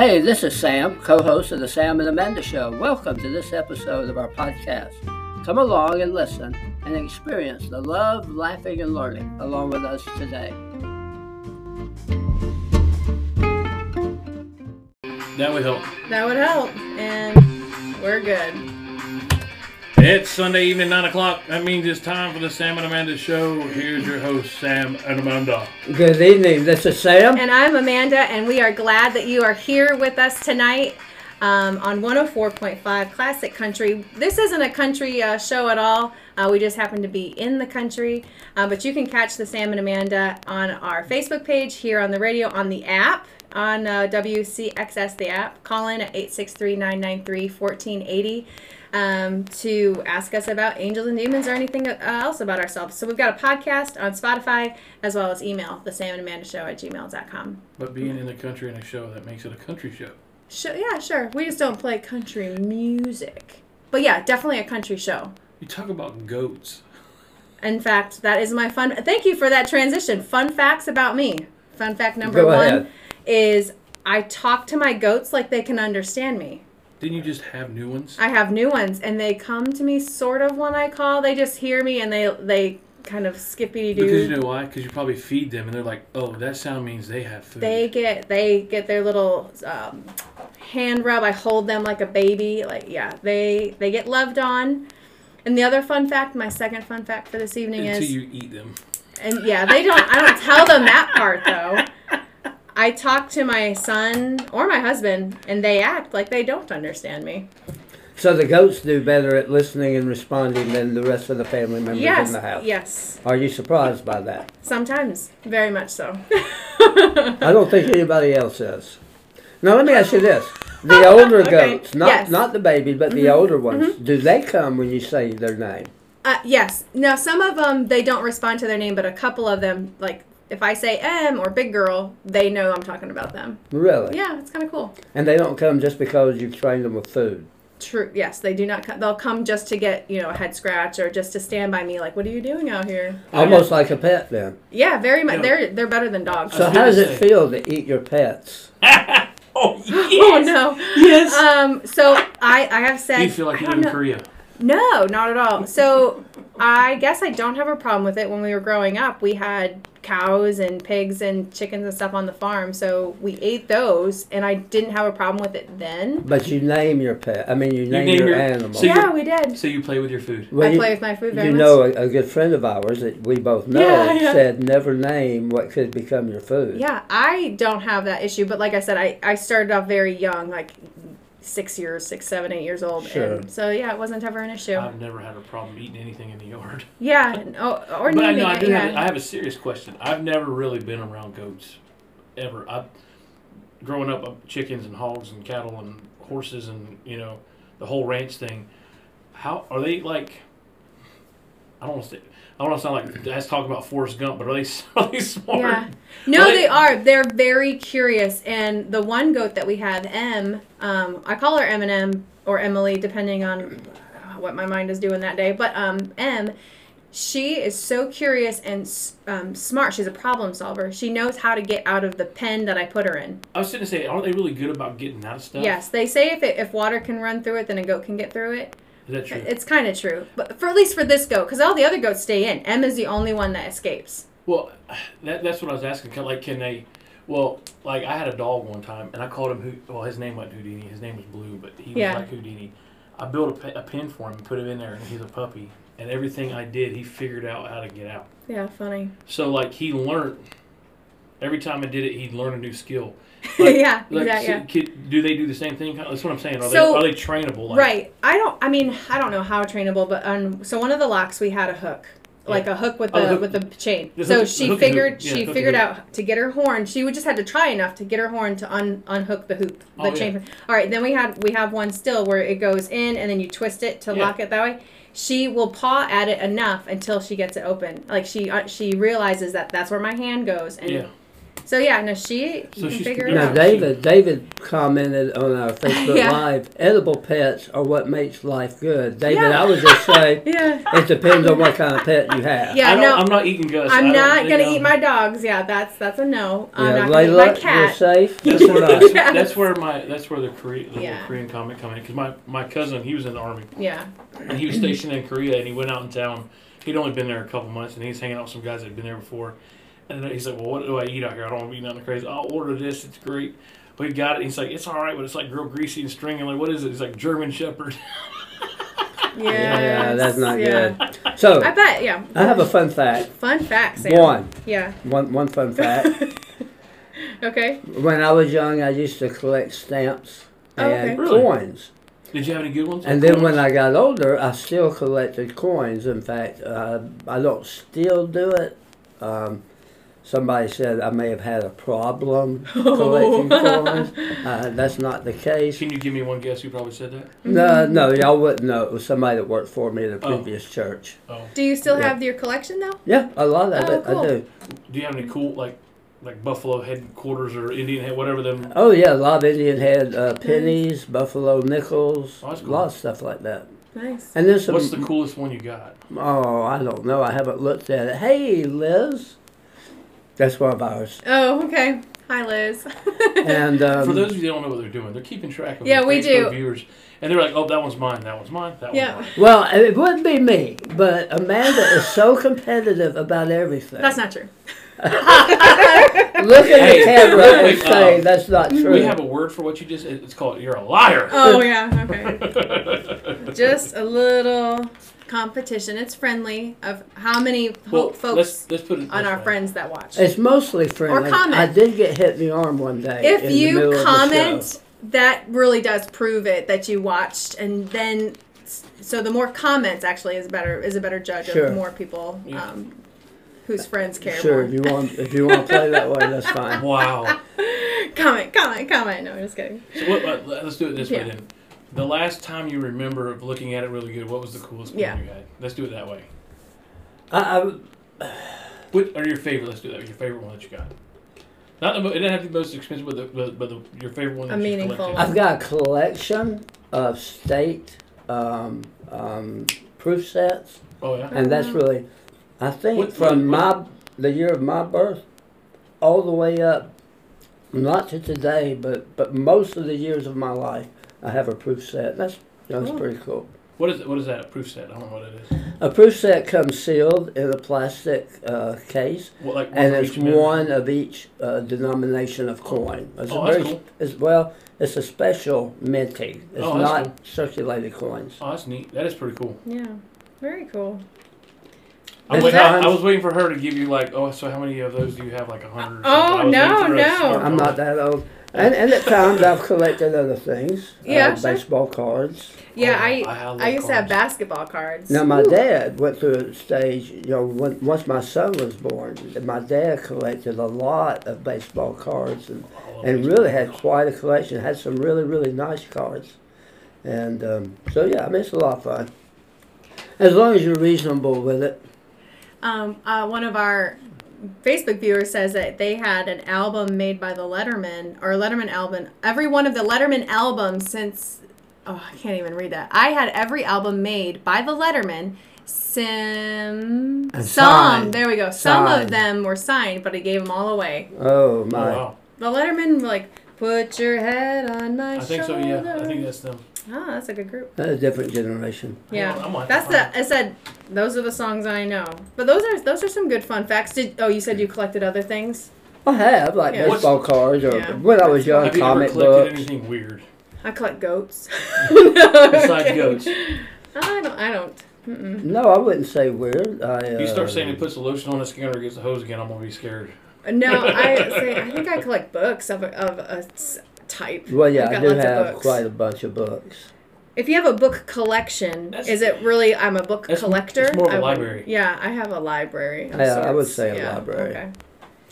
Hey, this is Sam, co host of The Sam and Amanda Show. Welcome to this episode of our podcast. Come along and listen and experience the love, laughing, and learning along with us today. That would help. That would help. And we're good. It's Sunday evening, 9 o'clock. That means it's time for the Sam and Amanda show. Here's your host, Sam and Amanda. Good evening. This is Sam. And I'm Amanda, and we are glad that you are here with us tonight um, on 104.5 Classic Country. This isn't a country uh, show at all. Uh, we just happen to be in the country. Uh, but you can catch the Sam and Amanda on our Facebook page, here on the radio, on the app, on uh, WCXS, the app. Call in at 863 993 1480 um, to ask us about angels and demons or anything uh, else about ourselves. So we've got a podcast on Spotify as well as email, the Sam and Amanda Show at gmail.com. But being in the country in a show, that makes it a country show. Sure, yeah, sure. We just don't play country music. But yeah, definitely a country show. You talk about goats. In fact, that is my fun. Thank you for that transition. Fun facts about me. Fun fact number Go one ahead. Is I talk to my goats like they can understand me. Didn't you just have new ones? I have new ones, and they come to me sort of when I call. They just hear me and they they kind of skippy doo. Because you know why? Because you probably feed them and they're like, oh, that sound means they have food. They get they get their little um, hand rub. I hold them like a baby. Like yeah, they they get loved on. And the other fun fact, my second fun fact for this evening Until is you eat them. And yeah, they don't. I don't tell them that part though. I talk to my son or my husband, and they act like they don't understand me. So the goats do better at listening and responding than the rest of the family members Yes, in the house. yes. Are you surprised by that? Sometimes, very much so. I don't think anybody else is. Now let me ask you this: the older Okay. goats, not Yes. Mm-hmm. not the baby, but the older ones, do they come when you say their name? Uh, yes. Now, some of them they don't respond to their name, but a couple of them, like if I say M or Big Girl, they know I'm talking about them. Really? Yeah, it's kind of cool. And they don't come just because you've trained them with food. True. Yes, they do not. Co- they'll come just to get you know a head scratch or just to stand by me. Like, what are you doing out here? Almost like a pet, then. Yeah, very much. Yeah. They're they're better than dogs. So how does it feel to eat your pets? oh, yes. Oh no. Yes. Um. So I I have said. You feel like you don't in know- Korea? No, not at all. So I guess I don't have a problem with it. When we were growing up, we had cows and pigs and chickens and stuff on the farm, so we ate those, and I didn't have a problem with it then. But you name your pet. I mean, you name, name your, your- animal. so yeah, we did. So you play with your food. Well, I you, play with my food very you much. know, a, a good friend of ours that we both know Yeah, yeah. said never name what could become your food. Yeah, I don't have that issue, but like I said, I, I started off very young, like six years, six, seven, eight years old, Sure. and so yeah, it wasn't ever an issue. I've never had a problem eating anything in the yard. yeah, and- oh, or But I naming know I it, do yeah. have. I have a serious question. I've never really been around goats, ever. I, growing up, uh, chickens and hogs and cattle and horses and you know the whole ranch thing. How are they like? I don't want to say. I don't want to sound like that's talking about Forrest Gump, but are they, are they smart? Yeah. No, they are. They're very curious. And the one goat that we have, M, um, I call her Eminem or Emily, depending on what my mind is doing that day. But um, M, she is so curious and um, smart. She's a problem solver. She knows how to get out of the pen that I put her in. I was going to say, aren't they really good about getting out of stuff? Yes, they say if it, if water can run through it, then a goat can get through it. Is that true? It's kind of true, but for at least for this goat, because all the other goats stay in. M is the only one that escapes. Well, that, that's what I was asking. Like, can they? Well, like I had a dog one time, and I called him. Who, well, his name wasn't Houdini. His name was Blue, but he Yeah. was like Houdini. I built a, a pen for him and put him in there, and he's a puppy. And everything I did, he figured out how to get out. Yeah, funny. So like he learned. Every time I did it, he'd learn a new skill. Like- yeah, Like, exactly. so do they do the same thing? That's what I'm saying. Are So- they are they trainable? Like, right. I don't. I mean, I don't know how trainable, but um, so one of the locks we had a hook, like a hook with Oh, the the hook- with the chain. the so hook- she figured. Yeah, she figured out to get her horn. She would just had to try enough to get her horn to un, unhook the hoop, the Oh, chain. All right. Then we had we have one still where it goes in and then you twist it to Yeah. lock it that way. She will paw at it enough until she gets it open. Like she uh, she realizes that that's where my hand goes and Yeah. So yeah, no, she So you can figure it Yeah. Now, out. David, David commented on our Facebook Yeah. Live. Edible pets are what makes life good. David, Yeah. I would just say Yeah. it depends on what kind of pet you have. Yeah, I don't, no. I'm not eating guts. I I'm don't gonna I'm- eat my dogs. Yeah, that's that's a no. I'm yeah, not gonna eat my Layla, you're cat. safe. That's where, up. that's, Yes. that's where my that's where the, Korea, the Yeah. Korean comic come in because my, my cousin he was in the army Yeah. and he was stationed in Korea and he went out in town. He'd only been there a couple months and he's hanging out with some guys that had been there before. And he's like, "Well, what do I eat out here? I don't want to eat nothing crazy. I'll order this. It's great." We got it. He's like, "It's all right, but it's like real greasy and stringy." I'm like, "What is it?" He's like, "German Shepherd." Yeah, that's not yeah. good. So, I bet. Yeah. I have a fun fact. Fun fact, Sam. One, Yeah. one, one fun fact. Okay. when I was young, I used to collect stamps Oh, and okay. Really? coins. Did you have any good ones? And then when I got older, I still collected coins. In fact, uh, I don't still do it. Um, somebody said I may have had a problem collecting coins. Uh, that's not the case. Can you give me one guess who probably said that? No, no, y'all wouldn't know. It was somebody that worked for me at the Oh. previous church. Oh, Do you still Yeah. have your collection though? Yeah, a lot of Oh, it cool. I do. do you have any cool like like Buffalo headquarters or Indian head, whatever them? Oh yeah, a lot of Indian head uh, pennies, buffalo nickels, Oh, that's a lot of stuff like that. Nice. And then some. What's the coolest one you got? Oh, I don't know. I haven't looked at it. Hey, Liz. That's one of ours. Oh, okay. Hi, Liz. And um, For those of you that don't know what they're doing, they're keeping track of Yeah, their we do. viewers, and they're like, "Oh, that one's mine. That one's mine. That Yeah. one's mine." well, it wouldn't be me, but Amanda is so competitive about everything. That's not true. Look at Hey, the camera and quick, say um, that's not true. We have a word for what you just. It's called "you're a liar." Oh yeah. Okay. Just a little competition. It's friendly of how many well, folks let's let's put it on our way. friends that watch. it's mostly friendly. Or comment. I did get hit in the arm one day. if in the middle you of the comment, show. that really does prove it that you watched, and then so the more comments actually is better is a better judge Sure. of more people Yeah. um, whose friends care Sure, more. if you want, if you want to play that way, that's fine. Wow. comment, comment, comment. No, I'm just kidding. So what, uh, let's do it this Yeah. way then. The last time you remember of looking at it really good, what was the coolest one Yeah. you had? Let's do it that way. I, I, What are your favorite? Let's do that. Your favorite one that you got. Not the, mo- it doesn't have to be the most expensive, but the, but, but the, your favorite one. That you meaningful collected. I've got a collection of state um, um, proof sets, Oh yeah. and that's Mhm. really, I think, What- from what- my the year of my birth, all the way up, not to today, but but most of the years of my life, I have a proof set. That's that's Cool. pretty cool. What is it? What is that? A proof set? I don't know what it is. A proof set comes sealed in a plastic uh, case, What like? and it's each member? one of each uh, denomination of coin. It's Oh, a that's very, cool. it's, well, it's a special minting. It's Oh, not cool. circulated coins. Oh, that's neat. That is pretty cool. Yeah, very cool. I, There's wait, I, I was waiting for her to give you like, oh, so how many of those do you have? Like a hundred? Oh, something. I was no, waiting for a no. I'm not that old. And, and at times I've collected other things. Yeah, uh, sure. baseball cards. Yeah, Oh, I I I used to have basketball cards. Now my Ooh. dad went through a stage. You know, when, once my son was born, my dad collected a lot of baseball cards and, I and really had quite a collection. Had some really really nice cards, and um, so yeah, I mean it's a lot of fun. As long as you're reasonable with it. Um, uh, one of our Facebook viewer says that they had an album made by the Lettermen or Lettermen album. Every one of the Lettermen albums since oh I can't even read that. I had every album made by the Lettermen. Sim And some signed. there we go. Some of them were signed, but I gave them all away. Oh Oh, my! wow. The Lettermen like, "Put your head on my I think so. Yeah, I think that's them. Ah, that's a good group. That's a different generation. Yeah, I'm like, that's the. I said those are the songs I know, but those are those are some good fun facts. Did oh you said you collected other things? I have like Yeah. baseball cards or Yeah. when I was young, Have you ever comic collected books. anything weird I collect goats. besides goats? I don't. I don't. Mm-mm. No, I wouldn't say weird. I, uh, You start saying he puts the lotion on the skin or gets the hose again, I'm gonna be scared. No, I say I think I collect books of a, of a s- type. Well, yeah, I've I got do have quite a bunch of books. If you have a book collection, That's- is it really? I'm a book That's- collector. it's more of a I would- library. Yeah, I have a library. Yeah, I would sorts. say a Yeah, library. Okay.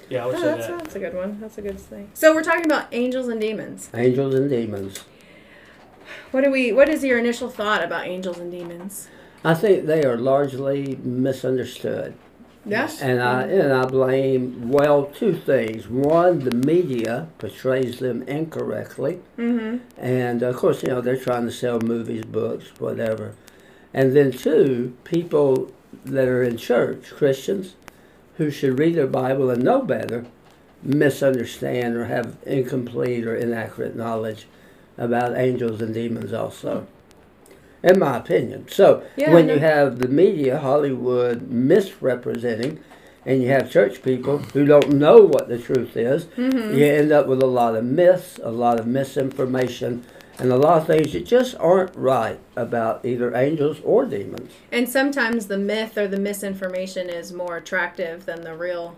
Yeah, I would Oh, say that's, that. that's a good one. That's a good thing. So we're talking about angels and demons. Angels and demons. What do we? What is your initial thought about angels and demons? I think they are largely misunderstood. Yes. And I and I blame well two things. One, the media portrays them incorrectly, Mm-hmm. and of course, you know they're trying to sell movies, books, whatever. And then two, people that are in church, Christians, who should read their Bible and know better, misunderstand or have incomplete or inaccurate knowledge about angels and demons also. In my opinion. So Yeah, when no- you have the media, Hollywood misrepresenting, and you have church people who don't know what the truth is, Mm-hmm. you end up with a lot of myths, a lot of misinformation, and a lot of things that just aren't right about either angels or demons. And sometimes the myth or the misinformation is more attractive than the real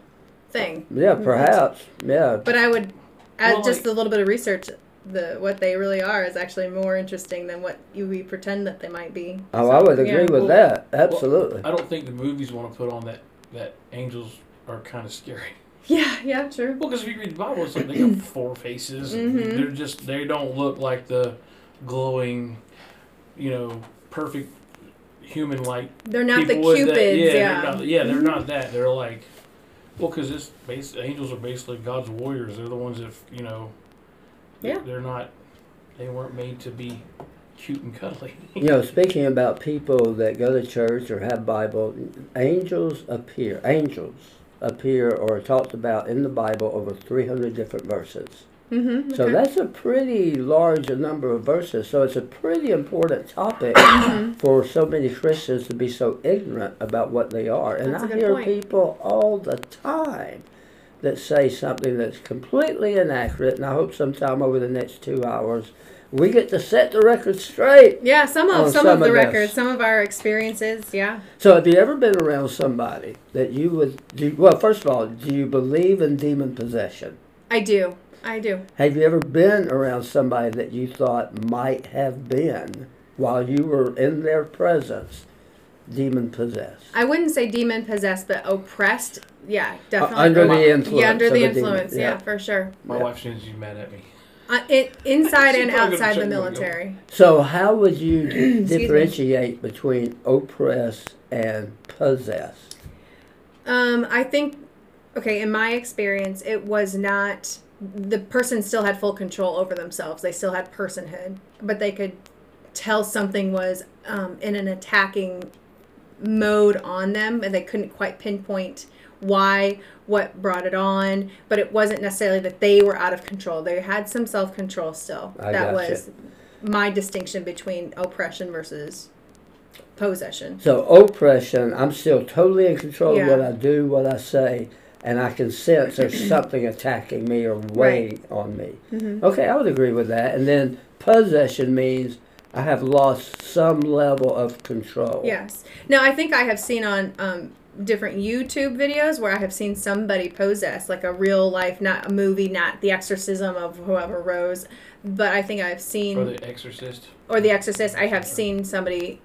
thing. Yeah, perhaps. Yeah. But I would add Well, just like- a little bit of research. The what they really are is actually more interesting than what you we pretend that they might be. Oh, So, I would yeah. agree with Well, that. Absolutely. I don't think the movies want to put on that that angels are kind of scary. Yeah, yeah, true. Well, because if you read the Bible, it's like they got four faces. and Mhm. They're just they don't look like the glowing, you know, perfect human like They're not the people cupids. that- yeah, yeah. They're not, yeah, they're not that. They're like, well, because it's bas- angels are basically God's warriors. They're the ones that you know. Yeah. They're not. They weren't made to be cute and cuddly. You know, speaking about people that go to church or have Bible, angels appear. Angels appear or are talked about in the Bible over 300 different verses. Mm-hmm. So that's a pretty large number of verses. So it's a pretty important topic Mm-hmm. for so many Christians to be so ignorant about what they are. And That's a I good hear point. people all the time that say something that's completely inaccurate. And I hope sometime over the next two hours we get to set the record straight. Yeah, some of some, some of the records, some of our experiences. Yeah. So have you ever been around somebody that you would do? Well, first of all, do you believe in demon possession? I do. I do. Have you ever been around somebody that you thought might have been, while you were in their presence, demon possessed? I wouldn't say demon possessed, but oppressed. Yeah, definitely. Uh, under the influence Yeah, under the influence. Yeah. yeah. for sure. My Yeah. wife seems to be mad at me. Uh, it, inside and outside the military. So how would you me. differentiate between oppress and possess? Um, I think, okay, in my experience, it was not the person still had full control over themselves. They still had personhood, but they could tell something was um, in an attacking mode on them, and they couldn't quite pinpoint why, what brought it on. But it wasn't necessarily that they were out of control. They had some self control still. I that was my distinction between oppression versus possession. So oppression, I'm still totally in control Yeah. of what I do, what I say, and I can sense there's something attacking me or weighing on me. Mhm. Okay, I would agree with that. And then possession means I have lost some level of control. Yes. Now, I think I have seen on um, different YouTube videos where I have seen somebody possess, like a real life, not a movie, not the exorcism of whoever rose, but I think I've seen, Or the Exorcist. or the exorcist, I have seen somebody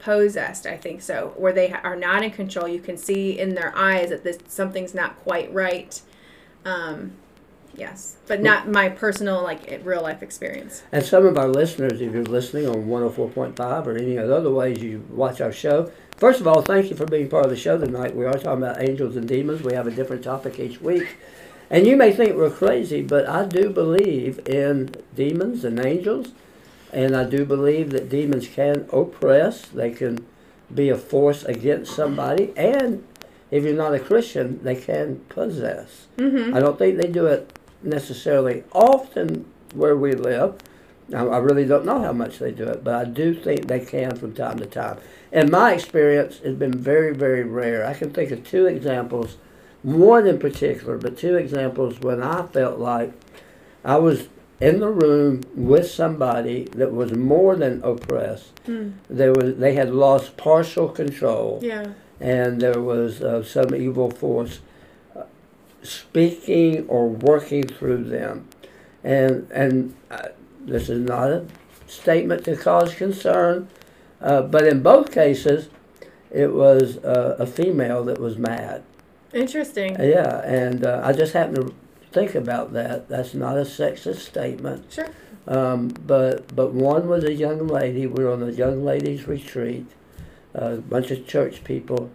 possessed, I think so, where they are not in control. You can see in their eyes that this something's not quite right. Um, yes, but not my personal, like, real life experience. And some of our listeners, if you're listening on 104.5 or any of the other ways you watch our show, first of all, thank you for being part of the show tonight. We are talking about angels and demons. We have a different topic each week. And you may think we're crazy, but I do believe in demons and angels. And I do believe that demons can oppress, they can be a force against somebody. And if you're not a Christian, they can possess. Mm-hmm. I don't think they do it necessarily often where we live. Now, I really don't know how much they do it, but I do think they can from time to time. In my experience, it's been very, very rare. I can think of two examples, one in particular, but two examples when I felt like I was in the room with somebody that was more than oppressed. Mm. There was, they had lost partial control Yeah. and there was uh, some evil force speaking or working through them. And and uh, this is not a statement to cause concern, uh, but in both cases, it was uh, a female that was mad. Interesting. Yeah, and uh, I just happened to think about that. That's not a sexist statement. Sure. Um, but but one was a young lady. We were on a young ladies retreat, a bunch of church people,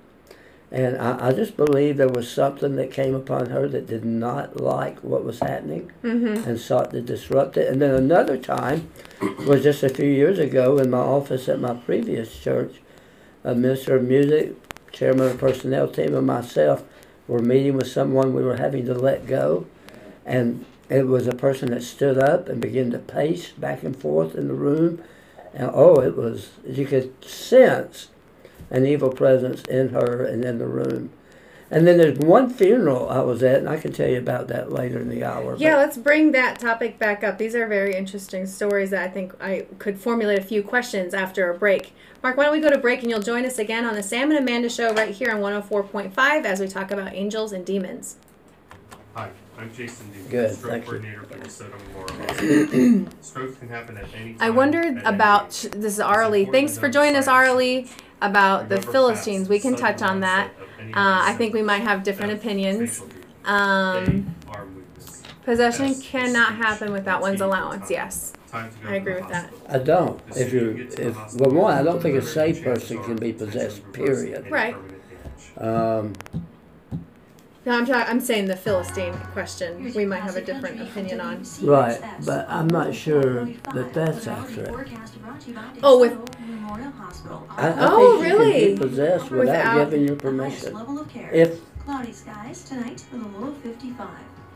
And I, I just believe there was something that came upon her that did not like what was happening Mm-hmm. and sought to disrupt it. And then another time was just a few years ago in my office at my previous church. A minister of music, chairman of the personnel team, and myself were meeting with someone we were having to let go. And it was a person that stood up and began to pace back and forth in the room. And oh, it was, you could sense an evil presence in her and in the room. And then there's one funeral I was at, and I can tell you about that later in the hour. Yeah, let's bring that topic back up. These are very interesting stories that I think I could formulate a few questions after a break. Mark, why don't we go to break and you'll join us again on the Sam and Amanda show right here on 104.5 as we talk about angels and demons. Hi, I'm Jason Dean, Good, stroke thank you. coordinator for DeSoto Memorial Hospital. Strokes can happen at any time. I wondered at any about age. this is It's Arlie. important Thanks to for know joining us, science. Arlie, about the Remember Philistines. We can sudden touch on that. onset of any Uh, I disease, think we might have different death, opinions. facial features, Um, pain, arm weakness, possession Yes, cannot happen without one's allowance. time. Yes. time to go I to agree the with that. hospital. I don't. If you, get to the if well, one, I don't think a better safe person can be possessed. Period. Right. Um, No, I'm talking. I'm saying the Philistine question. We might have a different opinion on. Right, but I'm not sure that that's accurate. Oh, with- I, I Oh, think you really? can be possessed without, Without- giving your permission. level of care. If Cloudy skies tonight with a low of 55.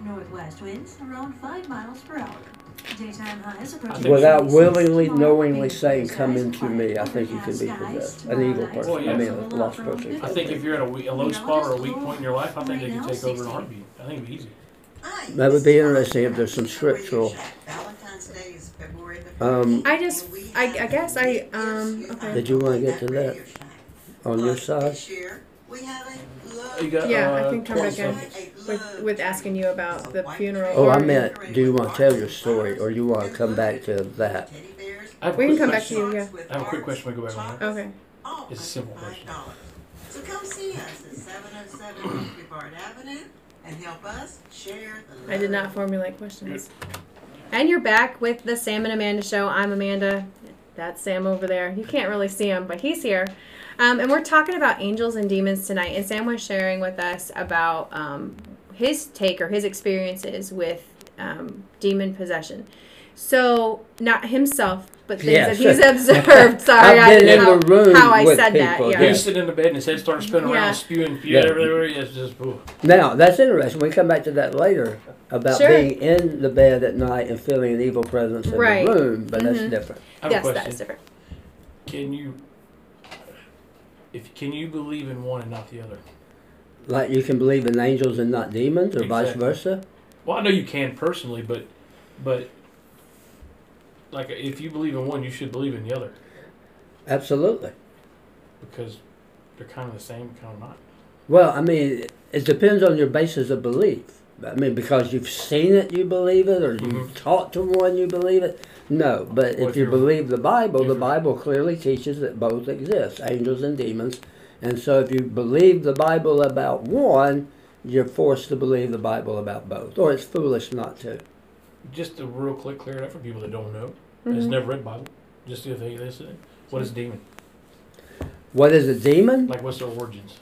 Northwest winds around 5 miles per hour. Daytime highs approaching without willingly, knowingly saying, "Come into me," I think you can be possessed. An evil person. Well, yeah. I mean, a lost person. I think if you're at a, we- a low spot or a weak point in your life, I think they can take over in a heartbeat. I think it'd be easy. That would be interesting if there's some scriptural. Valentine's Day is February the Um, I just, I, I guess I, um, okay. Did you want to get to that on your side? This year, we have a love. You got, Yeah, I uh, can come 20 back in. seconds. With, with asking you about the funeral. Oh, I meant, do you want to tell your story, or you want to come back to that? I have a We can quick come back to question. you. Yeah. I have a quick question. We go back on that. Okay. It's a simple question. So come see us at seven oh seven Hickory Bard Avenue and help us share the love. I did not formulate questions. And you're back with the Sam and Amanda show. I'm Amanda. That's Sam over there. You can't really see him, but he's here. Um, and we're talking about angels and demons tonight. And Sam was sharing with us about um, his take or his experiences with um, demon possession. So, not himself, but things Yes. that he's observed. Sorry, I've I didn't in know the room how I said that. people, Yeah. He Yeah. was sitting in the bed and his head started spinning Yeah. around, spewing fear Yeah. everywhere. It's just, ooh. Now, that's interesting. We come back to that later about Sure. being in the bed at night and feeling an evil presence in Right. the room, but that's Mhm. different. I have yes, a question. is different. Can you, if can you believe in one and not the other? Like you can believe in angels and not demons, or vice versa. Well, I know you can personally, but, but, like if you believe in one, you should believe in the other Absolutely. because they're kind of the same, kind of not. Well, I mean, it depends on your basis of belief. I mean, because you've seen it, you believe it, or you've Mhm. talked to one, you believe it. No, but Well, if if you believe the Bible, the Bible clearly teaches that both exist, angels and demons. And so, if you believe the Bible about one, you're forced to believe the Bible about both, or it's foolish not to. Just to real quick clear it up for people that don't know, that's Mhm. never read Bible. Just if they listen, what is demon? What is a demon? Like what's their origins?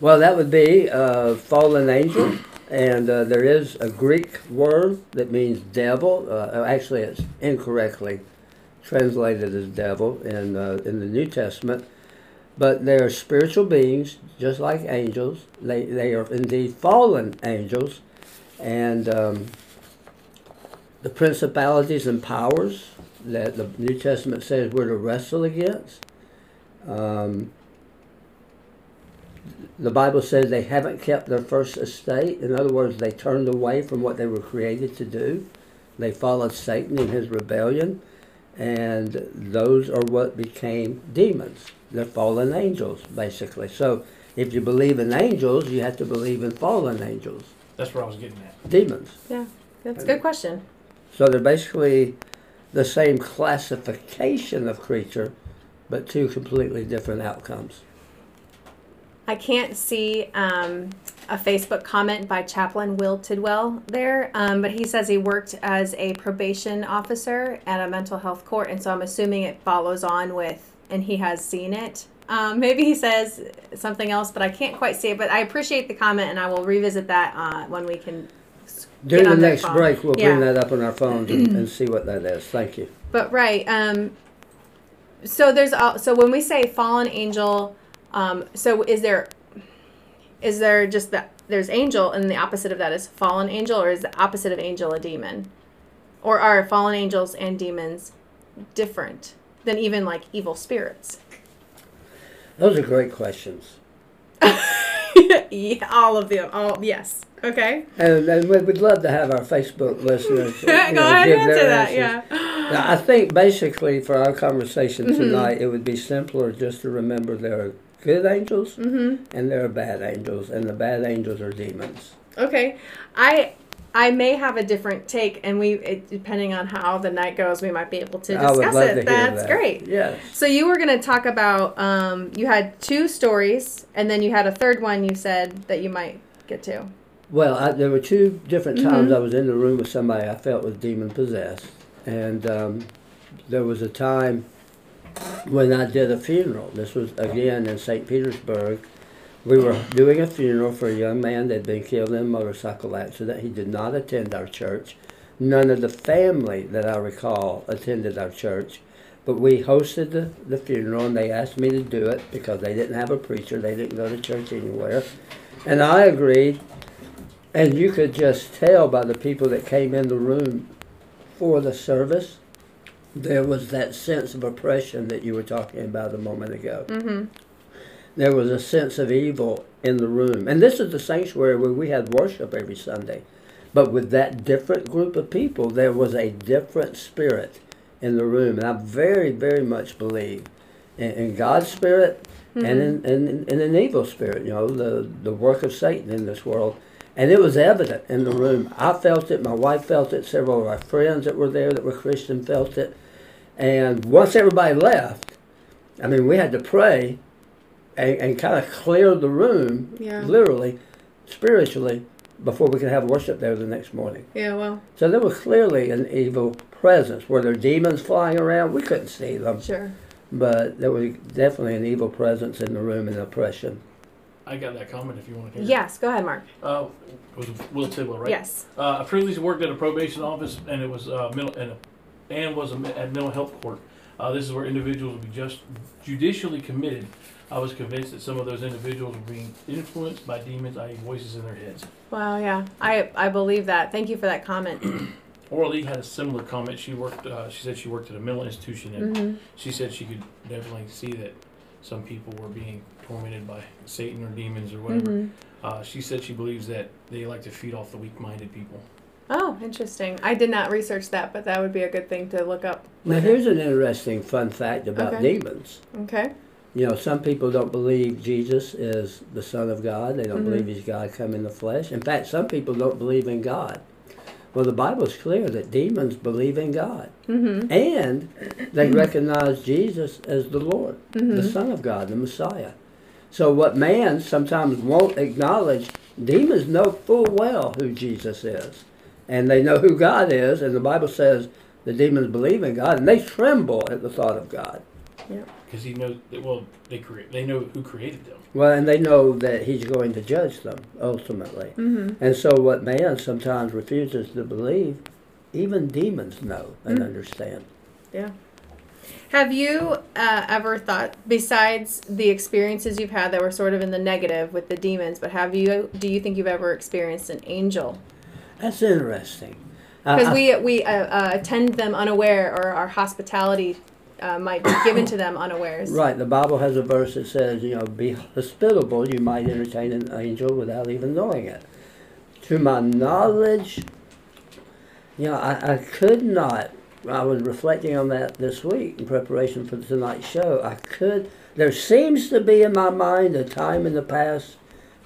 Well, that would be a fallen angel, and uh, there is a Greek word that means devil. Uh, actually, it's incorrectly translated as devil in uh, in the New Testament, but they are spiritual beings, just like angels. They they are indeed fallen angels, and um, the principalities and powers that the New Testament says we're to wrestle against. Um, the Bible says they haven't kept their first estate. In other words, they turned away from what they were created to do. They followed Satan in his rebellion, and those are what became demons. They're fallen angels, basically. So, if you believe in angels, you have to believe in fallen angels, That's where I was getting at. demons. Yeah, that's a good question. So they're basically the same classification of creature, but two completely different outcomes. I can't see um, a Facebook comment by Chaplain Will Tidwell there, um, but he says he worked as a probation officer at a mental health court, and so I'm assuming it follows on with, and he has seen it. Um, maybe he says something else, but I can't quite see it. But I appreciate the comment, and I will revisit that uh, when we can. During the next phone. break, we'll Yeah. bring that up on our phones and, and see what that is. Thank you. But right. Um, so there's al- so when we say fallen angel, um, so is there is there just that there's angel and the opposite of that is fallen angel, or is the opposite of angel a demon, or are fallen angels and demons different than even like evil spirits? Those are great questions. yeah, all of them. All yes. Okay. And, and we would love to have our Facebook listeners Go you ahead know, and answer that. Yeah. Now, I think basically for our conversation Mhm. tonight, it would be simpler just to remember there are good angels Mm-hmm. and there are bad angels, and the bad angels are demons. Okay, I I may have a different take, and we it, depending on how the night goes, we might be able to I discuss it. to That's that. great. Yeah. So you were going to talk about um, you had two stories, and then you had a third one. You said that you might get to. Well, I, there were two different times Mhm. I was in the room with somebody I felt was demon possessed, and um, there was a time when I did a funeral. This was again in St. Petersburg. We were doing a funeral for a young man that had been killed in a motorcycle accident. He did not attend our church. None of the family that I recall attended our church. But we hosted the, the funeral and they asked me to do it because they didn't have a preacher. They didn't go to church anywhere. And I agreed. And you could just tell by the people that came in the room for the service, there was that sense of oppression that you were talking about a moment ago. Mm-hmm. There was a sense of evil in the room. And this is the sanctuary where we had worship every Sunday. But with that different group of people, there was a different spirit in the room. And I very, very much believe in, in God's spirit and in, mm-hmm. in, in an evil spirit, you know, the, the work of Satan in this world. And it was evident in the room. I felt it, my wife felt it, several of our friends that were there that were Christian felt it. And once everybody left, I mean, we had to pray and, and kind of clear the room, Yeah. literally, spiritually, before we could have worship there the next morning. Yeah. Well, So there was clearly an evil presence. Were there demons flying around? We couldn't see them, sure. but there was definitely an evil presence in the room and oppression. I got that comment if you want to hear. Yes. Go ahead, Mark. it. Uh, it was Will Tidwell, right? Yes. Uh, I previously worked at a probation office, and it was uh, mental and, and was a, at mental health court. Uh, this is where individuals would be just judicially committed. I was convinced that some of those individuals were being influenced by demons, i.e., voices in their heads. Wow. Yeah. I I believe that. Thank you for that comment. Arlie had a similar comment. She worked. Uh, she said she worked at a mental institution, and mm-hmm. she said she could definitely see that some people were being tormented by Satan or demons or whatever. Mm-hmm. Uh, she said she believes that they like to feed off the weak-minded people. Oh, interesting. I did not research that, but that would be a good thing to look up. Now, here's an interesting fun fact about Okay. demons. Okay. You know, some people don't believe Jesus is the Son of God. They don't Mhm. believe he's God come in the flesh. In fact, some people don't believe in God. Well, the Bible's clear that demons believe in God. Mm-hmm. And they recognize Jesus as the Lord, the Mhm. Son of God, the Messiah. So, what man sometimes won't acknowledge, demons know full well who Jesus is. And they know who God is, and the Bible says the demons believe in God, and they tremble at the thought of God. Because he knows that, well, they create, they know who created them. Well, and they know that he's going to judge them ultimately. Mm-hmm. And so, what man sometimes refuses to believe, even demons know and Mm. understand. Yeah. Have you uh, ever thought, besides the experiences you've had that were sort of in the negative with the demons, but have you? Do you think you've ever experienced an angel? That's interesting. Because I- we we uh, uh, attend them unaware, or our hospitality uh, might be given to them unawares. Right, the Bible has a verse that says, you know, be hospitable, you might entertain an angel without even knowing it. To my knowledge, you know, I, I could not, I was reflecting on that this week in preparation for tonight's show. I could, there seems to be in my mind a time in the past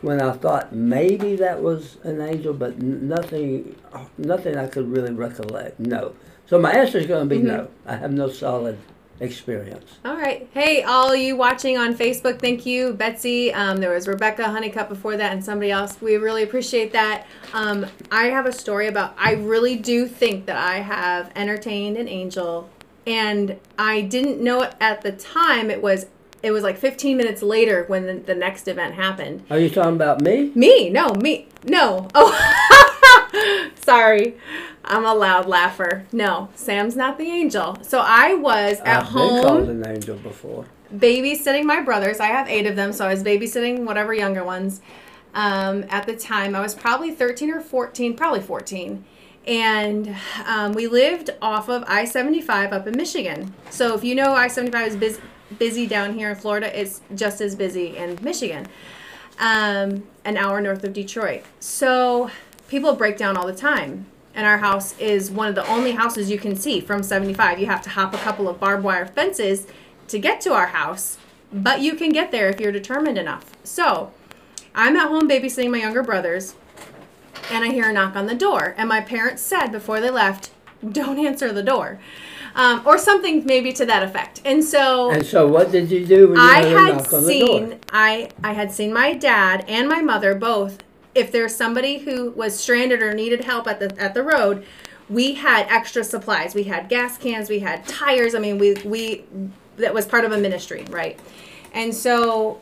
when I thought maybe that was an angel, but nothing, nothing I could really recollect. No. So my answer is going to be Mhm. no. I have no solid experience. All right. Hey, all you watching on Facebook, thank you, Betsy. Um, there was Rebecca Honeycutt before that, and somebody else. We really appreciate that. Um, I have a story about. I really do think that I have entertained an angel, and I didn't know it at the time. It was it was like 15 minutes later when the, the next event happened. Are you talking about me? Me? No, me. No. Oh, sorry. I'm a loud laugher. No, Sam's not the angel. So I was at I've been called home an angel before. babysitting my brothers. I have eight of them, so I was babysitting whatever younger ones. Um, at the time, I was probably 13 or 14, probably 14. And um, we lived off of I 75 up in Michigan. So if you know I 75 is busy, busy down here in Florida, it's just as busy in Michigan, um, an hour north of Detroit. So people break down all the time. And our house is one of the only houses you can see from 75. You have to hop a couple of barbed wire fences to get to our house, but you can get there if you're determined enough. So I'm at home babysitting my younger brothers, and I hear a knock on the door. And my parents said before they left, don't answer the door. Um, or something maybe to that effect. And so And so, what did you do when you I had knock on the door? seen I I had seen my dad and my mother both. If there's somebody who was stranded or needed help at the at the road, we had extra supplies. We had gas cans, we had tires. I mean, we we that was part of a ministry, right? And so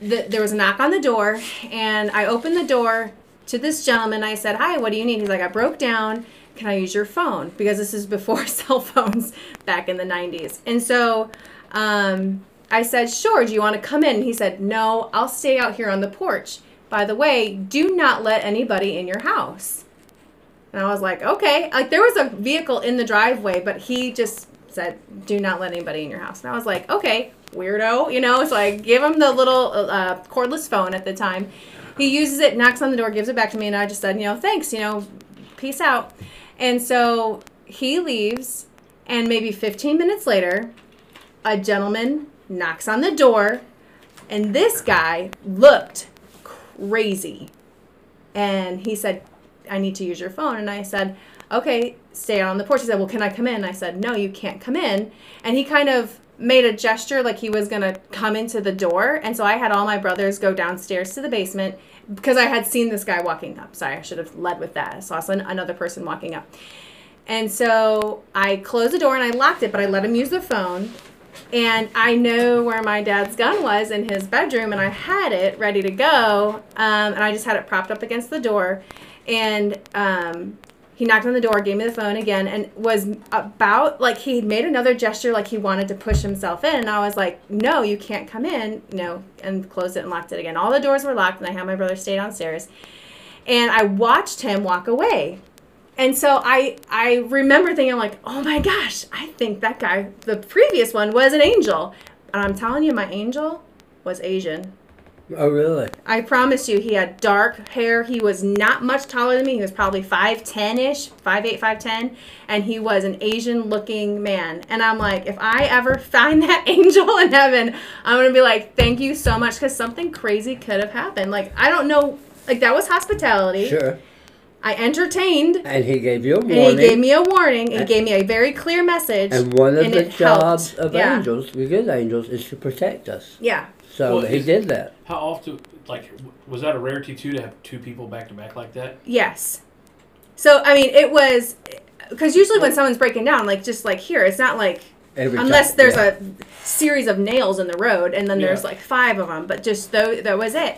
the, there was a knock on the door, and I opened the door to this gentleman. I said, "Hi, what do you need?" He's like, "I broke down. Can I use your phone?" Because this is before cell phones back in the '90s. And so um, I said, "Sure. Do you want to come in?" He said, "No, I'll stay out here on the porch." By the way, do not let anybody in your house. And I was like, "Okay." Like there was a vehicle in the driveway, but he just said, "Do not let anybody in your house." And I was like, "Okay, weirdo," you know. So I give him the little uh, cordless phone at the time. He uses it, knocks on the door, gives it back to me, and I just said, "You know, thanks. You know, peace out." And so he leaves, and maybe 15 minutes later, a gentleman knocks on the door, and this guy looked crazy. And he said, I need to use your phone. And I said, okay, stay on the porch. He said, well, can I come in? I said, no, you can't come in. And he kind of made a gesture like he was going to come into the door. And so I had all my brothers go downstairs to the basement because I had seen this guy walking up. Sorry, I should have led with that. I saw another person walking up. And so I closed the door and I locked it, but I let him use the phone. And I know where my dad's gun was in his bedroom, and I had it ready to go. Um, and I just had it propped up against the door. And um, he knocked on the door, gave me the phone again, and was about like he made another gesture like he wanted to push himself in. And I was like, no, you can't come in. No, and closed it and locked it again. All the doors were locked, and I had my brother stay downstairs. And I watched him walk away. And so I I remember thinking like, oh my gosh, I think that guy, the previous one, was an angel. And I'm telling you, my angel was Asian. Oh, really? I promise you, he had dark hair. He was not much taller than me. He was probably 5'10 ish, 5'8, 5'10. And he was an Asian looking man. And I'm like, if I ever find that angel in heaven, I'm going to be like, thank you so much because something crazy could have happened. Like, I don't know. Like, that was hospitality. Sure. I entertained. And he gave you a warning. And he gave me a warning and he gave me a very clear message. and one of and the jobs helped. of Yeah. angels, the good angels, is to protect us. yeah. So Well, he is- did that. How often, like, was that a rarity too to have two people back to back like that? Yes. So, I mean, it was. Because usually when someone's breaking down, like just like here, it's not like. Every unless time, there's yeah. a series of nails in the road and then there's like five of them, but just though that was it.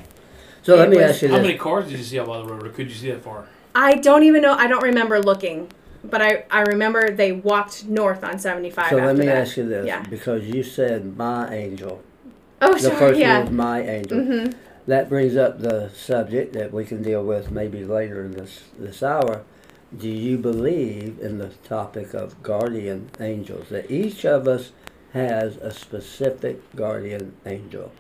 So let me was- ask you How many cars did you see out by the road, or could you see that far? I don't even know. I don't remember looking, but I I remember they walked north on 75. So let me that. ask you this, Yeah. because you said my angel. Oh, The sorry. first yeah. one was my angel. hmm That brings up the subject that we can deal with maybe later in this this hour. Do you believe in the topic of guardian angels? That each of us has a specific guardian angel.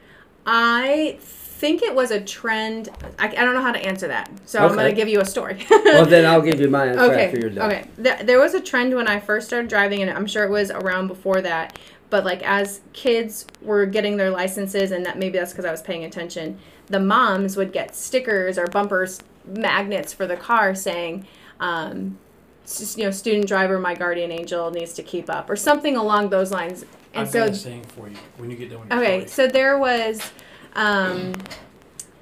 I think it was a trend. I, I don't know how to answer that, so I'm Okay. going to give you a story. well, then I'll give you my answer okay. after you're done. Okay. Th- there was a trend when I first started driving, and I'm sure it was around before that. But like as kids were getting their licenses, and that maybe that's because I was paying attention. The moms would get stickers or bumpers, magnets for the car saying, um, s- you know, student driver, my guardian angel needs to keep up, or something along those lines. And I've so got a saying for you when you get done Okay, story. so there was, um,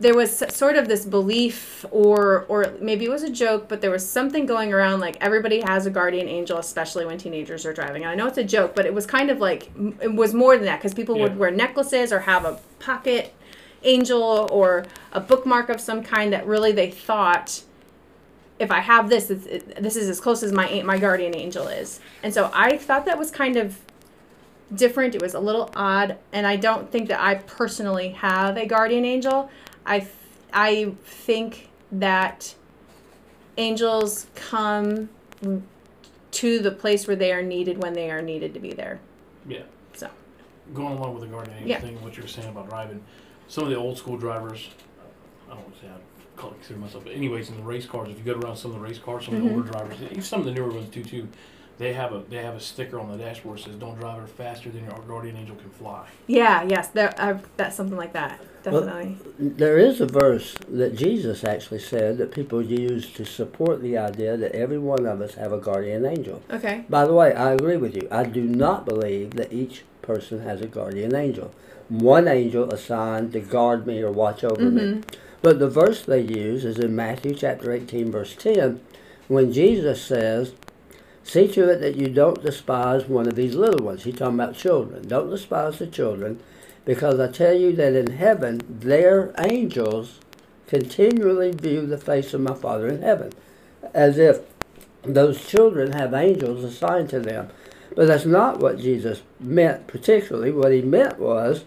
there was sort of this belief or or maybe it was a joke but there was something going around like everybody has a guardian angel especially when teenagers are driving And i know it's a joke but it was kind of like it was more than that because people would wear necklaces or have a pocket angel or a bookmark of some kind that really they thought if I have this, it, this is as close as my my guardian angel is. And so I thought that was kind of different. It was a little odd, and I don't think that I personally have a guardian angel. I I think that angels come to the place where they are needed when they are needed to be there. Yeah. So. Going along with the guardian angel Yeah. thing, what you were saying about driving, some of the old school drivers, I don't want to say I call it consider myself, but anyways, in the race cars, if you go around some of the race cars, some of the Mhm. older drivers, even some of the newer ones too, too, they have a they have a sticker on the dashboard that says "Don't drive it faster than your guardian angel can fly." Yeah. Yes. There. Uh, that's something like that. Well- Definitely. There is a verse that Jesus actually said that people use to support the idea that every one of us have a guardian angel. okay. By the way, I agree with you. I do not believe that each person has a guardian angel. One angel assigned to guard me or watch over me. Mhm. But the verse they use is in Matthew chapter 18, verse 10, when Jesus says, See to it that you don't despise one of these little ones. He's talking about children. Don't despise the children, because I tell you that in heaven, their angels continually view the face of my Father in heaven, as if those children have angels assigned to them. But that's not what Jesus meant, particularly. What he meant was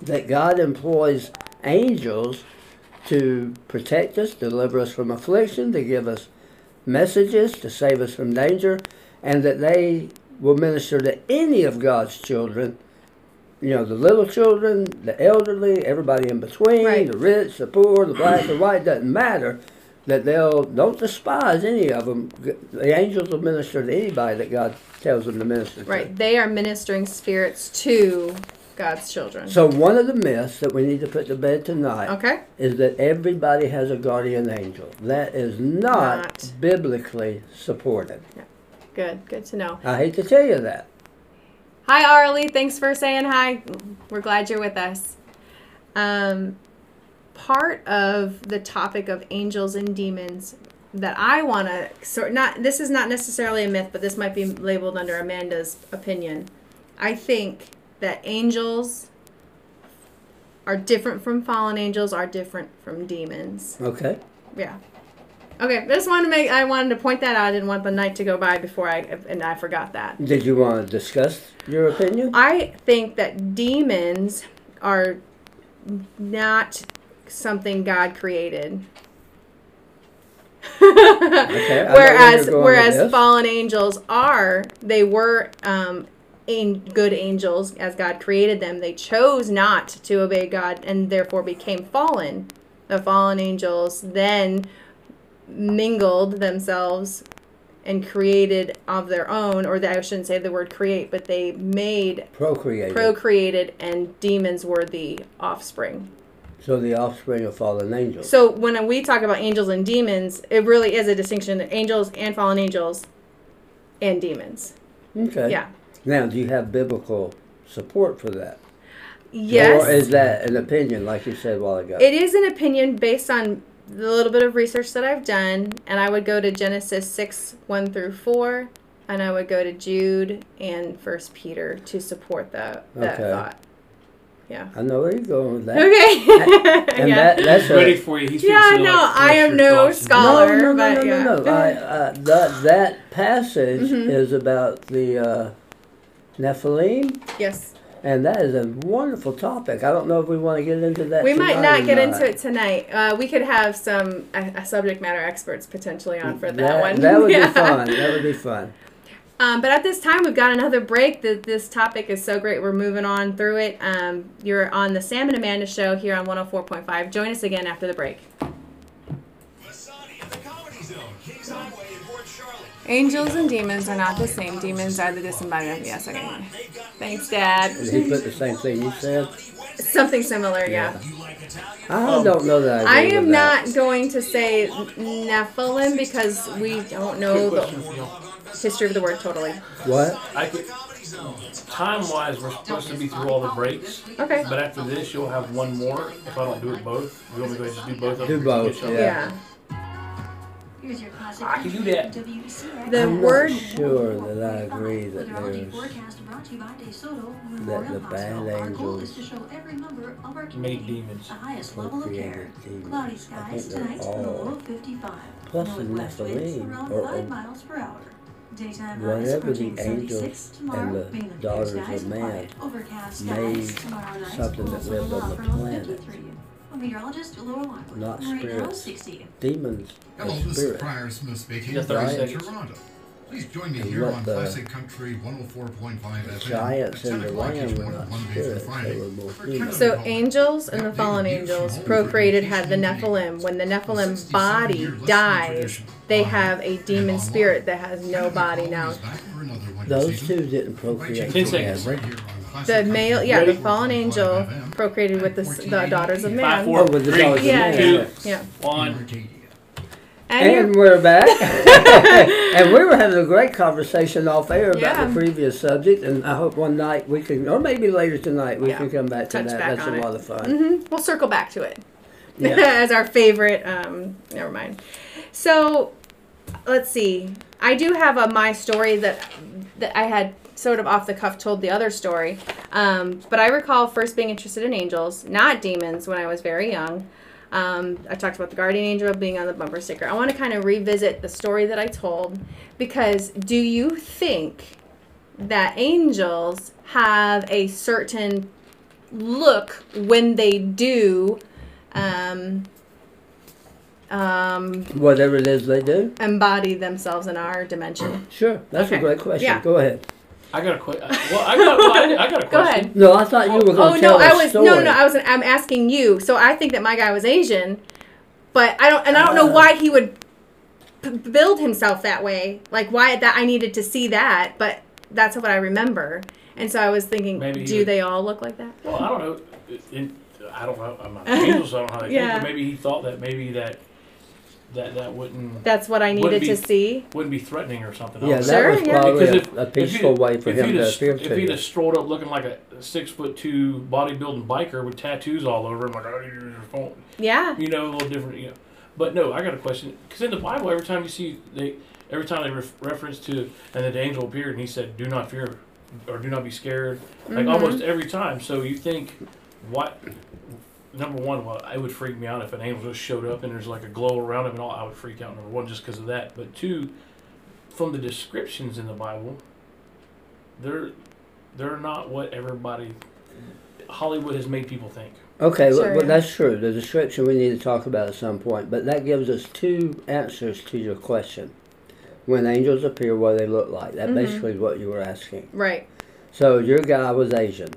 that God employs angels to protect us, deliver us from affliction, to give us messages, to save us from danger, and that they will minister to any of God's children. You know, the little children, the elderly, everybody in between, Right. the rich, the poor, the black, the white, doesn't matter. That they'll, don't despise any of them. The angels will minister to anybody that God tells them to minister to. Right. They are ministering spirits to God's children. So one of the myths that we need to put to bed tonight okay. is that everybody has a guardian angel. That is not, Not. biblically supported. Yeah, Good. Good to know. I hate to tell you that. Hi, Arlie. Thanks for saying hi. We're glad you're with us. Um, part of the topic of angels and demons that I want to sort not this is not necessarily a myth, but this might be labeled under Amanda's opinion. I think that angels are different from fallen angels, are different from demons. Okay. Yeah. Okay, I just wanted to make I wanted to point that out. I didn't want the night to go by before I and I forgot that. Did you want to discuss your opinion? I think that demons are not something God created. Where whereas you're going with whereas fallen angels are they were um, good angels as God created them. They chose not to obey God and therefore became fallen. The fallen angels then mingled themselves and created of their own, or I shouldn't say the word create, but they made Procreated. procreated and demons were the offspring. so the offspring of fallen angels. So when we talk about angels and demons, it really is a distinction angels and fallen angels and demons. okay. Yeah. Now, do you have biblical support for that? Yes. Or is that an opinion, like you said a while ago? It is an opinion based on the little bit of research that I've done, and I would go to Genesis 6 1 through 4, and I would go to Jude and First Peter to support that, that Okay. thought. Yeah. I know where you're going with that. Okay. And yeah. that, that's He's a, ready for you. He's Yeah, no, like, I am no thoughts scholar. no, no, no, but no, yeah. no, no. I, uh, that that passage Mhm. is about the uh, Nephilim, Yes. and that is a wonderful topic. I don't know if we want to get into that. We might not get into it tonight. Uh, we could have some uh, uh, subject matter experts potentially on for that, that one. That would Yeah. be fun. That would be fun. Um, but at this time, we've got another break. The, this topic is so great. We're moving on through it. Um, you're on the Sam and Amanda show here on 104.5. Join us again after the break. Angels and demons are not the same. Demons are the disembodiment. Yes, okay. Thanks, Dad. Did he put the same thing you said? Something similar, yeah. You I um, don't know that. I I, am with that. not going to say Nephilim because we don't know the question for you. history of the word totally. What? I could, time wise, we're supposed to be through all the breaks. Okay. But after this, you'll have one more. If I don't do it both, you want me to go ahead and just do both of Do both, Yeah. Yeah. Here's your classic I can do that. WCX. The I'm word- not sure that I agree that there's forecast brought to you by DeSoto that Memorial the Hospital. bad Our goal is angels to show every member of our Made community demons. the highest level of care. demons. Cloudy skies tonight with a low all of 55. plus the Northwest winds Nephilim around or- 5 or miles per hour. Daytime highs whatever approaching the 76 angels tomorrow, and the mainly clear daughters skies of man. Overcast made skies tomorrow night. something that lived low on the planet. 53. A meteorologist, Laura Lockwood. Not Right now, spirits. 60. demons Hello, and this is spirits. Prior Smith speaking Just from 30 seconds. Toronto. Please join me And here on Classic Country 104.5 FM Giants at 10 in the o'clock each land were not spirits; they were more for So angels and the fallen angels procreated had the Nephilim. When the Nephilim body dies, they have a demon spirit that has no body now. Those two didn't procreate Ten seconds. together. The male, yeah, the fallen angel procreated with the, s- the daughters of Five, man. four, Oh, with the three, daughters of Yeah, man. two, Yeah. one. And, And we're back. and we were having a great conversation off air about Yeah. the previous subject, and I hope one night we can, or maybe later tonight, we Yeah. can come back to Touch that. back That's on a it. lot of fun. Mhm. We'll circle back to it Yeah. as our favorite. Um, never mind. So let's see. I do have a my story that that I had sort of off the cuff told the other story, um, but I recall first being interested in angels, not demons, when I was very young. Um, I talked about the guardian angel being on the bumper sticker. I want to kind of revisit the story that I told because do you think that angels have a certain look when they do um, um, Whatever it is they do. embody themselves in our dimension? Sure, that's Okay. a great question. Yeah. Go ahead. I got a question. Well, I got, well, I, I got a Go ahead. No, I thought you were Oh going to no, tell I a was story. no, no, I was. I'm asking you. So I think that my guy was Asian, but I don't, and I don't know Ah. why he would p- build himself that way. Like why that I needed to see that, but that's what I remember. And so I was thinking, Maybe he do would- they all look like that? Well, I don't know. In, I don't know. I'm not angels. So I don't know how they Yeah. think. But maybe he thought that maybe that that that wouldn't That's what I needed Wouldn't be- to see. wouldn't be threatening or something. I Yeah, don't that Sure, was yeah. probably Because a, a peaceful if way for if him he'd to have, appear if to he'd you. have strolled up looking like a six foot two bodybuilding biker with tattoos all over him, like oh, you're your phone, Yeah. you know, a little different, you know. But no, I got a question because in the Bible, every time you see they, every time they ref- reference to and the angel appeared and he said, "Do not fear," or "Do not be scared," like Mhm. almost every time. So you think, what? Number one, well, it would freak me out if an angel just showed up and there's like a glow around him and all. I would freak out. Number one, just because of that. But two, from the descriptions in the Bible, they're they're not what everybody Hollywood has made people think. Okay, well, Sure. well, that's true. The description we need to talk about at some point, but that gives us two answers to your question. When angels appear, what do they look like? That Mhm. basically is what you were asking. Right. So your guy was Asian.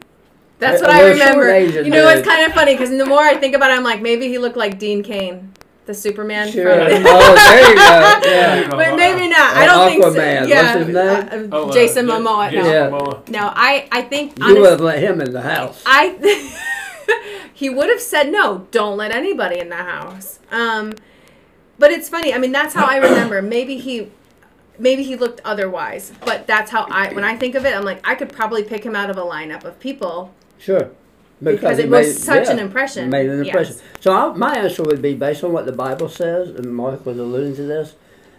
That's what I, little remember. You know, it's dude. kind of funny because the more I think about it, I'm like, maybe he looked like Dean Cain, the Superman. Sure. From oh, there you go. Yeah. but maybe not. Or I don't think so. Aquaman. Yeah, What's his name? uh, Oh, uh, Jason Ja- Momoa. Jason No. Yeah. Momoa. no, I I think You would have let him in the house. I he would have said no. Don't let anybody in the house. Um, but it's funny. I mean, that's how I remember. Maybe he. Maybe he looked otherwise, but that's how I. When I think of it, I'm like, I could probably pick him out of a lineup of people Sure. because he it was made- such yeah, an impression. Made an Yes. impression. So I, my answer would be based on what the Bible says, and Mark was alluding to this,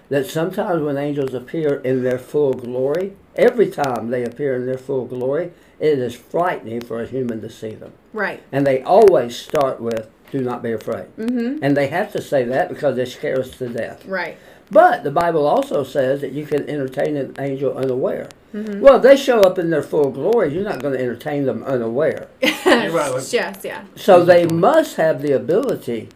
that sometimes when angels appear in their full glory, every time they appear in their full glory, it is frightening for a human to see them. Right. And they always start with, do not be afraid. Mm-hmm. And they have to say that because they scare us to death. Right. But the Bible also says that you can entertain an angel unaware. Mm-hmm. Well, if they show up in their full glory, you're not going to entertain them unaware. You're right, yes. Yeah. So they must have the ability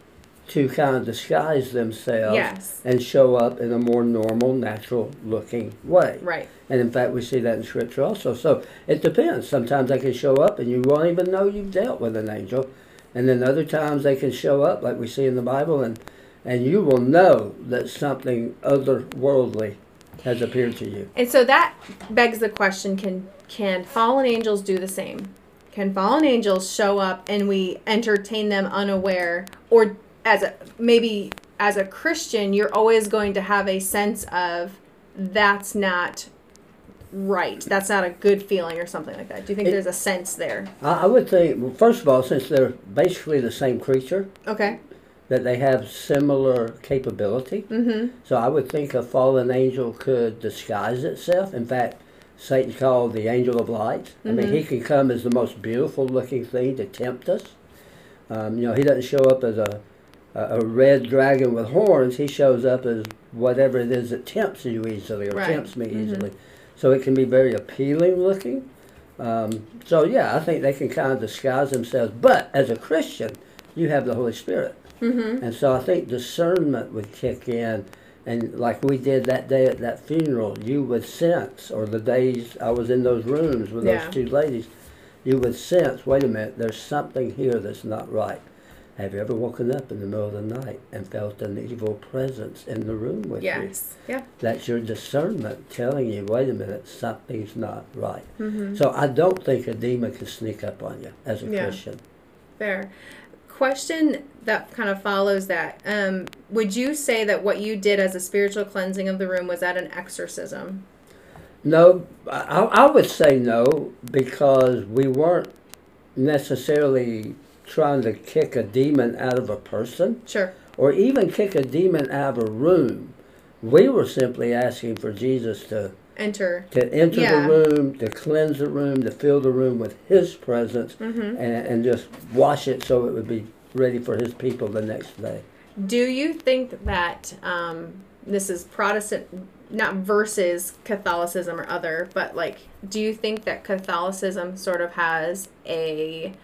to kind of disguise themselves Yes. and show up in a more normal, natural looking way. Right. And in fact, we see that in Scripture also. So it depends. Sometimes they can show up and you won't even know you've dealt with an angel. And then other times they can show up, like we see in the Bible, and, and you will know that something otherworldly has appeared to you. And so that begs the question: Can can fallen angels do the same? can fallen angels show up and we entertain them unaware or as a maybe as a Christian you're always going to have a sense of that's not right. That's not a good feeling or something like that. Do you think It- there's a sense there? I, I would think, well, first of all, since they're basically the same creature, Okay. That they have similar capability. Mhm. So I would think a fallen angel could disguise itself. In fact, Satan's called the angel of light. I mean, he can come as the most beautiful looking thing to tempt us. Um, you know, he doesn't show up as a, a, a red dragon with horns. He shows up as whatever it is that tempts you easily or Right. tempts me Mhm. easily. So it can be very appealing looking. Um, so yeah, I think they can kind of disguise themselves. But as a Christian, you have the Holy Spirit. Mhm. And so I think discernment would kick in. And like we did that day at that funeral, you would sense, or the days I was in those rooms with Yeah. those two ladies, you would sense, wait a minute, there's something here that's not right. Have you ever woken up in the middle of the night and felt an evil presence in the room with you? Yes. Yeah. That's your discernment telling you, wait a minute, something's not right. Mhm. So I don't think a demon can sneak up on you as a Yeah. Christian. Fair. Question that kind of follows that. Um, would you say that what you did as a spiritual cleansing of the room was that an exorcism? No, I, I would say no because we weren't necessarily trying to kick a demon out of a person Sure. or even kick a demon out of a room. We were simply asking for Jesus to, Enter. to enter Yeah. the room, to cleanse the room, to fill the room with His presence, Mhm. and, and just wash it so it would be ready for His people the next day. Do you think that um, this is Protestant, not versus Catholicism or other, but like, do you think that Catholicism sort of has a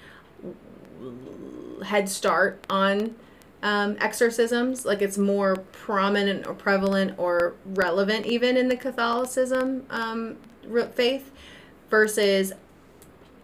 head start on um, exorcisms? Like, it's more prominent or prevalent or relevant even in the Catholicism um, faith versus,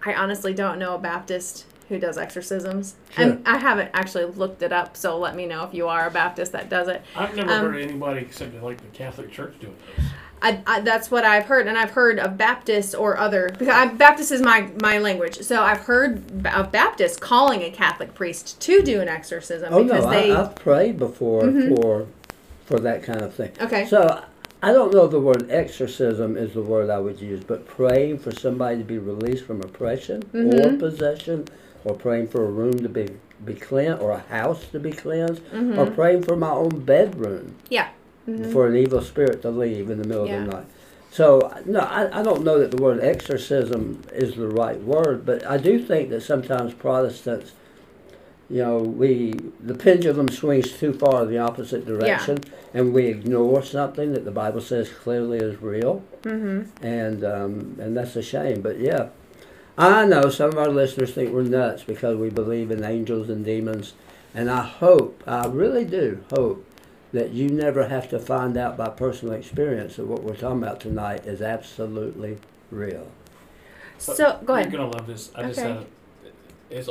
I honestly don't know a Baptist who does exorcisms. Sure. And I haven't actually looked it up, so let me know if you are a Baptist that does it. I've never Um, heard anybody except like the Catholic Church doing those. I, I, that's what I've heard, and I've heard of Baptists or other. Because I, Baptist is my my language, so I've heard of Baptists calling a Catholic priest to do an exorcism Oh because no, they. I, I've prayed before Mhm. for for that kind of thing. okay. So I don't know if the word exorcism is the word I would use, but praying for somebody to be released from oppression or Mhm. possession, or praying for a room to be be cleansed, or a house to be cleansed, Mhm. or praying for my own bedroom Yeah. Mhm. for an evil spirit to leave in the middle Yeah. of the night. So no, I, I don't know that the word exorcism is the right word, but I do think that sometimes Protestants, you know, we the pendulum swings too far in the opposite direction, and we ignore something that the Bible says clearly is real, Mhm. and um, and that's a shame. But yeah, I know some of our listeners think we're nuts because we believe in angels and demons, and I hope, I really do hope that you never have to find out by personal experience that what we're talking about tonight is absolutely real. So go ahead. You're gonna love this. I just had. A, it's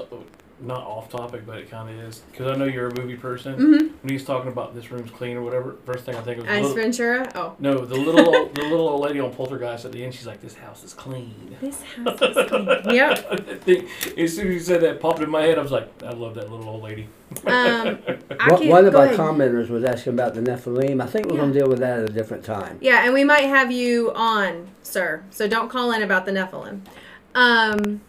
not off topic, but it kind of is because I know you're a movie person. Mhm. When he's talking about this room's clean or whatever, first thing I think of Ice little, Ventura. Oh, no, the little old, the little old lady on Poltergeist at the end. She's like, "This house is clean." this house is clean. yep. I think- as soon as you said that, popped in my head. I was like, "I love that little old lady." Um, I One, one of go our ahead. commenters was asking about the Nephilim. I think we're going to deal with that at a different time. Yeah, and we might have you on, sir. So don't call in about the Nephilim. Um,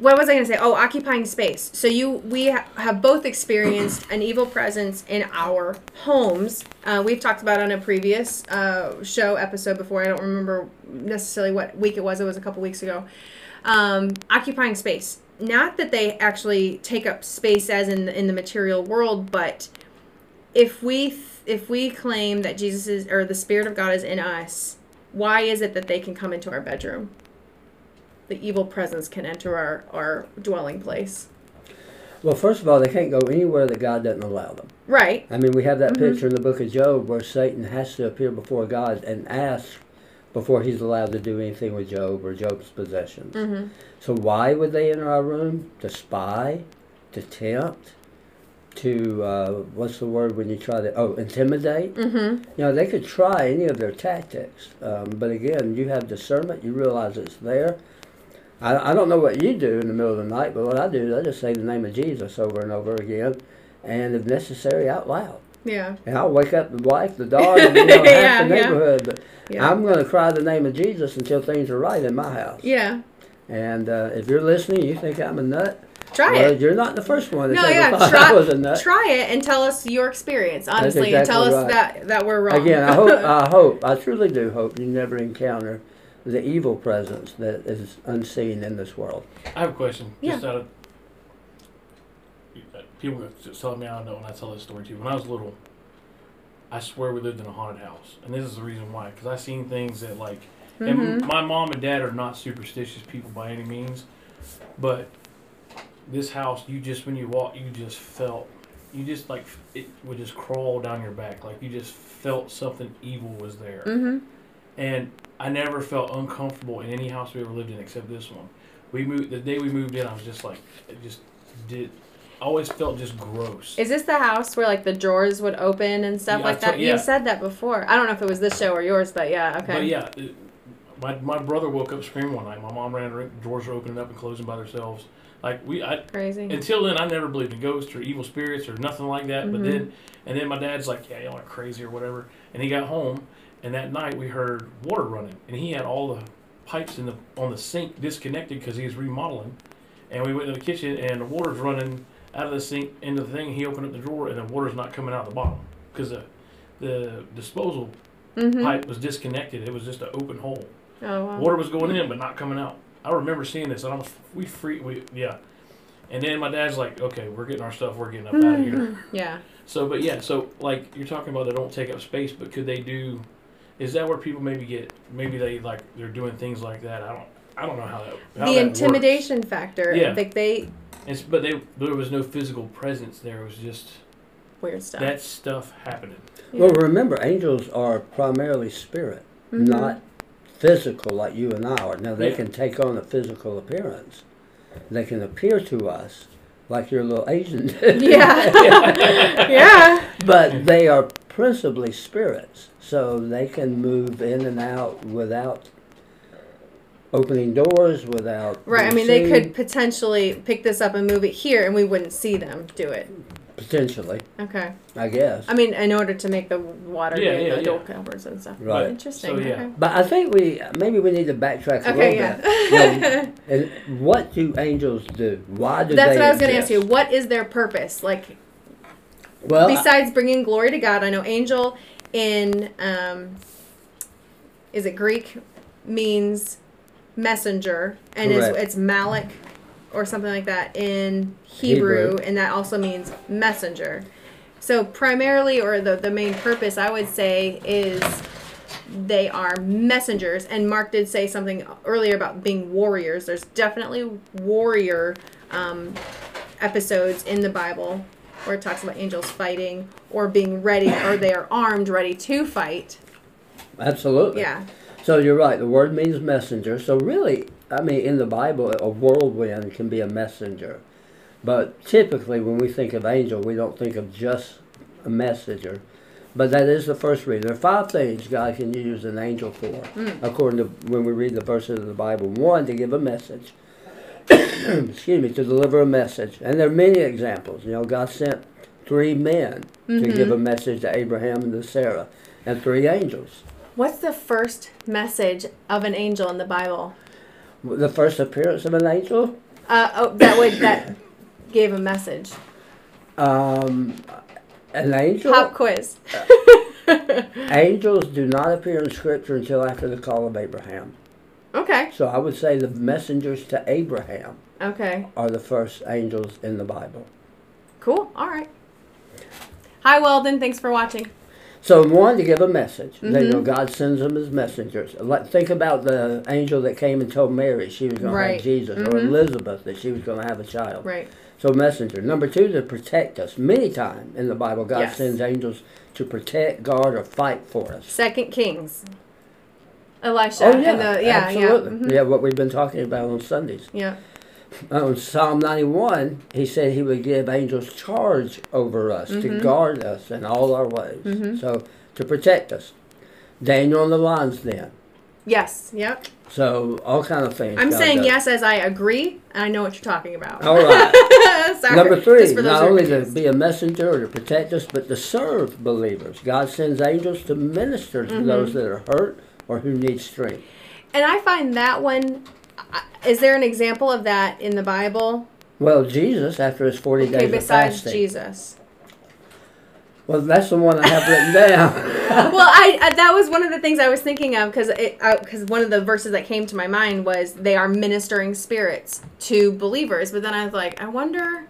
what was I going to say? Oh, occupying space. So you, we ha- have both experienced an evil presence in our homes. Uh, we've talked about on a previous uh, show episode before. I don't remember necessarily what week it was. It was a couple weeks ago. Um, occupying space. Not that they actually take up space as in in the material world, but if we if we claim that Jesus is or the Spirit of God is in us, why is it that they can come into our bedroom? The evil presence can enter our, our dwelling place. Well, first of all, they can't go anywhere that God doesn't allow them. Right. I mean, we have that Mhm. picture in the book of Job where Satan has to appear before God and ask before he's allowed to do anything with Job or Job's possessions. Mm-hmm. So why would they enter our room? To spy, to tempt, to uh, what's the word when you try to oh intimidate? Mm-hmm. You know, they could try any of their tactics, um, but again, you have discernment. You realize it's there. I, I don't know what you do in the middle of the night, but what I do, is I just say the name of Jesus over and over again, and if necessary, out loud. Yeah. And I'll wake up the wife, the dog, and you know, half Yeah, the yeah. neighborhood. But Yeah. I'm going to cry the name of Jesus until things are right in my house. Yeah. And uh, if you're listening, you think I'm a nut. Try well, it. you're not the first one No, yeah, try, I was a nut. try it and tell us your experience, honestly, and tell exactly us that, that we're wrong. Again, I hope, I hope, I truly do hope you never encounter the evil presence that is unseen in this world. I have a question. Yeah. Just out of people just telling me I don't know when I tell this story to you. When I was little, I swear we lived in a haunted house, and this is the reason why. Because I seen things that like, Mhm. and my mom and dad are not superstitious people by any means, but this house, you just when you walk, you just felt, you just like it would just crawl down your back, like you just felt something evil was there. Mm-hmm. And I never felt uncomfortable in any house we ever lived in except this one. We moved the day we moved in. I was just like, it just did. Always felt just gross. Is this the house where like the drawers would open and stuff Yeah, like that? told- yeah. You said that before. I don't know if it was this show or yours, but yeah, okay. But yeah, it, my my brother woke up screaming one night. My mom ran. The drawers were opening up and closing by themselves. Like we, I Crazy. until then I never believed in ghosts or evil spirits or nothing like that. But Mhm. then and then my dad's like, yeah, y'all are crazy or whatever. And he got home, and that night we heard water running, and he had all the pipes in the on the sink disconnected because he was remodeling. And we went to the kitchen, and the water's running out of the sink into the thing. He opened up the drawer, and the water's not coming out of the bottom because the the disposal mm-hmm. pipe was disconnected. It was just an open hole. Oh wow. Water was going in, but not coming out. I remember seeing this, and I was we free we yeah. And then my dad's like, "Okay, we're getting our stuff. We're getting up out of here." Yeah. So, but yeah, so like you're talking about, they don't take up space, but could they do? Is that where people maybe get? Maybe they like they're doing things like that. I don't. I don't know how that. How the that intimidation factor. Yeah. Like they It's, but they there was no physical presence there. It was just weird stuff. that stuff happening. Yeah. Well, remember, angels are primarily spirit, Mhm. not physical like you and I are. Now, they Yeah. can take on a physical appearance. They can appear to us like your little agent. Yeah. yeah. But they are principally spirits, so they can move in and out without opening doors, without. Right. I being mean, they seen, could potentially pick this up and move it here, and we wouldn't see them do it. Potentially, Okay. I guess. I mean, in order to make the water Yeah, get yeah, the yeah. door covers and stuff. Right. Interesting. So, yeah. Okay. But I think we maybe we need to backtrack a Okay. little Yeah. bit. Now, and what do angels do? Why do they That's they what I was going to ask you. What is their purpose? Like, Well, I- besides bringing glory to God, I know angel in um, is it Greek means messenger, and is Correct. it's Malik or something like that in Hebrew, Hebrew. and that also means messenger. So primarily, or the the main purpose, I would say, is they are messengers. And Mark did say something earlier about being warriors. There's definitely warrior um, episodes in the Bible where it talks about angels fighting or being ready, or they are armed, ready to fight. absolutely. Yeah. So you're right. The word means messenger. So really, I mean, in the Bible, a whirlwind can be a messenger. But typically, when we think of angel, we don't think of just a messenger. But that is the first reason. There are five things God can use an angel for, hmm. according to when we read the verses of the Bible. One, to give a message. Excuse me, to deliver a message. And there are many examples. You know, God sent three men to give a message to Abraham and to Sarah, and three angels. What's the first message of an angel in the Bible? The first appearance of an angel Uh, oh, that would that gave a message. Um, an angel. Pop quiz. Angels do not appear in Scripture until after the call of Abraham. Okay. So I would say the messengers to Abraham Okay. are the first angels in the Bible. Cool. All right. Hi, Weldon. Thanks for watching. So one to give a message. They Mhm. know God sends them as messengers. Like, think about the angel that came and told Mary she was going to have Jesus, or Mhm. Elizabeth that she was going to have a child. Right. So messenger. Number two to protect us. Many times in the Bible, God Yes. sends angels to protect, guard, or fight for us. Second Kings. Elisha. Oh yeah, and the, yeah, absolutely. yeah. mhm. Yeah, what we've been talking about on Sundays. Yeah. On Psalm 91, he said he would give angels charge over us to Mhm. guard us in all our ways. Mhm. So, to protect us. Daniel and the lion's den. Yes. Yep. So all kind of things. I'm God saying does. yes as I agree, and I know what you're talking about. All right. Sorry. Number three, Just for those not only to be a messenger or to protect us, but to serve believers. God sends angels to minister Mm-hmm. to those that are hurt or who need strength. And I find that one. Is there an example of that in the Bible? Well, Jesus, after his 40 Okay, days of besides fasting. Jesus. Well, that's the one I have written down. well, I, I that was one of the things I was thinking of because because one of the verses that came to my mind was they are ministering spirits to believers. But then I was like, I wonder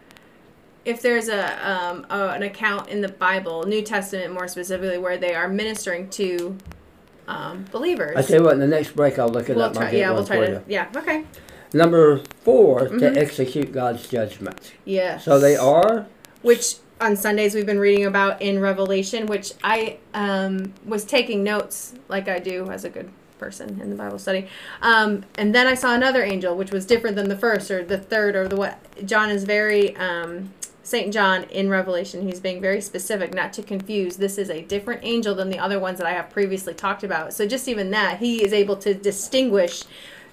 if there's a, um, a an account in the Bible, New Testament more specifically, where they are ministering to um, believers. I tell you what, in the next break, I'll look it we'll up. try, yeah, we'll try to. you. Yeah. Okay. Number 4 Mhm. to execute God's judgment. Yes. So they are which on Sundays we've been reading about in Revelation, which I um, was taking notes like I do as a good person in the Bible study. Um, and then I saw another angel, which was different than the first or the third or the what. John is very. Um, Saint John in Revelation, he's being very specific, not to confuse. This is a different angel than the other ones that I have previously talked about. So just even that, he is able to distinguish.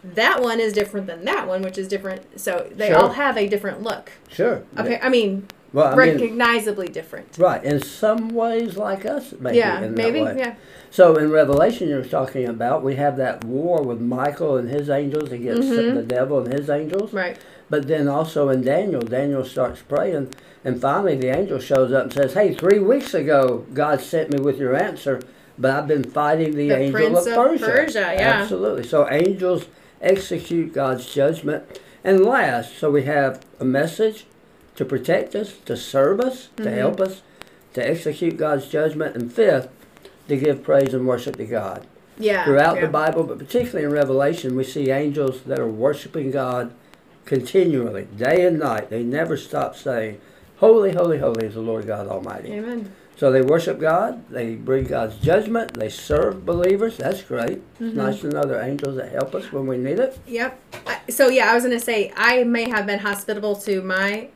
That one is different than that one, which is different. So they Sure. all have a different look. sure. Okay, I mean, Well, I mean, recognizably different. right. In some ways, like us, maybe. yeah, maybe. Yeah. So in Revelation, you're talking about we have that war with Michael and his angels against Mhm. the devil and his angels. Right. But then also in Daniel, Daniel starts praying, and finally the angel shows up and says, "Hey, three weeks ago, God sent me with your answer, but I've been fighting the, The angel Prince of Persia." Persia, yeah. absolutely. So angels execute God's judgment, and last, so we have a message to protect us, to serve us, to Mhm. help us, to execute God's judgment, and fifth, to give praise and worship to God Yeah. throughout yeah. the Bible, but particularly in Revelation, we see angels that are worshiping God continually, day and night. They never stop saying, Holy, holy, holy is the Lord God Almighty. Amen. So they worship God, they bring God's judgment, they serve believers. That's great. It's Mhm. nice to know there are angels that help us when we need it. Yep. So yeah, I was gonna say I may have been hospitable to my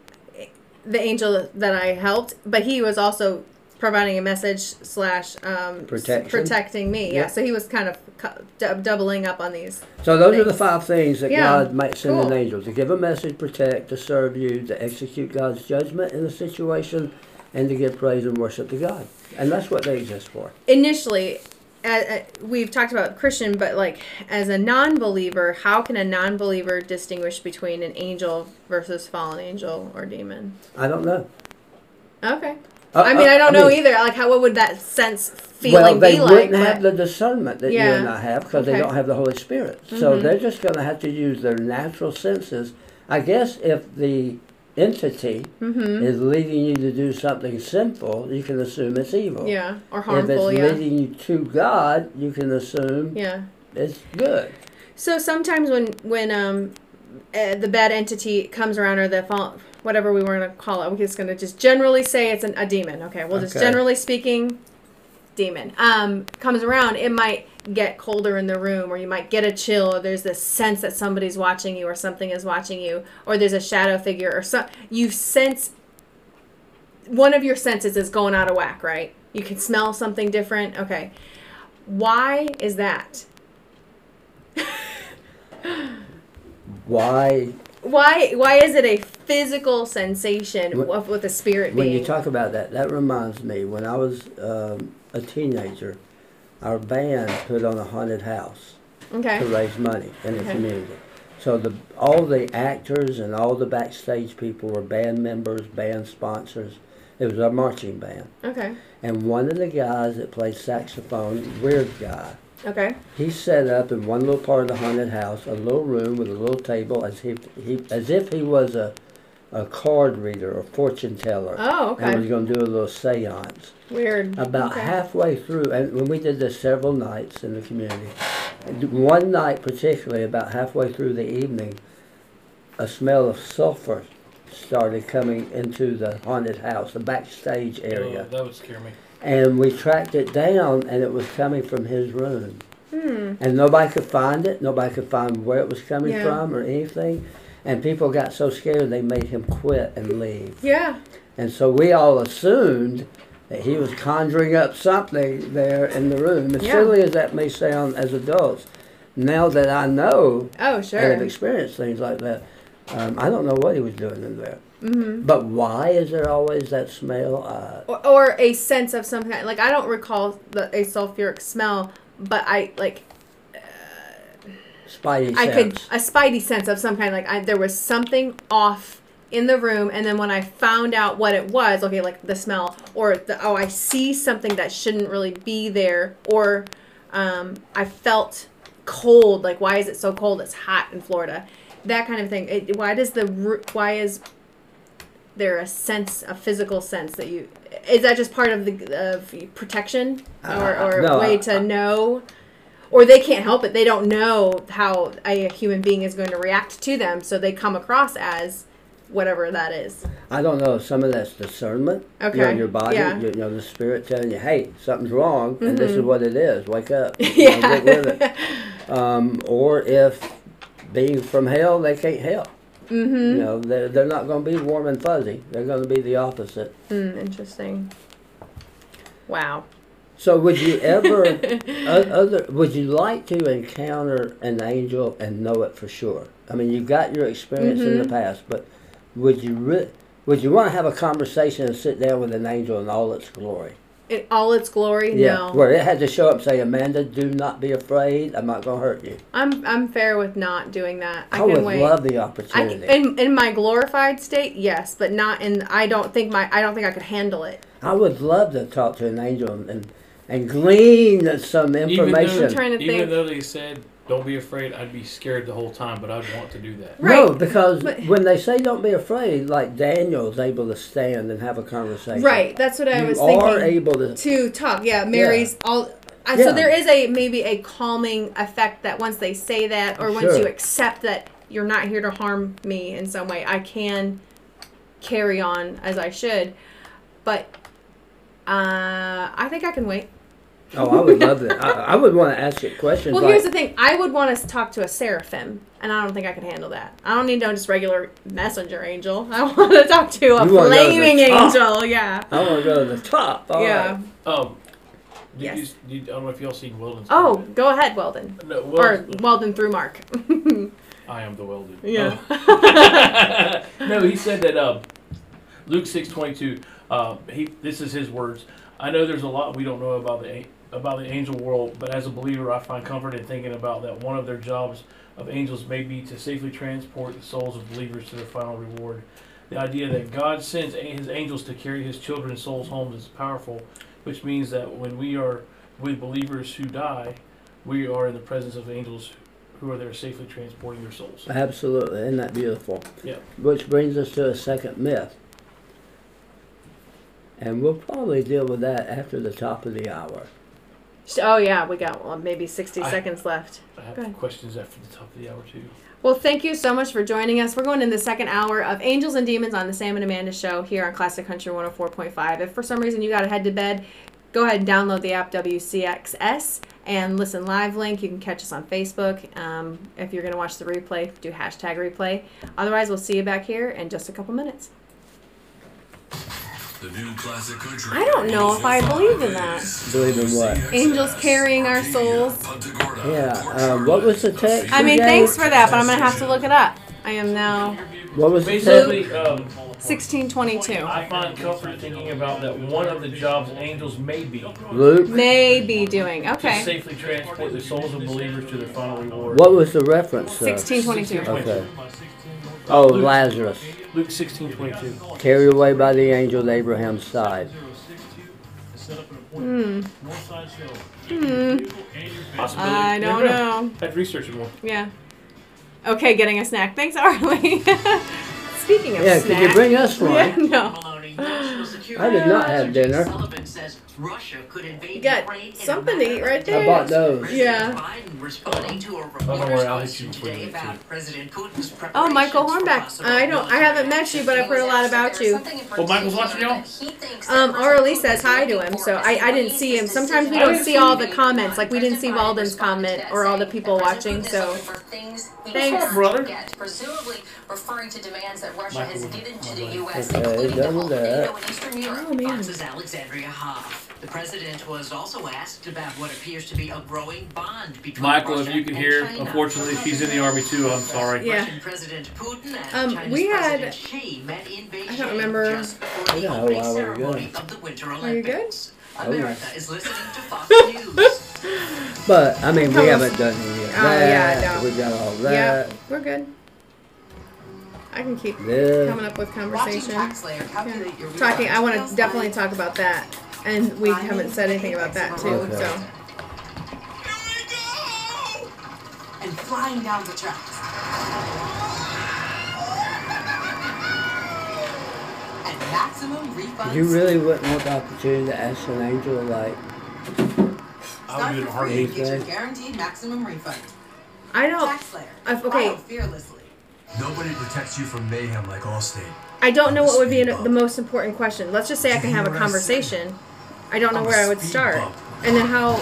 the angel that I helped, but he was also providing a message slash um, Protection. protecting me. Yeah. So he was kind of cu- dou- doubling up on these. So those are the five things that Yeah, God might send cool. an angel to give a message, protect, to serve you, to execute God's judgment in a situation, and to give praise and worship to God. And that's what they exist for. initially uh, uh, we've talked about christian but like as a non-believer how can a non-believer distinguish between an angel versus fallen angel or demon I don't know. okay Uh, i mean uh, i don't know mean, either like how what would that sense feeling well, they be like wouldn't have the discernment that you and I have because Okay. they don't have the Holy Spirit. So Mhm. they're just going to have to use their natural senses. I guess if the entity Mhm. is leading you to do something sinful, you can assume it's evil. yeah or harmful. If it's yeah leading you to God, you can assume yeah it's good. so sometimes when when um uh, the bad entity comes around or the fall whatever we want to call it we're just going to just generally say it's an, a demon okay well just Okay. generally speaking demon. Um comes around it might get colder in the room or you might get a chill or there's this sense that somebody's watching you or something is watching you or there's a shadow figure or so you sense one of your senses is going out of whack right? You can smell something different okay. Why is that? Why, why why is it a physical sensation Wh- of, with a spirit when being you talk about that, that reminds me when I was um, a teenager, our band put on a haunted house. okay to raise money in the Okay. community. So the all the actors and all the backstage people were band members, band sponsors. It was a marching band, okay and one of the guys that played saxophone, weird guy, okay he set up in one little part of the haunted house a little room with a little table as if he as if he was a a card reader or fortune teller. oh And was going to do a little seance. weird About okay. halfway through, and when we did this several nights in the community, one night particularly, about halfway through the evening, a smell of sulfur started coming into the haunted house, the backstage area. Oh, that would scare me. And we tracked it down, and it was coming from his room. hmm And nobody could find it, nobody could find where it was coming Yeah. from or anything. And people got so scared they made him quit and leave. yeah And so we all assumed that he was conjuring up something there in the room, as Yeah. silly as that may sound as adults. now that I know Oh, and sure. have experienced things like that, um, I don't know what he was doing in there. Hmm But why is there always that smell? Uh, Or, or a sense of some kind. Like I don't recall the a sulfuric smell, but I like spidey I could a spidey sense of some kind. Like I, there was something off in the room, and then when I found out what it was, okay, like the smell, or the oh, I see something that shouldn't really be there, or um, I felt cold. Like why is it so cold? It's hot in Florida. That kind of thing. It, why does the why is there a sense, a physical sense that you? Is that just part of the of protection, or, Uh, or no, way to know? or they can't help it. They don't know how a human being is going to react to them, so they come across as whatever that is. I don't know. Some of that's discernment. You know, your body, yeah. you know, the spirit telling you, "Hey, something's wrong, and this is Mhm. what it is. Wake up. You know, yeah. get with it." Um, or if being from hell, they can't help. Mm-hmm. You know, they're, they're not going to be warm and fuzzy. They're going to be the opposite. Mm, interesting. Wow. So, would you ever, other, would you like to encounter an angel and know it for sure? I mean, you got your experience in the Mhm. past, but would you re- would you want to have a conversation and sit down with an angel in all its glory? In all its glory, Yeah, no. where it had to show up and say, "Amanda, do not be afraid. I'm not going to hurt you." I'm I'm fair with not doing that. I, I, can would wait. love the opportunity. I, opportunity. in in my glorified state, yes, but not in. I don't think my. I don't think I could handle it. I would love to talk to an angel and and, and glean some Even information. though, trying to even think. though they said don't be afraid, I'd be scared the whole time, but I'd want to do that. No, because but- when they say don't be afraid, like Daniel's able to stand and have a conversation. Right. That's what I you was are thinking. able to. to talk. Yeah, Mary's all. I Yeah. So there is a maybe a calming effect that once they say that, or once Sure. you accept that you're not here to harm me in some way, I can carry on as I should. But uh, I think I can wait. Oh, I would love that. I, I would want to ask it questions Well, like, here's the thing: I would want to talk to a seraphim, and I don't think I could handle that. I don't need no just regular messenger angel. I want to talk to a You wanna go to the flaming angel. Yeah. I want to go to the top. All yeah. right. Um, did Yes. you, s- did, I don't know if y'all seen Weldon's. Oh, comment. go ahead, Weldon. no, Or Weldon, Weldon through Mark. I am the Weldon. Yeah. Oh. no, he said that um, Luke six twenty two. Uh, he this is his words. I know there's a lot we don't know about the a- about the angel world, but as a believer, I find comfort in thinking about that one of their jobs of angels may be to safely transport the souls of believers to their final reward. The idea that God sends his angels to carry his children's souls home is powerful, which means that when we are with believers who die, we are in the presence of angels who are there safely transporting their souls. Absolutely. Isn't that beautiful? Yeah. Which brings us to a second myth. And we'll probably deal with that after the top of the hour. Oh yeah, we got well, maybe sixty I- seconds left. I have questions after the top of the hour too. Well, thank you so much for joining us. We're going in the second hour of Angels and Demons on the Sam and Amanda Show here on Classic Country 104.5. If for some reason you got to head to bed, go ahead and download the app WCXS and listen live link. You can catch us on Facebook. Um, if you're going to watch the replay, do hashtag replay. Otherwise, we'll see you back here in just a couple minutes. The new classic country. I don't know if I believe in that. Believe in what? Angels carrying our souls. Yeah. Um, what was the text? I mean, gave? thanks for that, but I'm going to have to look it up. I am now What was the text? Basically, um, 1622. I find comfort thinking about that one of the jobs angels may be Luke? May be doing. Okay. to Okay. safely transport the souls of believers to their final reward. What was the reference? though? 1622. Okay. Oh, Lazarus. Luke sixteen twenty two. Carried away by the angel to Abraham's side. Hmm. Hmm. I don't know. I've researched more. Yeah. Okay, getting a snack. Thanks, Arlie. Speaking of snacks. Yeah, snacks. could you bring us one? Yeah, no. I did not have dinner. Sullivan says Russia could invade You got Ukraine in a something to eat right there. I there. bought those. Yeah. Biden responding to a don't worry, I'll hit you question you today get about to President Putin's Oh, Michael preparations Hornback. I don't. I haven't met you, but I've heard a lot about you. Oh, Michael's watching y'all? Um, Arlie says hi to him, so I, I didn't see him. Sometimes we don't see all the comments. Like we didn't see Weldon's comment or all the people watching. So Thanks. brother. Presumably referring to demands that Russia has Michael, given to my the bad. U.S., Okay, including the whole with. NATO and Eastern Europe. oh. Fox's Alexandria Hoff. The president was also asked about what appears to be a growing bond between Michael, Russia if you can hear, China. unfortunately, she's in the army too. I'm sorry. Yeah. Russian President Putin and Um, China's we had- President Xi met in Beijing don't remember- just before the Yeah, opening while we're ceremony good. of the Winter Are you good? Olympics. Oh, America yes. is listening to Fox News. But I mean, we haven't done any of Oh, that. yeah, no. We got all Yeah, that. we're good. I can keep This. coming up with Watching conversation. TaxSlayer calculate your Talking, I want to definitely talk about that, and we haven't said anything about that too. Okay. So and flying down the tracks. Maximum refunds. You really wouldn't want the opportunity to ask an angel like, I would do it in a free. heartbeat. Get your guaranteed maximum refund. I don't, TaxSlayer. I've- okay. Fearlessly. Nobody protects you from mayhem like Allstate. I don't know what would be the most important question. Let's just say I can have a You know what I said? conversation. I don't know where I would start, bump. and then how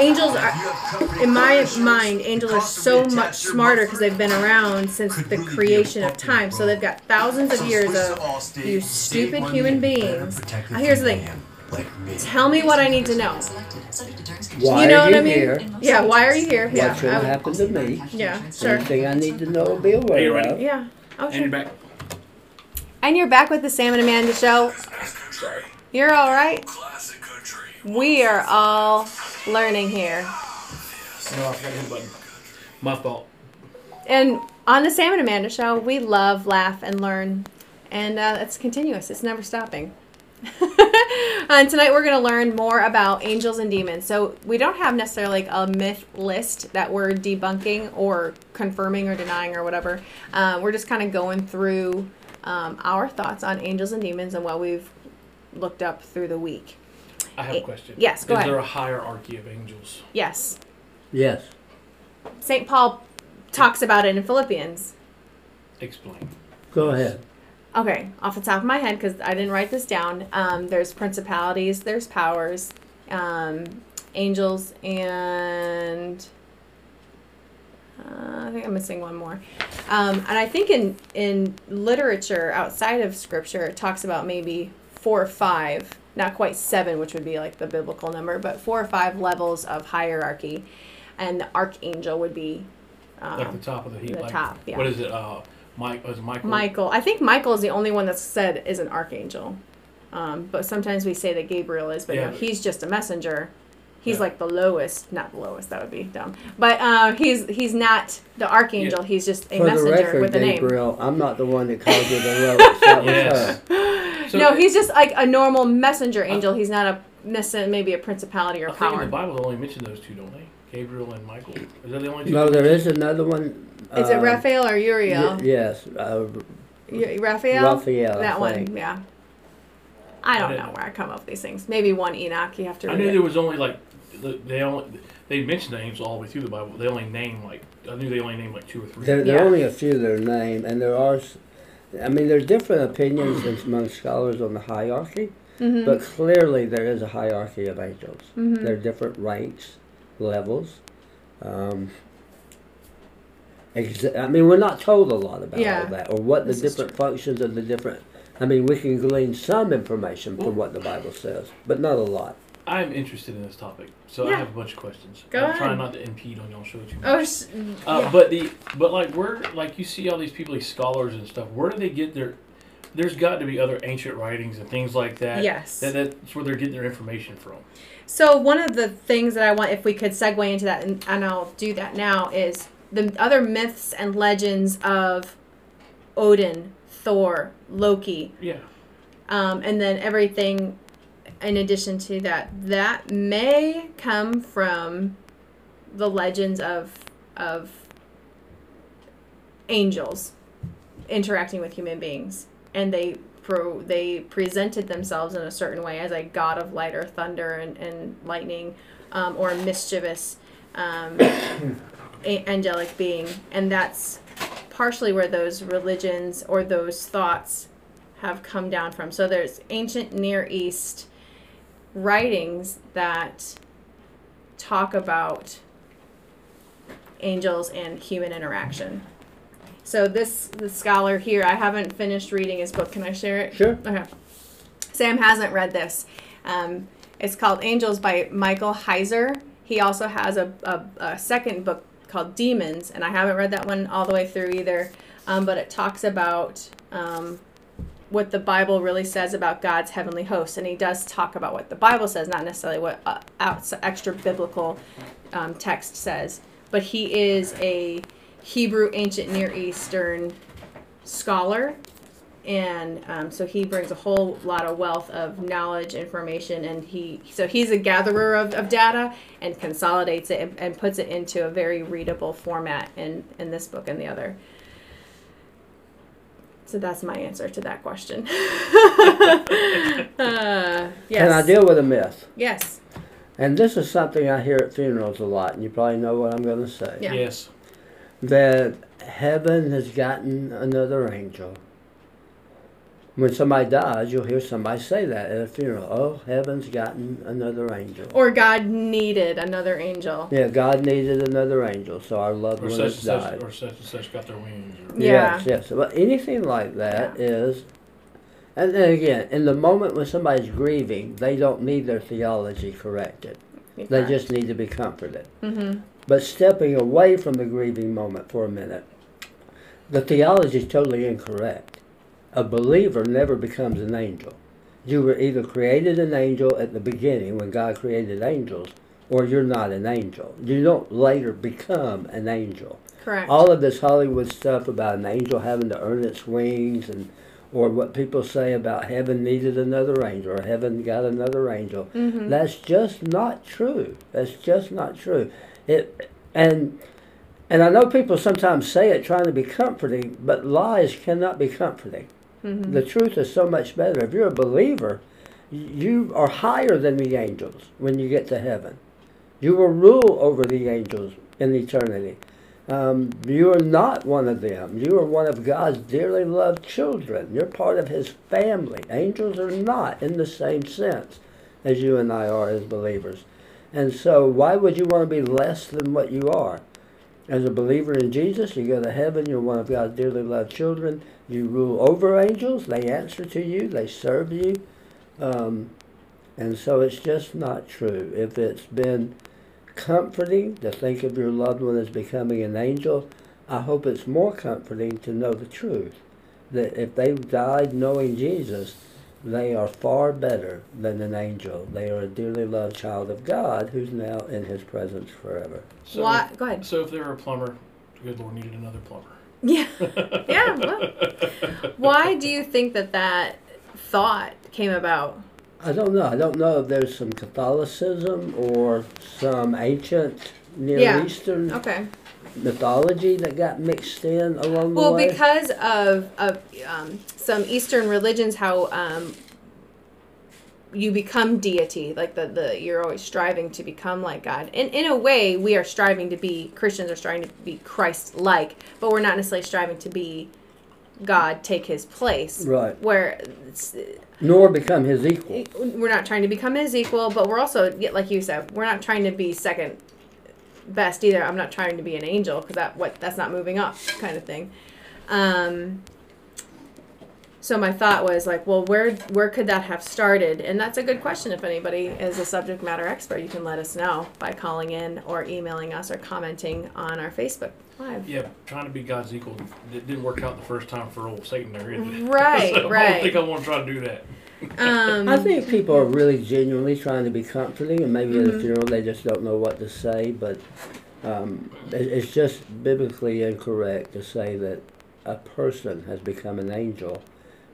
angels are. In my mind, angels are so much smarter because they've been around since the really be a creation of time. So they've got thousands of years of Allstate, you stupid human beings. Now, here's the thing. Like me. Tell me what I need to know. why you know are what you I mean? here? Yeah, why are you here? Yeah, What's going I to happen to me? yeah, sure. Anything I need to know or be Are you aware ready? of? Yeah. Oh, And you're back. And you're back with the Sam and Amanda show. You're all right. Classic country. We are all learning here. No, I forgot to hit the button. My fault. And on the Sam and Amanda show, we love, laugh, and learn. And uh, it's continuous, it's never stopping. and tonight we're going to learn more about angels and demons. So we don't have necessarily like a myth list that we're debunking or confirming or denying or whatever. Uh, we're just kind of going through um, our thoughts on angels and demons and what we've looked up through the week. I have a question. yes, go Is ahead. there a hierarchy of angels? Yes, Yes. St. Paul talks about it in Philippians. Explain. Go ahead. Okay, off the top of my head, because I didn't write this down. Um, there's principalities, there's powers, um, angels, and uh, I think I'm missing one more. Um, and I think in in literature outside of scripture, it talks about maybe four or five, not quite seven, which would be like the biblical number, but four or five levels of hierarchy, and the archangel would be Like um, the top of the heap. the like, top, yeah. What is it? Uh, Mike. Was Michael? Michael. I think Michael is the only one that's said is an archangel. Um, but sometimes we say that Gabriel is, but Yeah, no, but- he's just a messenger. He's Yeah. like the lowest, not the lowest. That would be dumb. But uh, he's he's not the archangel. He's just a For the messenger record, with a name. Gabriel, I'm not the one that called you the lowest. That was Yes. her. So- no, he's just like a normal messenger angel. He's not a necessarily maybe a principality or I think in power. the Bible they only mention those two, don't they? Gabriel and Michael. Is that the only two? No, there is another one. Is it uh, Raphael or Uriel? y- yes. Uh, Y- Raphael. Raphael, I That one. think. Yeah. I don't didn't know know. where I come up with these things. Maybe one Enoch. You have to read. I knew it. there was only like the- they only they mentioned names all the way through the Bible. They only name like I knew they only named like two or three. There, there Yeah. are only a few that are named, and there are. I mean, there's different opinions among scholars on the hierarchy, Mhm. but clearly there is a hierarchy of angels. Mhm. There are different ranks, levels. Um, exa- I mean, we're not told a lot about Yeah. all that, or what the This is different functions of the different. I mean, we can glean some information from what the Bible says, but not a lot. I'm interested in this topic, so I have a bunch of questions. Go I'm ahead. trying not to impede on y'all show too much. Oh, sh- Uh. But the but like where like you see all these people, these scholars and stuff. Where do they get their? There's got to be other ancient writings and things like that. Yes. That, that's where they're getting their information from. So one of the things that I want, if we could segue into that, and, and I'll do that now, is the other myths and legends of Odin, Thor, Loki, Yeah. um, and then everything in addition to that. That may come from the legends of of angels interacting with human beings, and they pro they presented themselves in a certain way as a god of light or thunder and, and lightning, um, or a mischievous um, a- angelic being, and that's partially where those religions or those thoughts have come down from. So there's ancient Near East writings that talk about angels and human interaction. So this the scholar here, I haven't finished reading his book. Can I share it? Sure. Okay. Sam hasn't read this. Um, It's called Angels by Michael Heiser. He also has a, a, a second book called Demons, and I haven't read that one all the way through either. Um, but it talks about um, what the Bible really says about God's heavenly hosts, and he does talk about what the Bible says, not necessarily what uh, extra biblical um, text says. But he is a Hebrew ancient Near Eastern scholar, and um, so he brings a whole lot of wealth of knowledge, information, and he so he's a gatherer of, of data and consolidates it and, and puts it into a very readable format in in this book and the other. So that's my answer to that question. uh, yes. Can I deal with a myth? Yes. And this is something I hear at funerals a lot, and you probably know what I'm going to say. Yeah. Yes. That heaven has gotten another angel. When somebody dies, you'll hear somebody say that at a funeral. Oh, heaven's gotten another angel. Or God needed another angel. Yeah, God needed another angel, so our loved Or one such and has such, died. or such and such got their wings. Or, Yeah. Yes, yes. But anything like that is, and then again, in the moment when somebody's grieving, they don't need their theology corrected. They just need to be comforted. Mm-hmm. But stepping away from the grieving moment for a minute, the theology is totally incorrect. A believer never becomes an angel. You were either created an angel at the beginning when God created angels, or you're not an angel. You don't later become an angel. Correct. All of this Hollywood stuff about an angel having to earn its wings and or what people say about heaven needed another angel or heaven got another angel. Mhm. That's just not true. That's just not true. It and and I know people sometimes say it trying to be comforting, but lies cannot be comforting. Mhm. The truth is so much better. If you're a believer, you are higher than the angels when you get to heaven. You will rule over the angels in eternity. Um, you are not one of them. You are one of God's dearly loved children. You're part of His family. Angels are not in the same sense as you and I are as believers. And so, why would you want to be less than what you are? As a believer in Jesus, you go to heaven, you're one of God's dearly loved children. You rule over angels, they answer to you, they serve you. Um, and so it's just not true. If it's been comforting to think of your loved one as becoming an angel, I hope it's more comforting to know the truth. That if they died knowing Jesus, they are far better than an angel. They are a dearly loved child of God who's now in his presence forever. So Why? If, Go ahead. so if they were a plumber, the good Lord needed another plumber. Yeah. Yeah. Well, why do you think that that thought came about? I don't know. I don't know if there's some Catholicism or some ancient Near Yeah. Eastern Okay. Mythology that got mixed in along the Well, because of of um, some Eastern religions, how um, you become deity, like the, the you're always striving to become like God. And in a way, we are striving to be Christians are striving to be Christ-like, but we're not necessarily striving to be God take His place. Right. Where Nor become his equal. we're not trying to become His equal, but we're also, like you said, we're not trying to be second best either. I'm not trying to be an angel because that what that's not moving up, kind of thing. Um, so my thought was like, well, where where could that have started? And that's a good question. If anybody is a subject matter expert, you can let us know by calling in or emailing us or commenting on our Facebook live. Yeah, trying to be God's equal. It didn't work out the first time for old Satan there, did it? Right, I right. don't think I want to try to do that. Um, I think people are really genuinely trying to be comforting, and maybe at a funeral they just don't know what to say. But um, it, it's just biblically incorrect to say that a person has become an angel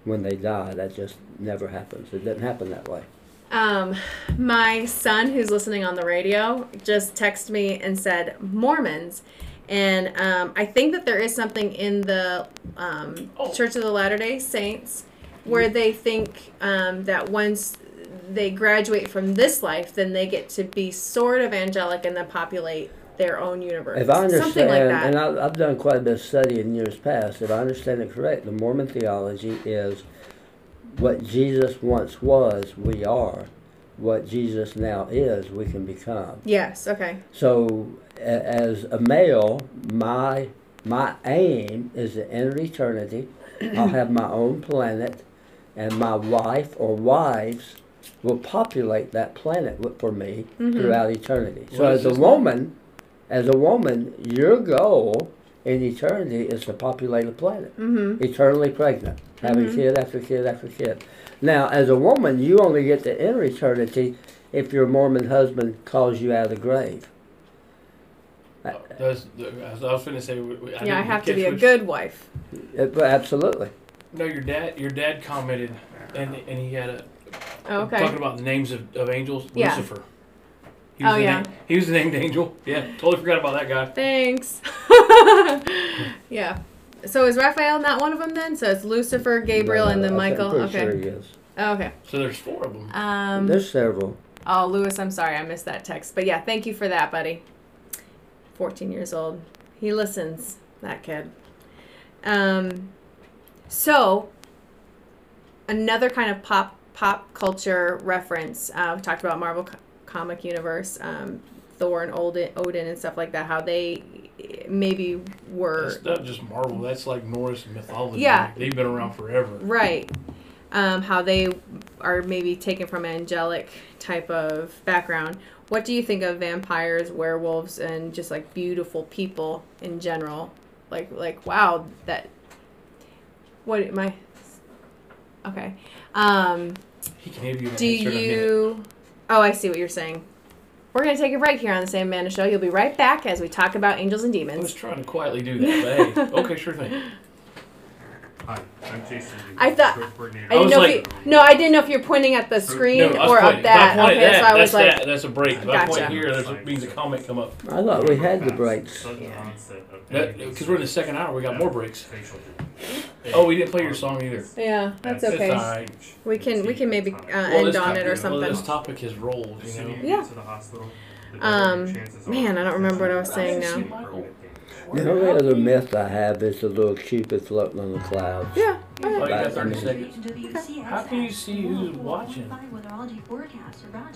when they die. That just never happens. It doesn't happen that way. Um, my son, who's listening on the radio, just texted me and said Mormons, and um, I think that there is something in the um, Oh. Church of the Latter Day Saints where they think um, that once they graduate from this life, then they get to be sort of angelic and then populate their own universe. If I understand, something like that. and I, I've done quite a bit of study in years past, if I understand it correct, the Mormon theology is what Jesus once was, we are. What Jesus now is, we can become. yes. Okay. So, a- as a male, my my aim is to enter eternity. I'll have my own planet, and my wife or wives will populate that planet for me Mhm. throughout eternity. So What is as a his woman, as a woman, your goal in eternity is to populate a planet, Mm-hmm. eternally pregnant, having Mhm. kid after kid after kid. Now, as a woman, you only get to enter eternity if your Mormon husband calls you out of the grave. Does, I was going to say, we- we- I Yeah, I have to be a good wife. Uh, absolutely. No, your dad. Your dad commented, and and he had a Oh, okay. talking about the names of, of angels. Yeah. Lucifer. He was Oh, the yeah. na- he was the named angel. Yeah, totally forgot about that guy. Thanks. yeah. So is Raphael not one of them then? So it's Lucifer, Gabriel, No, and then I'm Michael. Okay. sure he is. Oh, okay. So there's four of them. Um. There's several. Oh, Lewis, I'm sorry I missed that text. But yeah, thank you for that, buddy. 14 years old. He listens, that kid. Um, so, another kind of pop pop culture reference. Uh, we talked about Marvel co- comic universe, um, Thor and Odin, Odin and stuff like that. How they maybe were That's not just Marvel. That's like Norse mythology. Yeah. they've been around forever. Right. Um, how they are maybe taken from an angelic type of background. What do you think of vampires, werewolves, and just like beautiful people in general? Like, like wow, that. What am I? Okay. Um, He can you do answer in a minute. you? Oh, I see what you're saying. We're gonna take a break here on the Sam Amanda Show. You'll be right back as we talk about angels and demons. I was trying to quietly do that, but hey, okay, sure thing. Hi, I'm Jason. I thought- Stroke coordinator. I didn't was know like- if you, no, I didn't know if you're pointing at the screen No, I was or pointing. up that. If I point Okay, at that, so I was that's like, that. That's a break. If I point Gotcha. here, there's a, means a comment come up. I thought we had the breaks. Sudden onset of Because we're in the second hour, we got more breaks. facial Oh, we didn't play your song either. yeah, that's It's okay. alright. We can we can maybe uh, end this on topic- it or Well, something. this topic has rolled, you know. Yeah. To the hospital, Um, man, I don't remember what I was saying now. The only other myth I have is the little cupid floating on the clouds. Yeah. Oh, you got 30 seconds. How can you see who's watching?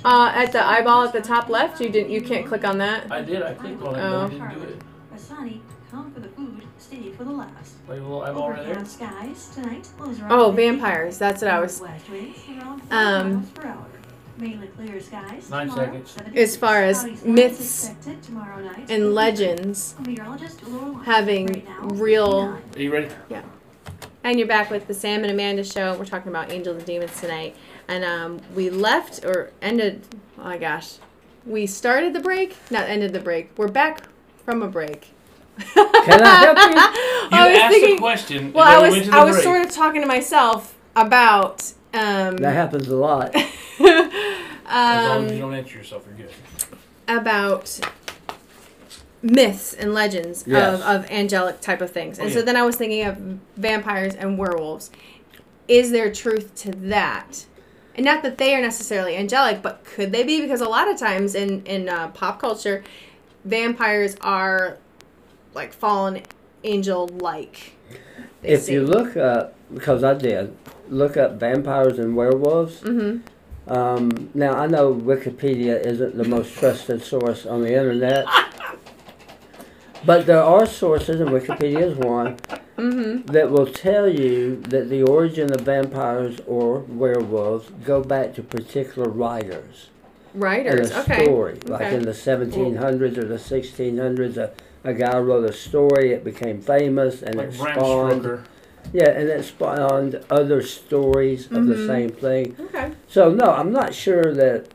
Uh, at the eyeball at the top left, you didn't. You can't click on that. I did. I clicked on it, Oh. but it didn't do it. A sunny, come for the food, stay for the last. Like a little eyeball right there. Skies tonight. Oh, vampires. That's what I was. West winds around 5 Um, miles per hour. Mainly clear skies. Nine tomorrow, seconds. As far as cloudy skies myths expected tomorrow night. And legends Meteorologist Laura Lyon. having Right now, real. nine. Are you ready? Yeah. And you're back with the Sam and Amanda show. We're talking about angels and demons tonight, and um, we left or ended. Oh my gosh, we started the break, not ended the break. We're back from a break. Can I help you? You I was asked thinking- a question. Well, and I then we was went to the I was break. sort of talking to myself about um, That happens a lot. As long as you um, don't answer yourself, you're good. about myths and legends Yes. of, of angelic type of things. And Oh, so then I was thinking of vampires and werewolves. Is there truth to that? And not that they are necessarily angelic, but could they be? Because a lot of times in in uh, pop culture, vampires are like fallen angel like. if you look up, because I did, look up vampires and werewolves. hmm Um, now I know Wikipedia isn't the most trusted source on the internet, but there are sources, and Wikipedia is one, hmm that will tell you that the origin of vampires or werewolves go back to particular writers and Writers. a Okay. story. Like Okay. in the 1700s or the 1600s, a, a guy wrote a story, it became famous, and Like it Bram spawned. Stoker. Yeah, and it spawned other stories of the Mhm. same thing. Okay. So no, I'm not sure that.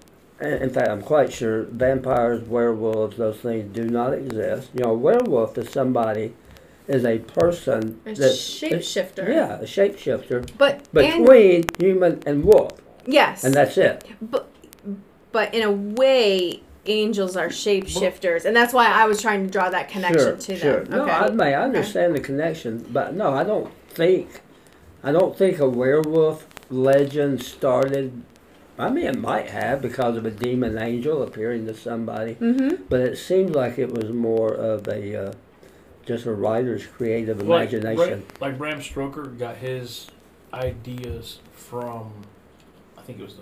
in- In fact, I'm quite sure vampires, werewolves, those things do not exist. You know, a werewolf is somebody, is a person A that shapeshifter. Yeah, a shapeshifter But and between human and wolf, yes. and that's it. But but in a way, angels are shapeshifters, and that's why I was trying to draw that connection sure, to sure. them. No, Okay. I may I understand the connection, but no, I don't think, I don't think a werewolf legend started. I mean, it might have because of a demon angel appearing to somebody, mm-hmm. but it seemed like it was more of a uh, just a writer's creative Like, imagination. Bra- like Bram Stoker got his ideas from, I think it was the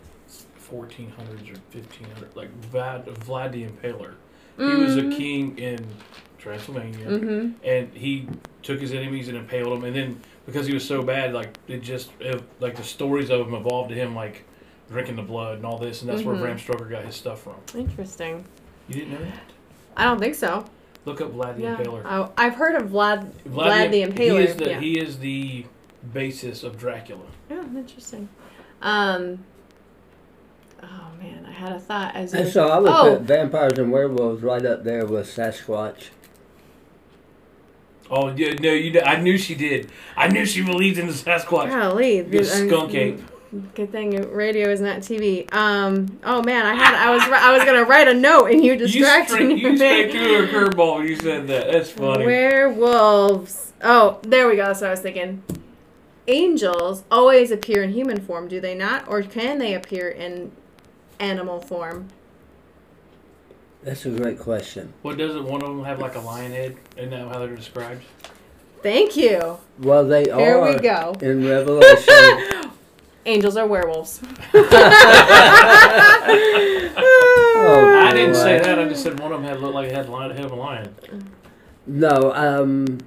1400s or 1500s, like Vlad, Vlad the Impaler. He was a king in Transylvania, Mm-hmm. and he took his enemies and impaled them. And then because he was so bad, like it just it, like the stories of him evolved to him like drinking the blood and all this, and that's where Mhm. Bram Stoker got his stuff from. Interesting. You didn't know that? I don't think so. Look up Vlad the Yeah. Impaler. Oh, I've heard of Vlad Vlad, the Impaler. He is the yeah. he is the basis of Dracula. Oh, interesting. Um. Oh man, I had a thought as And you- so I would oh, put vampires and werewolves right up there with Sasquatch. Oh yeah, no, you. I knew she did. I knew she believed in the Sasquatch. golly, dude, I'm- skunk ape. Good thing radio is not TV. Um. Oh man, I had. I was. I was gonna write a note and you You distracted straight, me. you straight threw a curveball when you said that. That's funny. Werewolves. Oh, there we go. That's what I was thinking. Angels always appear in human form, do they not? Or can they appear in animal form? That's a great question. What doesn't one of them have like a lion head? Isn't that how they're described? Thank you. Well, they Here are we go. in Revelation. Angels are werewolves. Oh, I didn't say that. I just said one of them had looked like it had the lion- head of a lion. No, um,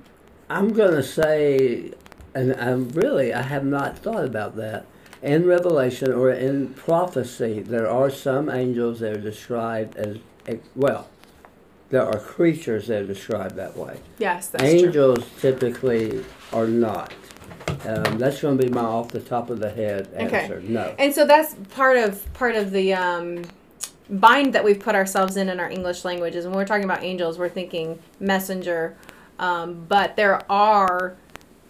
I'm gonna say, and I'm really I have not thought about that. In Revelation or in prophecy, there are some angels that are described as well. There are creatures that are described that way. yes, that's true. angels typically are not. Um, that's going to be my off the top of the head Okay. answer. No. And so that's part of part of the um, bind that we've put ourselves in in our English languages. When we're talking about angels, we're thinking messenger, um, but there are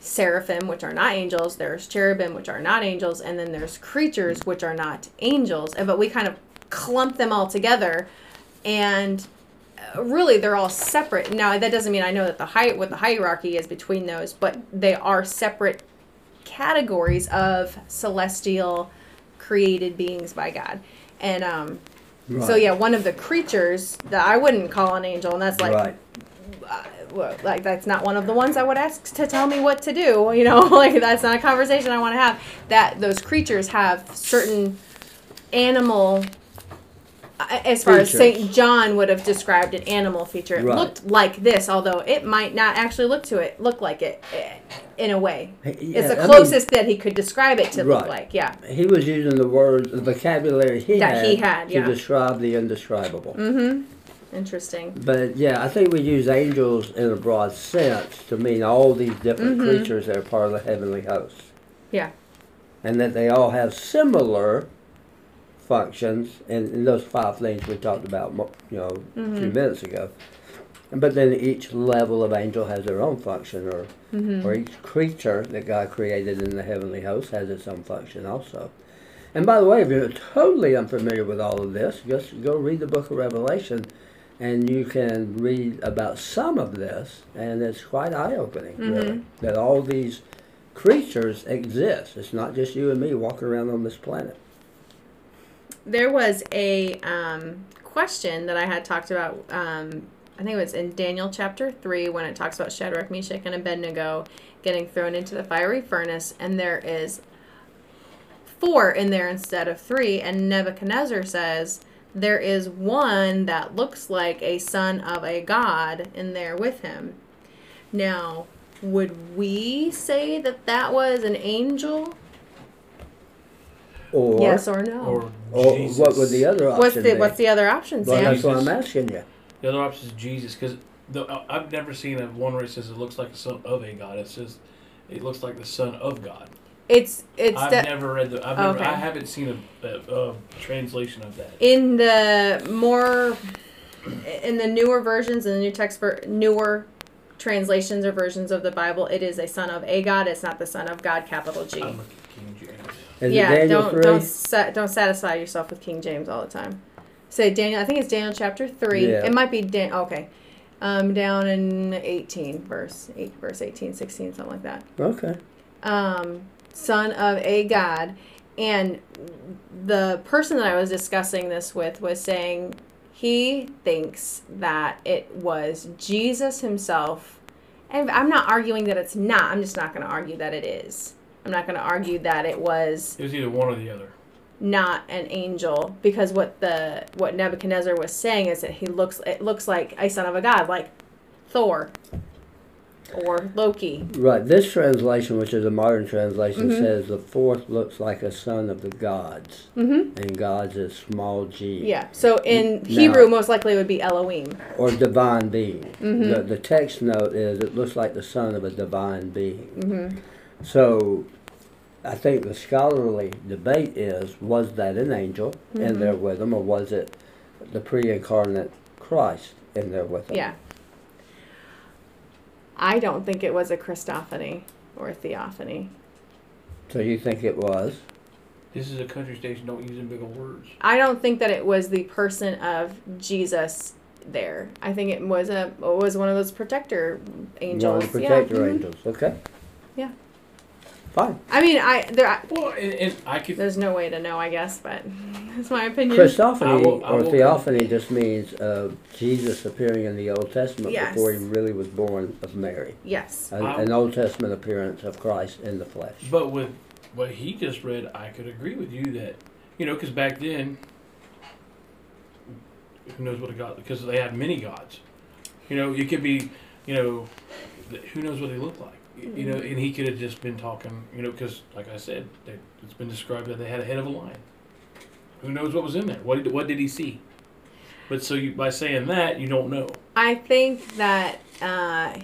seraphim, which are not angels. There's cherubim, which are not angels, and then there's creatures, which are not angels. And but we kind of clump them all together, and uh, really they're all separate. Now that doesn't mean I know that the height what the hierarchy is between those, but they are separate categories of celestial created beings by God. And um so yeah, one of the creatures that I wouldn't call an angel and that's like right. uh, well, like that's not one of the ones I would ask to tell me what to do, you know, like that's not a conversation I want to have. That those creatures have certain animal as far as St. John would have described an animal feature. It Right. looked like this, although it might not actually look to it look like it eh, in a way. Yeah, it's the I mean, closest that he could describe it to look like. Yeah. he was using the words, the vocabulary he That had, he had, to yeah. describe the indescribable. Mm-hmm. Interesting. But yeah, I think we use angels in a broad sense to mean all these different Mhm. creatures that are part of the heavenly host. Yeah. And that they all have similar functions in, in those five things we talked about, you know, a few Mhm. minutes ago. But then each level of angel has their own function, or Mhm. or each creature that God created in the heavenly host has its own function also. And by the way, if you're totally unfamiliar with all of this, just go read the book of Revelation and you can read about some of this, and it's quite eye opening, really, Mhm. that all these creatures exist. It's not just you and me walking around on this planet. There was a um, question that I had talked about. Um, I think it was in Daniel chapter 3 when it talks about Shadrach, Meshach, and Abednego getting thrown into the fiery furnace, and there is four in there instead of three. And Nebuchadnezzar says there is one that looks like a son of a god in there with him. Now, would we say that that was an angel? Or, yes or no? Or or Jesus. what would the other option what's the be? what's the other option, well, Sam? that's what I'm Jesus. asking you. The other option is Jesus, because uh, I've never seen a one where it says it looks like the son of a god. It says it looks like the son of God. It's it's I've the, never read the. I've never. Okay. I haven't seen a, a, a translation of that. in the more in the newer versions in the new text ver- newer translations or versions of the Bible, it is a son of a God. It's not the son of God, capital G. I'm looking at King James. Is yeah, don't 3? don't sa- don't satisfy yourself with King James all the time. Say Daniel. I think it's Daniel chapter three. Yeah. It might be Dan. Okay, um, down in eighteen verse eight verse 18, 16, something like that. Okay. um, son of a god. And the person that I was discussing this with was saying he thinks that it was Jesus himself. And I'm not arguing that it's not. I'm just not going to argue that it is. I'm not going to argue that it was It was either one or the other. not an angel because what the what Nebuchadnezzar was saying is that he looks it looks like a son of a god like Thor. or Loki. Right. This translation, which is a modern translation, Mhm. says the fourth looks like a son of the gods, Mm-hmm. and gods is small g. Yeah. So in Now- Hebrew, most likely it would be Elohim. Or divine being. Mhm. The, the text note is it looks like the son of a divine being. Mm-hmm. So I think the scholarly debate is was that an angel in Mhm. there with him, or was it the pre incarnate Christ in there with him? Yeah. I don't think it was a Christophany or a theophany. So you think it was? This is a country station. Don't use them big old words. I don't think that it was the person of Jesus there. I think it was a it was one of those protector angels. One of the protector yeah. mhm. angels. Okay. Yeah. Fine. I mean, I there. Well, and, and I could. there's no way to know, I guess, but that's my opinion. Christophany I will- I or will theophany just means uh, Jesus appearing in the Old Testament Yes. before he really was born of Mary. Yes. An, I- an Old Testament appearance of Christ in the flesh. But with what he just read, I could agree with you that, you know, because back then, who knows what a god? Because they had many gods. You know, it could be, you know, th- who knows what they look like. Y- You know, and he could have just been talking, you know, because like I said, they, it's been described that they had a head of a lion. Who knows what was in there? What did, what did he see? But so you, by saying that, you don't know. I think that uh,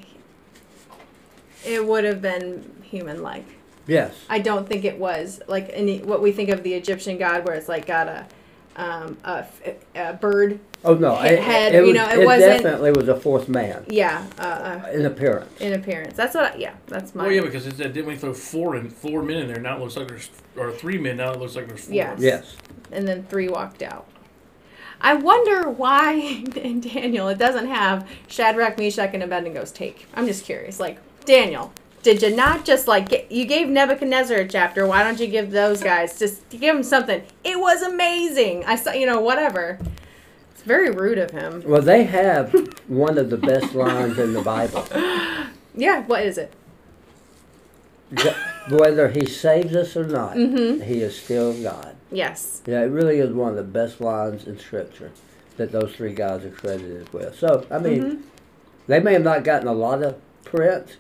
it would have been human-like. Yes. I don't think it was like any what we think of the Egyptian god, where it's like got a um, a, f- a bird. Oh no, it, head, it, you know, it it wasn't- definitely was a fourth man Yeah, uh, uh, in appearance. in appearance. That's what. I, yeah, that's my. Well, yeah, because it didn't we throw four in, four men in there? Now it looks like there's, or three men. Now it looks like there's four. Yes. Yes. and then three walked out. I wonder why in Daniel it doesn't have Shadrach, Meshach, and Abednego's take. I'm just curious. Like Daniel, did you not just like get, you gave Nebuchadnezzar a chapter? Why don't you give those guys just give them something? It was amazing. I saw you know whatever. It's very rude of him. Well, they have one of the best lines in the Bible. Yeah, what is it? Whether he saves us or not, Mhm. he is still God. Yes. Yeah, it really is one of the best lines in Scripture that those three guys are credited with. So, I mean, Mhm. they may have not gotten a lot of print,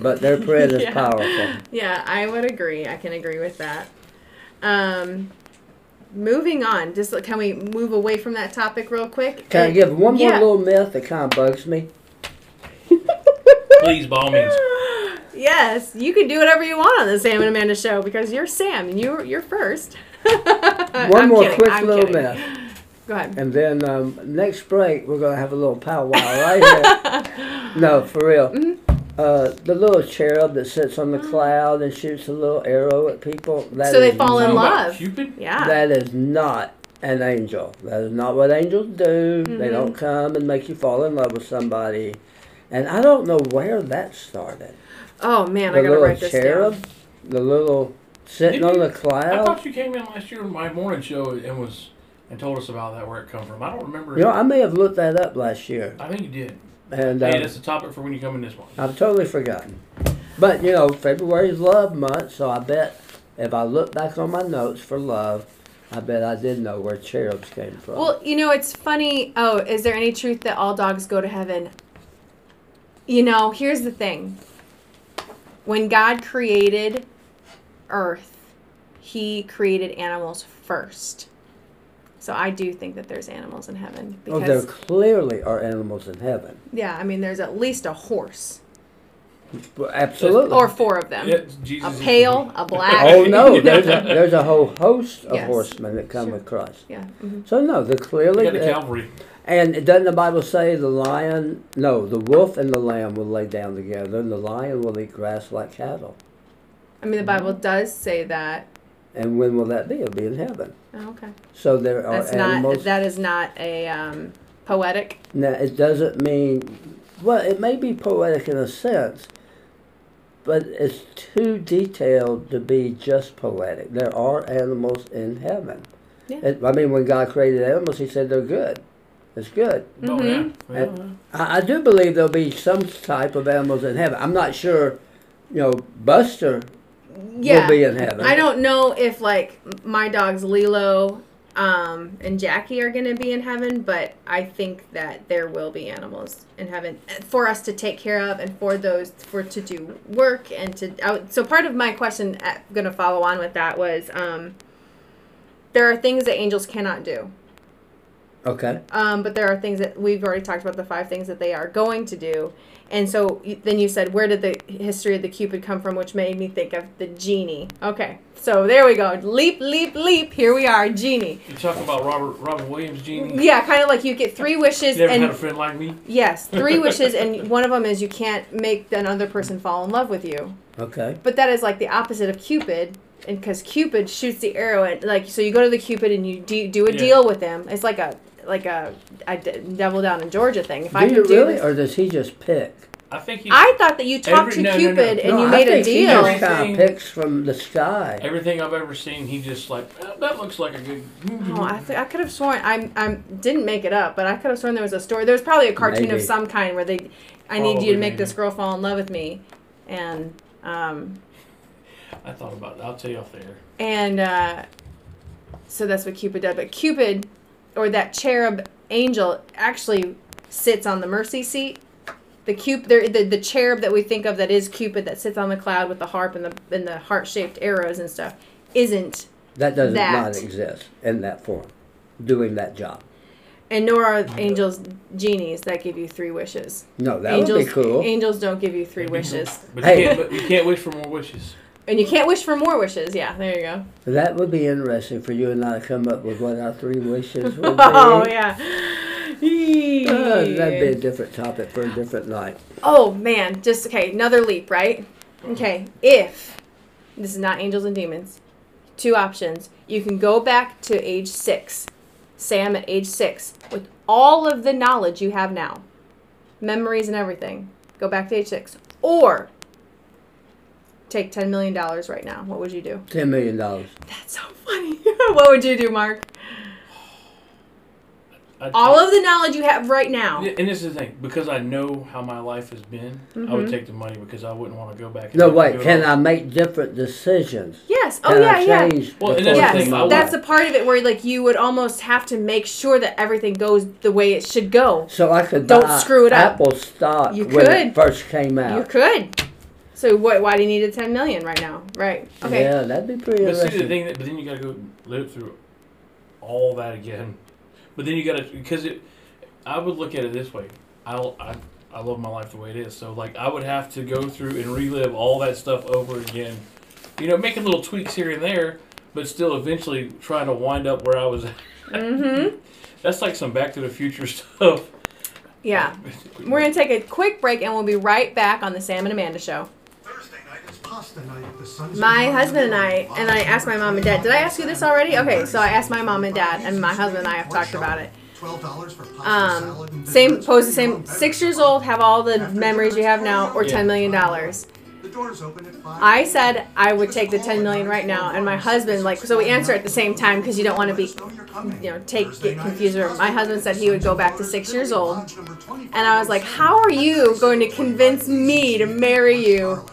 but their print is powerful. Yeah, I would agree. I can agree with that. Um, moving on, just can we move away from that topic real quick? Can I give one more yeah. little myth that kind of bugs me? Please, by all means. Yes, you can do whatever you want on the Sam and Amanda show because you're Sam and you're you're first. One I'm more kidding, quick I'm little kidding. myth. Go ahead. And then um, next break, we're going to have a little powwow right here. no, for real. Mm-hmm. Uh, the little cherub that sits on the cloud and shoots a little arrow at people. That So they is fall in love. Cupid? Yeah. That is not an angel. That is not what angels do. They Mhm. don't come and make you fall in love with somebody. And I don't know where that started. oh man, the I gotta little write this cherub, down. the little sitting Did on you- the cloud. I thought you came in last year on my morning show and was and told us about that where it come from. I don't remember. You know, I may have looked that up last year, I think you did. And hey, uh, that's the topic for when you come in this one. I've totally forgotten. But you know, February is love month, so I bet if I look back on my notes for love, I bet I did know where cherubs came from. Well, you know, it's funny. Oh, is there any truth that all dogs go to heaven? You know, here's the thing. When God created Earth, He created animals first. So I do think that there's animals in heaven oh, there clearly are animals in heaven. yeah, I mean there's at least a horse Well, Absolutely. or four of them. Yeah, A pale, a black. oh no, there's a there's a whole host of Yes. horsemen that come Sure. with Christ. Yeah. mhm. So no, they're clearly got the there. Calvary. And doesn't the Bible say the lion? No, the wolf and the lamb will lay down together, and the lion will eat grass like cattle. I mean the Bible does say that. And when will that be? It'll be in heaven. Oh, okay. So there are That's animals. not that is not a um, poetic. Now, it doesn't mean, well, it may be poetic in a sense, but it's too detailed to be just poetic. There are animals in heaven. Yeah. It, I mean, when God created animals, He said they're good. It's good. Oh, yeah. Mhm. Yeah, I, I do believe there'll be some type of animals in heaven. I'm not sure, you know, Buster Yeah. will be in heaven. I don't know if like my dog's Lilo um, and Jackie are going to be in heaven, but I think that there will be animals in heaven for us to take care of and for those for to do work and to. Would- so part of my question, going to follow on with that was, um, there are things that angels cannot do. Okay. Um, but there are things that we've already talked about the five things that they are going to do. And so you- then you said, where did the history of the Cupid come from? Which made me think of the genie. Okay, so there we go. Leap, leap, leap. Here we are, genie. You talk about Robert Robert Williams, Genie. Yeah, kind of like you get three wishes, You ever and had a friend like me? yes, three wishes, and one of them is you can't make another person fall in love with you. Okay. But that is like the opposite of Cupid, and because Cupid shoots the arrow at like so you go to the Cupid and you do, do a Yeah. deal with him. It's like a like a devil down in Georgia thing. If Do I you could do really, this, or does he just pick? I think he. I thought that you talked Every- to no, no, no. Cupid and No, you I made a think he deal. just kind of picks from the sky. Everything I've ever seen, he just like "Oh, that looks like a good. Oh, I, th- I could have sworn I I didn't make it up, but I could have sworn there was a story. There was probably a cartoon Maybe. of some kind where they, I need you to make maybe. this girl fall in love with me, and um I thought about it. I'll tell you off there. and uh, so that's what Cupid did. But Cupid, or that cherub angel, actually sits on the mercy seat. The Cupid, the, the the cherub that we think of that is Cupid that sits on the cloud with the harp and the and the heart shaped arrows and stuff, isn't That does That. not exist in that form, doing that job. and nor are angels genies that give you three wishes. No, that angels, would be cool. Angels don't give you three wishes, But Hey. can't, but you can't wish for more wishes. And you can't wish for more wishes. Yeah, there you go. That would be interesting for you and I to come up with what our three wishes would be. Oh yeah. Uh, that'd be a different topic for a different night. Oh man, just okay, another leap, right? Okay, if this is not angels and demons, two options. You can go back to age six, Sam at age six, with all of the knowledge you have now, memories and everything. Go back to age six, or take ten million dollars right now. What would you do? Ten million dollars. That's so funny. what would you do, Mark? I, All of the knowledge you have right now. And this is the thing, because I know how my life has been, I would Mhm. take the money because I wouldn't want to go back. and No, do wait. Can. I make different decisions? Yes. Oh yeah, I yeah. Well, and that's the course Yes, thing, of my I would- that's life? a part of it where like you would almost have to make sure that everything goes the way it should go. So I could Don't buy screw it up. Apple stock You when could. it first came out. You could. So what? Why do you need a ten million right now? Right. Okay. Yeah, that'd be pretty But see the thing, that, but then you got to go live through all that again. But then you got to because it. I would look at it this way. I'll, I I love my life the way it is. So like I would have to go through and relive all that stuff over again. You know, making little tweaks here and there, but still eventually trying to wind up where I was. Mm-hmm. That's like some Back to the Future stuff. Yeah. We're gonna take a quick break and we'll be right back on the Sam and Amanda show. Thursday night is pasta night at the Sunset My husband and I, and I asked my mom and dad. Did I ask you this already? Okay, so I asked my mom and dad, and my husband and I have talked about it. $12 for pasta Um, same pose the same. Six years old, have all the memories you have now, or ten million dollars. The doors open at 5. I said I would take the ten million right now, and my husband like so we answer at the same time because you don't want to be, you know, take get confused. My husband said he would go back to six years old, and I was like, how are you going to convince me to marry you?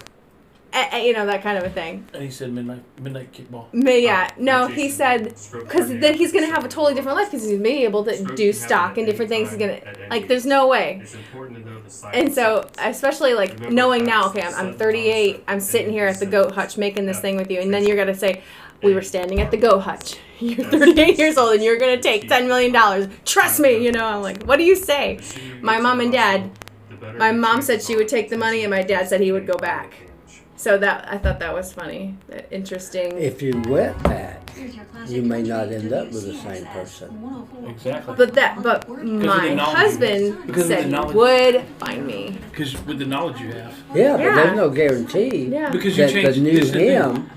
A- a- you know that kind of a thing. And he said midnight midnight kickball. But yeah, no, he said because then he's gonna have a totally different life because he's gonna be able to do stock and different things. He's gonna like, there's no way. It's important to know the side And so, especially like knowing now, okay, I'm, I'm 38, I'm sitting here at the goat hutch making this thing with you, and then you're gonna say, we were standing at the goat hutch. You're 38 years old, and you're gonna take 10 million dollars. Trust me, you know. I'm like, what do you say? The sooner you My mom and dad. hospital, the better My mom said she would take the money, and my dad said he would go back. Damage. So that I thought that was funny, that interesting. If you went back, Here's your classic you may not end up with the same person. Exactly. But that, but my knowledge. husband Because of the said he knowledge. would find me. Because with the knowledge you have, yeah, but Yeah. there's no guarantee Yeah. because you that change the new this thing. him.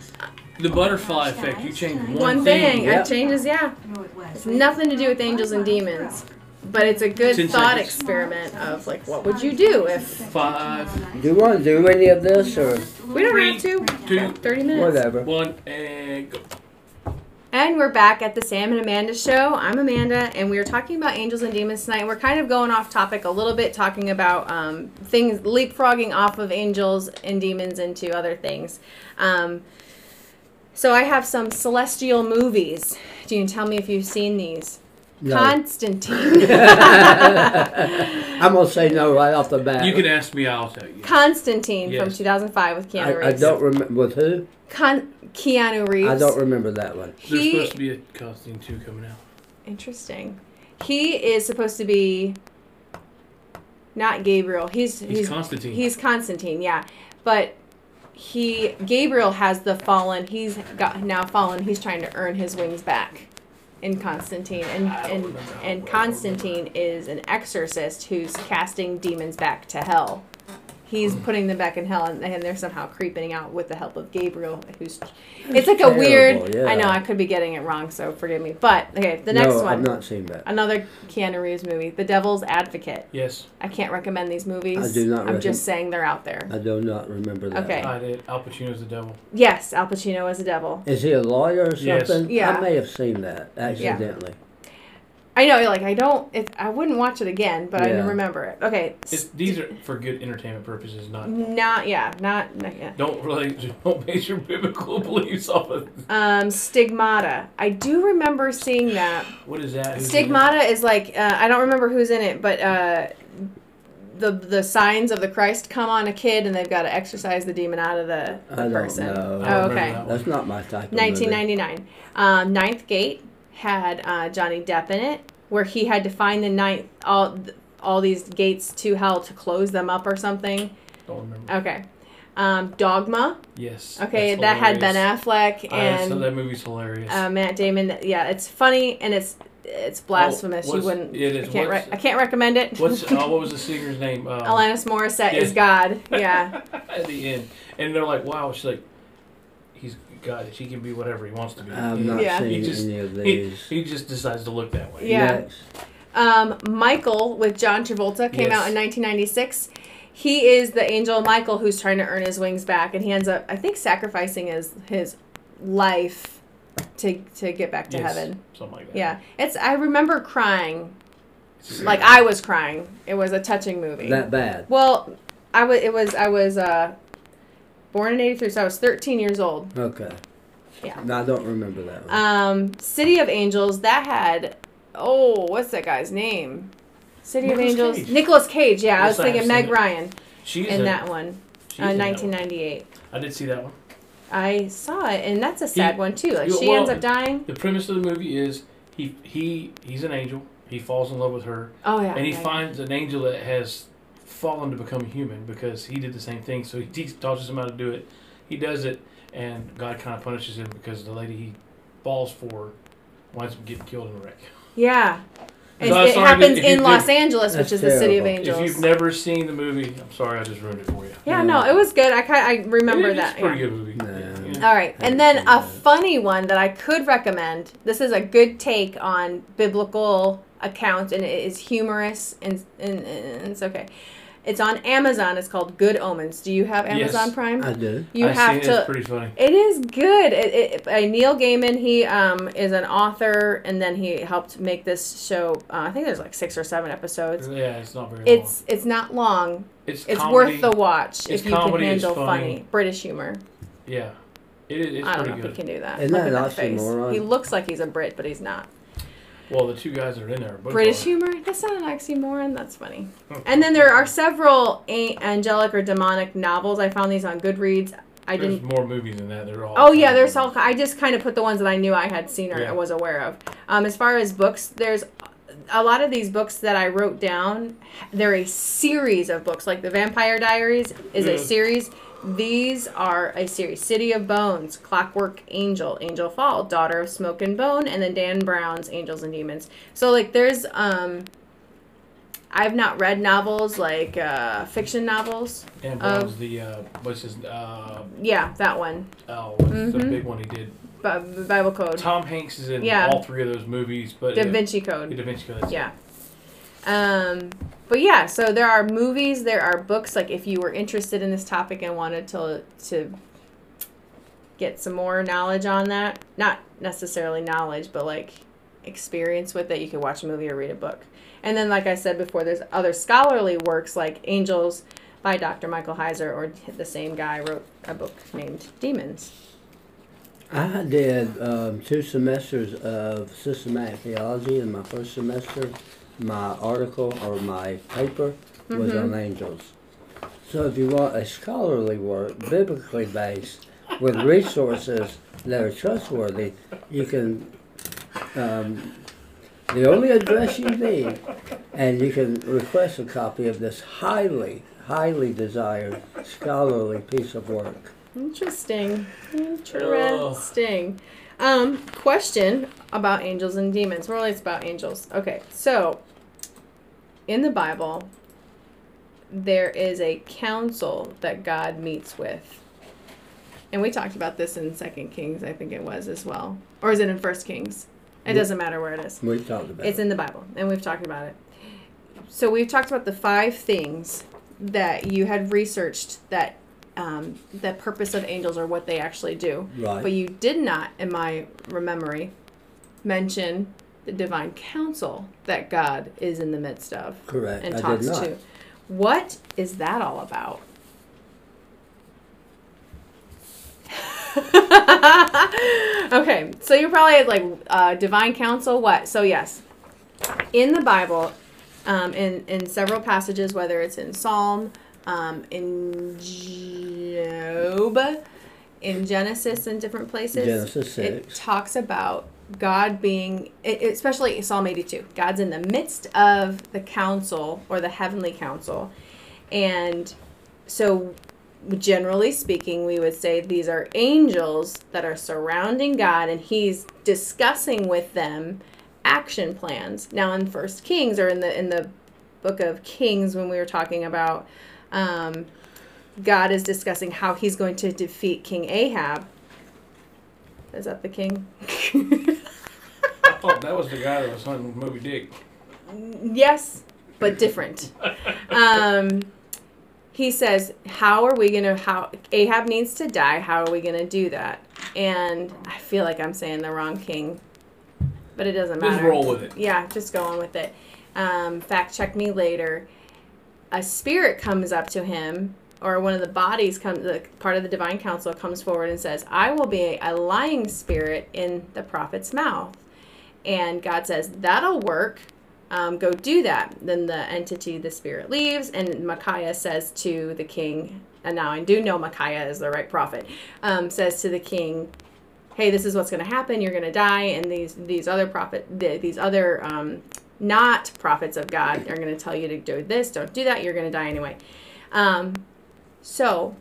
the butterfly effect. You change one, One thing, yeah. it changes, yeah. It's nothing to do with angels and demons. But it's a good Ten thought seconds. experiment of like, what would you do if Five, Do you want to do any of this or we don't Three, have to? two, 30 minutes. whatever? one, and go. And we're back at the Sam and Amanda show. I'm Amanda, and we are talking about angels and demons tonight. We're kind of going off topic a little bit, talking about um, things, leapfrogging off of angels and demons into other things. Um, So I have some celestial movies. Do you tell me if you've seen these? No. Constantine. I'm gonna say no right off the bat. You can ask me, I'll tell you. Constantine from 2005 with Keanu I, I Reeves. don't remember with who. Con- Keanu Reeves. I don't remember that one. There's He- supposed to be a Constantine 2 coming out. Interesting. He is supposed to be not Gabriel. He's He's, he's Constantine. he's Constantine, yeah. But he Gabriel has the fallen. He's got now fallen. He's trying to earn his wings back in Constantine, and and and Constantine is an exorcist who's casting demons back to hell. He's mm. putting them back in hell, and, and they're somehow creeping out with the help of Gabriel, who's. It's like a terrible, weird. I know. I could be getting it wrong, so forgive me. But okay, the next no, one. I've not seen that. Another Keanu Reeves movie, The Devil's Advocate. yes, I can't recommend these movies. I do not I'm recommend- just saying they're out there. I do not remember that. Okay. I did. Al Pacino's the devil. Yes, Al Pacino is a devil. Is he a lawyer or Yes. something? Yeah. I may have seen that accidentally. I know, like I don't. If I wouldn't watch it again, but I remember it. Okay, It's, these are for good entertainment purposes, not. not yeah, not, not yeah. Don't really don't base your biblical beliefs off of. Um, Stigmata. I do remember seeing that. What is that? Who's? Stigmata is like uh, I don't remember who's in it, but uh, the the signs of the Christ come on a kid, and they've got to exorcise the demon out of the, the I don't person. know. I don't Oh, remember okay. that one. That's not my type of movie. 1999. Um, Ninth Gate had uh, Johnny Depp in it, where he had to find the ninth all all these gates to hell to close them up or something. Don't remember. Okay. Um, Dogma. Yes. Okay, that had Ben. Affleck I saw and that movie's hilarious. uh, Matt Damon. Yeah, it's funny and it's it's blasphemous. you Oh, what's- wouldn't. it I is. can't. Re- I can't recommend it. What's uh, what was the singer's name? Um, Alanis Morissette is. God. Yeah. at the end, and they're like, "Wow," she's like, "He's God. He can be whatever he wants to be." I've You know? not Yeah. seen He just- any of these. he just decides to look that way. Yeah. Next. Um, Michael with John Travolta came out in 1996. He is the angel Michael who's trying to earn his wings back, and he ends up, I think, sacrificing his his life to to get back to Yes, heaven. Something like that. Yeah, it's. I remember crying, It's- like I was crying. It was a touching movie. That bad. well, I was. It was. I was uh, born in '83, so I was 13 years old. Okay. Yeah. No, I don't remember that one. Um, City of Angels that had. Oh, what's that guy's name? City Nicolas of Angels. Cage. Nicholas Cage. Yeah, I was Yes, I thinking Meg it. Ryan She's in a- that one. she's Uh, in that one. 1998. I did see that one. I saw it, and that's a sad He- one too. Like you- she well, ends up dying. The premise of the movie is he he he's an angel. He falls in love with her, Oh yeah. and he yeah, yeah. finds an angel that has fallen to become human because he did the same thing. So he teaches, teaches him how to do it. He does it, and God kind of punishes him because the lady he falls for winds up getting killed in a wreck. Yeah. And So I'm it happens in did- Los Angeles, which That's is the city of angels. If you've never seen the movie, I'm sorry, I just ruined it for you. yeah, no, it was good. I kind I remember It- that. It's pretty yeah. good movie. No. Yeah. All right, and then a funny one that I could recommend. This is a good take on biblical accounts, and it is humorous and, and, and it's okay. It's on Amazon. It's called Good Omens. Do you have Yes. Amazon Prime? I do. You I've have seen it, to. It's pretty funny. It is good. It, it, by Neil Gaiman, he um, is an author, and then he helped make this show. Uh, I think there's like six or seven episodes. Yeah, it's not very It's it's not long. long. It's It's comedy. worth the watch if you can comedy, it's handle funny. funny British humor. Yeah, it is. It's I don't pretty know if he can do that. Isn't Look that at an that face. oxymoron? He looks like he's a Brit, but he's not. Well, the two guys are in there. British are. humor? That's not an oxymoron. That's funny. And then there are several angelic or demonic novels. I found these on Goodreads. I There's didn't. more movies than that. They're all. Oh yeah, there's all. I just kind of put the ones that I knew I had seen or Yeah. was aware of. Um, as far as books, there's a lot of these books that I wrote down. They're a series of books. Like the Vampire Diaries is Yeah. a series. These are a series: City of Bones, Clockwork Angel, Angel Fall, Daughter of Smoke and Bone, and then Dan Brown's Angels and Demons. So like, there's um. I've not read novels like uh, fiction novels. Dan of- Brown's the uh, what's his uh Yeah, that one. oh what's the Mhm. big one he did. Bi- Bible Code. Tom Hanks is in Yeah. all three of those movies, but Da Vinci Code. Da Vinci Code. that's it. Um, but yeah, so there are movies, there are books. Like if you were interested in this topic and wanted to to get some more knowledge on that, not necessarily knowledge, but like experience with it, you could watch a movie or read a book. And then, like I said before, there's other scholarly works like Angels by Dr. Michael Heiser, or the same guy wrote a book named Demons. I did um, two semesters of systematic theology in my first semester. My article or my paper was on angels. So if you want a scholarly work, biblically based, with resources that are trustworthy, you can. Um, the only address you need, and you can request a copy of this highly, highly desired scholarly piece of work. Interesting. Interesting. Um, question about angels and demons. Well, it's about angels. Okay, so in the Bible, there is a council that God meets with. And we talked about this in Second Kings, I think it was as well. Or is it in First Kings? It doesn't matter where it is. We've talked about it. It's it. in the Bible, and we've talked about it. So we've talked about the five things that you had researched that um, the purpose of angels or what they actually do. Right. But you did not, in my memory, mention the divine council that God is in the midst of Correct. and I talks did not. to. What is that all about? okay, so you're probably like uh, divine counsel. What? So yes, in the Bible, um, in in several passages, whether it's in Psalm, um, in Job, in Genesis, in different places, Genesis six. it talks about God being, especially Psalm 82. God's in the midst of the council or the heavenly council, and so generally speaking, we would say these are angels that are surrounding God and he's discussing with them action plans. Now in First Kings or in the in the book of Kings when we were talking about um, God is discussing how he's going to defeat King Ahab. Is that the king? I thought that was the guy that was on Moby Dick. yes, but different. Um, he says, "How are we gonna? How Ahab needs to die? How are we gonna do that?" And I feel like I'm saying the wrong king, but it doesn't matter. Just roll with it. Yeah, just go on with it. Um, fact check me later. A spirit comes up to him, or one of the bodies come The part of the divine council comes forward and says, "I will be a lying spirit in the prophet's mouth." And God says, "That'll work." um, go do that. Then the entity, the spirit leaves, and Micaiah says to the king, and now I do know Micaiah is the right prophet, um, says to the king, "Hey, this is what's going to happen. You're going to die, and these these other prophet, the, these other um, not prophets of God are going to tell you to do this. Don't do that. You're going to die anyway." Um, so,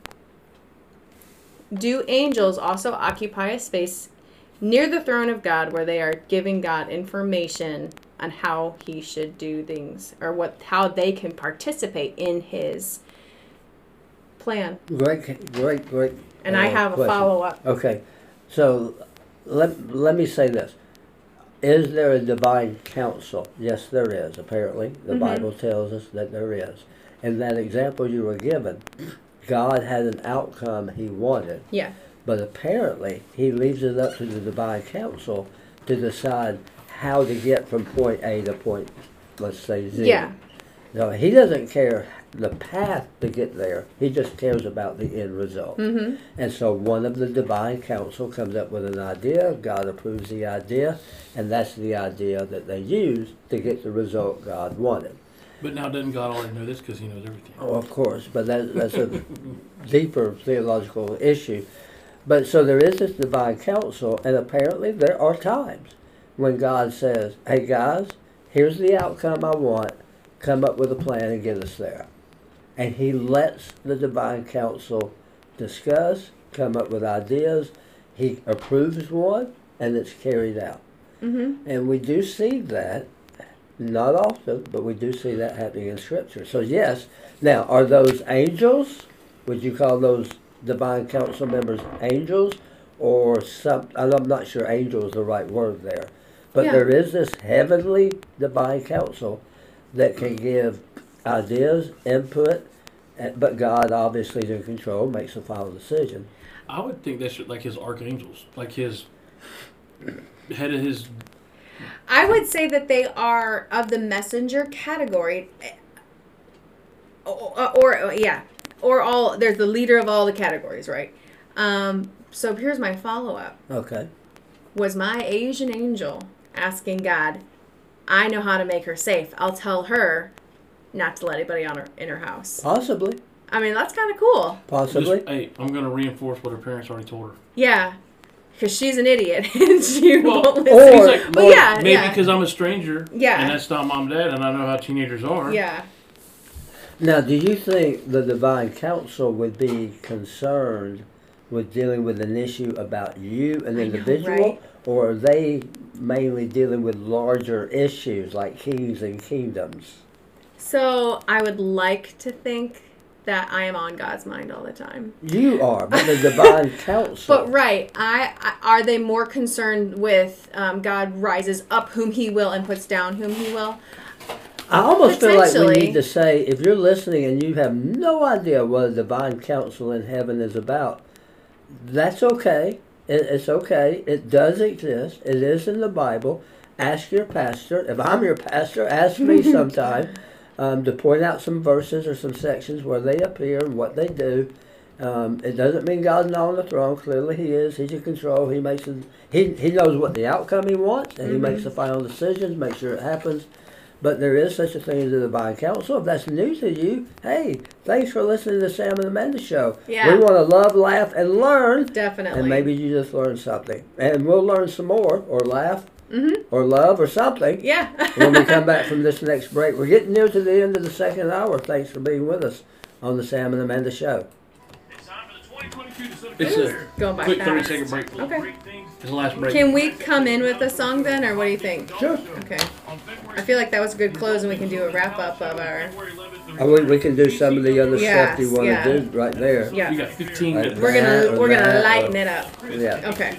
do angels also occupy a space near the throne of God where they are giving God information on how he should do things or what how they can participate in his plan. Great, great, great. And I uh, have a follow up. Okay, so let, let me say this. Is there a divine counsel? Yes, there is, apparently. The Mhm. Bible tells us that there is. In that example you were given, God had an outcome he wanted, Yeah. but apparently he leaves it up to the divine Council to decide how to get from point A to point, let's say, Z. Yeah. No, he doesn't care the path to get there. He just cares about the end result. Mm-hmm. And so one of the divine council comes up with an idea, God approves the idea, and that's the idea that they use to get the result God wanted. But now doesn't God already know this because He knows everything? Oh, of course, but that, that's a deeper theological issue. But so there is this divine counsel, and apparently there are times when God says, hey guys, here's the outcome I want, come up with a plan and get us there. And he lets the divine council discuss, come up with ideas. He approves one, and it's carried out. Mm-hmm. And we do see that, not often, but we do see that happening in Scripture. So, yes. Now, are those angels? Would you call those divine council members angels? Or some, and I'm not sure angel is the right word there. But Yeah. there is this heavenly divine council that can give ideas, input, but God obviously is in control, makes the final decision. I would think that's like His archangels, like His head of His. I would say that they are of the messenger category, or, or, or yeah, or all. There's the leader of all the categories, right? Um, So here's my follow up. Okay. Was my Asian angel asking God, I know how to make her safe. I'll tell her not to let anybody on her in her house. Possibly. I mean, that's kind of cool. Possibly. Just, hey, I'm going to reinforce what her parents already told her. Yeah. Because she's an idiot and she Well, won't listen. He's like, Well, well, yeah, maybe yeah. because I'm a stranger. Yeah. And that's not mom and dad, and I know how teenagers are. Yeah. Now, do you think the divine council would be concerned with dealing with an issue about you, an I know, individual, right? or are they mainly dealing with larger issues like kings and kingdoms? So I would like to think that I am on God's mind all the time. You are, but the divine council. But right, I, I are they more concerned with um, God rises up whom He will and puts down whom He will? I almost feel like we need to say if you're listening and you have no idea what a divine council in heaven is about, that's okay. It, it's okay. It does exist. It is in the Bible. Ask your pastor. If I'm your pastor, ask me sometime um, to point out some verses or some sections where they appear and what they do. Um, it doesn't mean God's not on the throne. Clearly, He is. He's in control. He makes. The, he He knows what the outcome He wants, and He makes the final decisions. Make sure it happens. But there is such a thing as a divine council. If that's new to you, hey, thanks for listening to the Sam and Amanda show. Yeah. We want to love, laugh, and learn. Definitely. And maybe you just learned something. And we'll learn some more, or laugh, Mhm. or love, or something Yeah. when we come back from this next break. We're getting near to the end of the second hour. Thanks for being with us on the Sam and Amanda show. It's time for the 2022 It's a Going by quick 30 fast. second break. Okay. It's the last break. Can we come in with a song then, or what do you think? Sure. Okay. I feel like that was a good close, and we can do a wrap up of our. I we, we can do some of the other stuff you want to yeah. do right there. Yeah. You got 15 minutes. We're gonna we're gonna lighten or- it up. Yeah. Okay.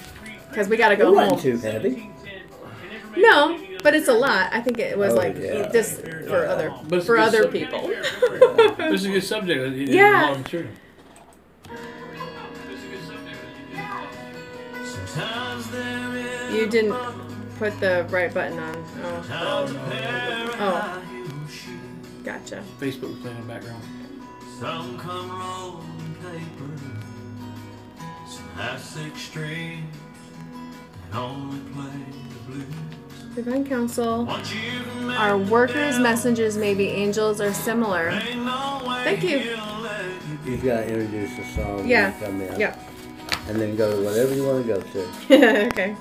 Because we gotta It go wasn't home. too heavy. No, but it's a lot. I think it was Oh, like yeah. just for other But it's for good other subject. people. This is a good subject. It- it- Yeah. A lot of material. You didn't put the right button on. Oh. Oh. Gotcha. Facebook was playing in the background. Some come rolling paper, some have six strings, and only play the blues. Divine Council. Once you've met Our workers, devil, messengers, maybe angels are similar. ain't no way Thank you. you You've got to introduce the song when Yeah. you come in. Yep. And then go to whatever you want to go to. okay.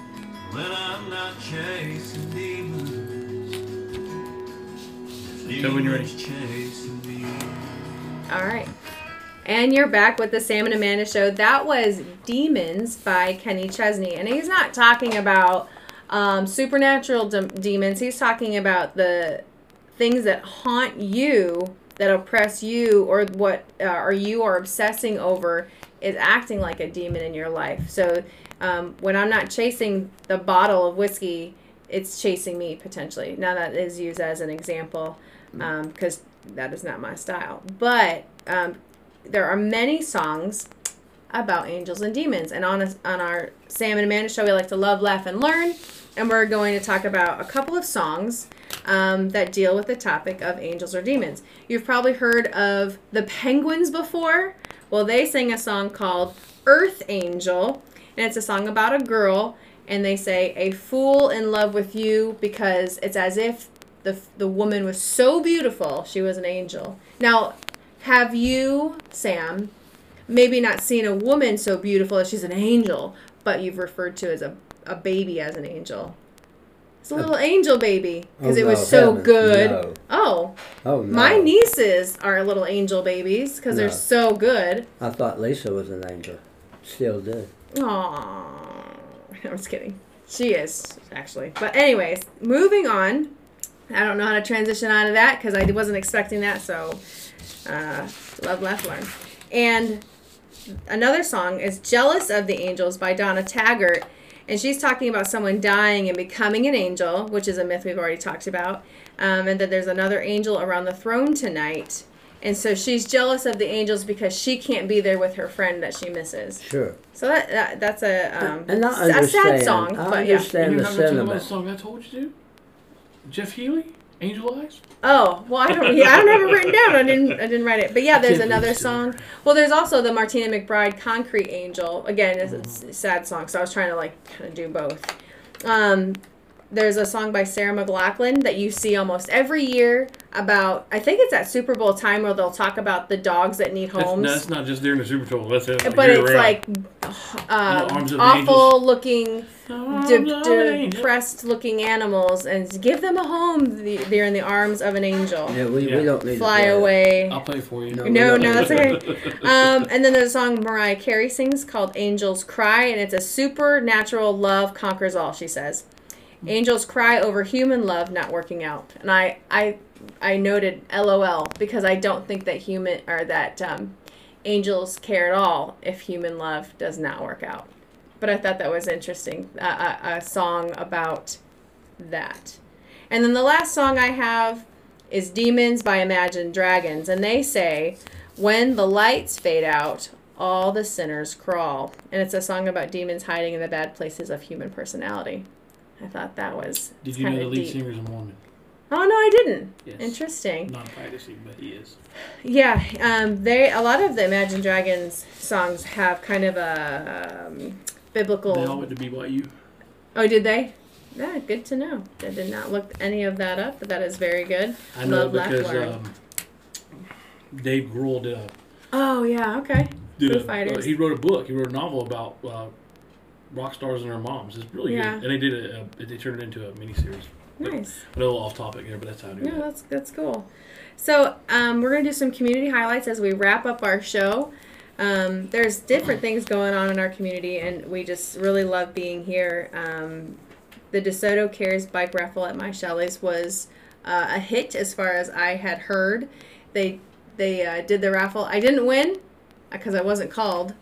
When I'm not chasing demons, Tell when you're ready. demons chasing me. All right. And you're back with the Sam and Amanda show. That was Demons by Kenny Chesney. And he's not talking about um, supernatural de- demons, he's talking about the things that haunt you, that oppress you, or what uh, or you are obsessing over is acting like a demon in your life. So um, when I'm not chasing the bottle of whiskey, it's chasing me potentially. Now that is used as an example because that is not my style. But um, there are many songs about angels and demons. And on, a, on our Sam and Amanda show, we like to love, laugh, and learn. And we're going to talk about a couple of songs um, that deal with the topic of angels or demons. You've probably heard of the Penguins before. Well, they sing a song called Earth Angel, and it's a song about a girl. And they say, A fool in love with you, because it's as if the, the woman was so beautiful, she was an angel. Now, have you, Sam, maybe not seen a woman so beautiful that she's an angel, but you've referred to as a, a baby as an angel. It's a little angel baby because Oh, it was no, so heavens, good. no. Oh, Oh, no. my nieces are little angel babies because they're so good. I thought Lisa was an angel. Still do. Aww. I'm just kidding. She is, actually. But, anyways, moving on. I don't know how to transition out of that because I wasn't expecting that, so uh, love, laugh, learn. And another song is Jealous of the Angels by Donna Taggart. And she's talking about someone dying and becoming an angel, which is a myth we've already talked about. Um, and that there's another angel around the throne tonight. And so she's jealous of the angels because she can't be there with her friend that she misses. Sure. So that, that that's a um, And I s- a sad song, I but yeah. understand You're the not gonna tell sentiment. about the song I told you to? Jeff Healey? Angel Eyes. Oh well, I don't. Yeah, I don't have it written down. I didn't. I didn't write it. But yeah, there's another song. Well, there's also the Martina McBride "Concrete Angel." Again, it's, it's a sad song, so I was trying to like kind of do both. Um, there's a song by Sarah McLachlan that you see almost every year about. I think it's at Super Bowl time where they'll talk about the dogs that need That's, homes. no, that's not just during the Super Bowl. That's it. but it's round. like uh, of the awful looking Arms de- of an angel. depressed looking animals and give them a home they're in the arms of an angel Yeah, we, Yeah. we don't need to fly play it. away I'll play for you. No. no no that's okay um, and then there's a song mariah carey sings called angels cry and it's a supernatural love conquers all she says angels cry over human love not working out. And i i i noted lol because i don't think that human or that um, angels care at all if human love does not work out. But i thought that was interesting a, a, a song about that. And then the last song i have is demons by imagine dragons. And they say when the lights fade out all the sinners crawl. And it's a song about demons hiding in the bad places of human personality i thought that was Did you know the lead deep. singer's a Mormon? oh no i didn't Yes. interesting Not practicing, but he is. yeah, um, they a lot of the Imagine Dragons songs have kind of a um, biblical. They all went to BYU. oh, did they? Yeah, good to know. I did not look any of that up, but that is very good. I know Love, because um, Dave Grohl did a Oh yeah, okay. did Foo a, Fighters. uh, he wrote a book. He wrote a novel about uh, rock stars and their moms. It's really Yeah. good, and they did a, a they turned it into a miniseries. Nice. A little off topic here, but that's how I do No, that. that's that's cool. So um, we're gonna do some community highlights as we wrap up our show. Um, there's different things going on in our community, and we just really love being here. Um, the DeSoto Cares bike raffle at my Shelley's was uh, a hit as far as I had heard. They they uh, did the raffle. I didn't win because I wasn't called.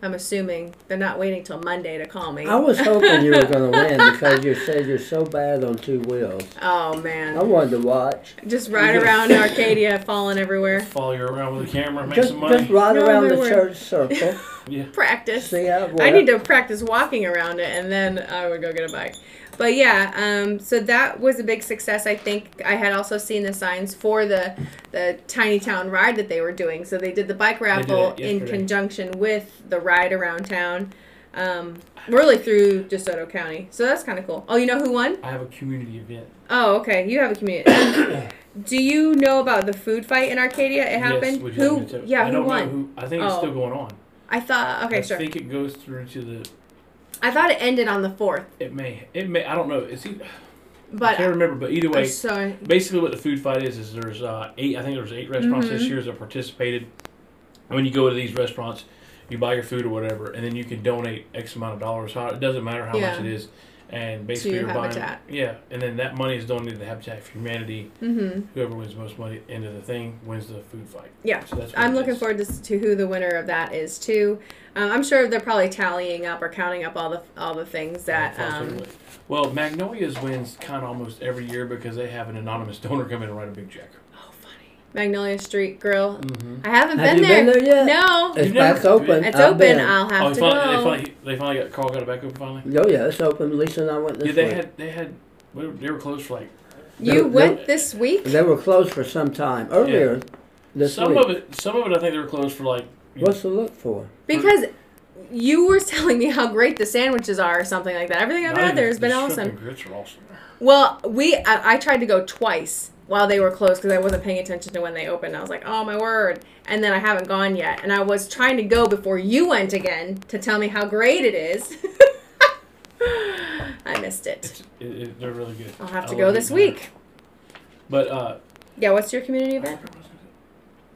I'm assuming they're not waiting till Monday to call me. I was hoping you were going to win because you said you're so bad on two wheels. Oh man. I wanted to watch. Just ride around Arcadia, falling everywhere. Follow you around with a camera, make Just, some money. just ride No, around the weren't. church circle. yeah. Practice. See how it I need to practice walking around it, and then I would go get a bike. But yeah, um, so that was a big success. I think I had also seen the signs for the the tiny town ride that they were doing. So they did the bike raffle in conjunction with the ride around town, um, really through DeSoto County. So that's kind of cool. Oh, you know who won? I have a community event. Oh, okay. You have a community. Do you know about the food fight in Arcadia? It happened. Yes, would you like who? Yeah, I who don't won? Know who, I think it's Oh. still going on. I thought. Okay, I sure. I think it goes through to the. I thought it ended on the fourth, It may. It may. I don't know. It's. he? but I can't remember, but either way, sorry. basically what the food fight is is there's uh, eight. I think there's eight restaurants this Mhm. year that participated. And when you go to these restaurants, you buy your food or whatever, and then you can donate X amount of dollars. How it doesn't matter how Yeah. much it is, and basically you're Habitat. buying. Yeah, and then that money is donated to Habitat for Humanity. Mm-hmm. Whoever wins most money into the thing wins the food fight. Yeah. So that's I'm looking is. forward to, to who the winner of that is too. Um, I'm sure they're probably tallying up or counting up all the all the things that. Um, Well, Magnolia's wins kind of almost every year because they have an anonymous donor come in and write a big check. Magnolia Street Grill. Mhm. I haven't Have been, you there. been there yet? No. It's You've back never- open. It's I've open. been. I'll have oh, to they finally, go. They finally, they finally got Carl got it back open finally. Oh yeah, it's open. Lisa and I went this Yeah, they week. had they had they were- they were closed for like you They- went they- this week? They were closed for some time earlier this some week. of it. Some of it I think they were closed for like. you What's to look for? Because you were telling me how great the sandwiches are or something like that. Everything I've not had even- there has the been shrimp awesome. and grits are awesome. Well, we I, I tried to go twice while they were closed because I wasn't paying attention to when they opened. I was like, oh my word! And then I haven't gone yet, and I was trying to go before you went again to tell me how great it is. I missed it. It, it, they're really good. I'll have to I go this week. But uh, Yeah, what's your community event?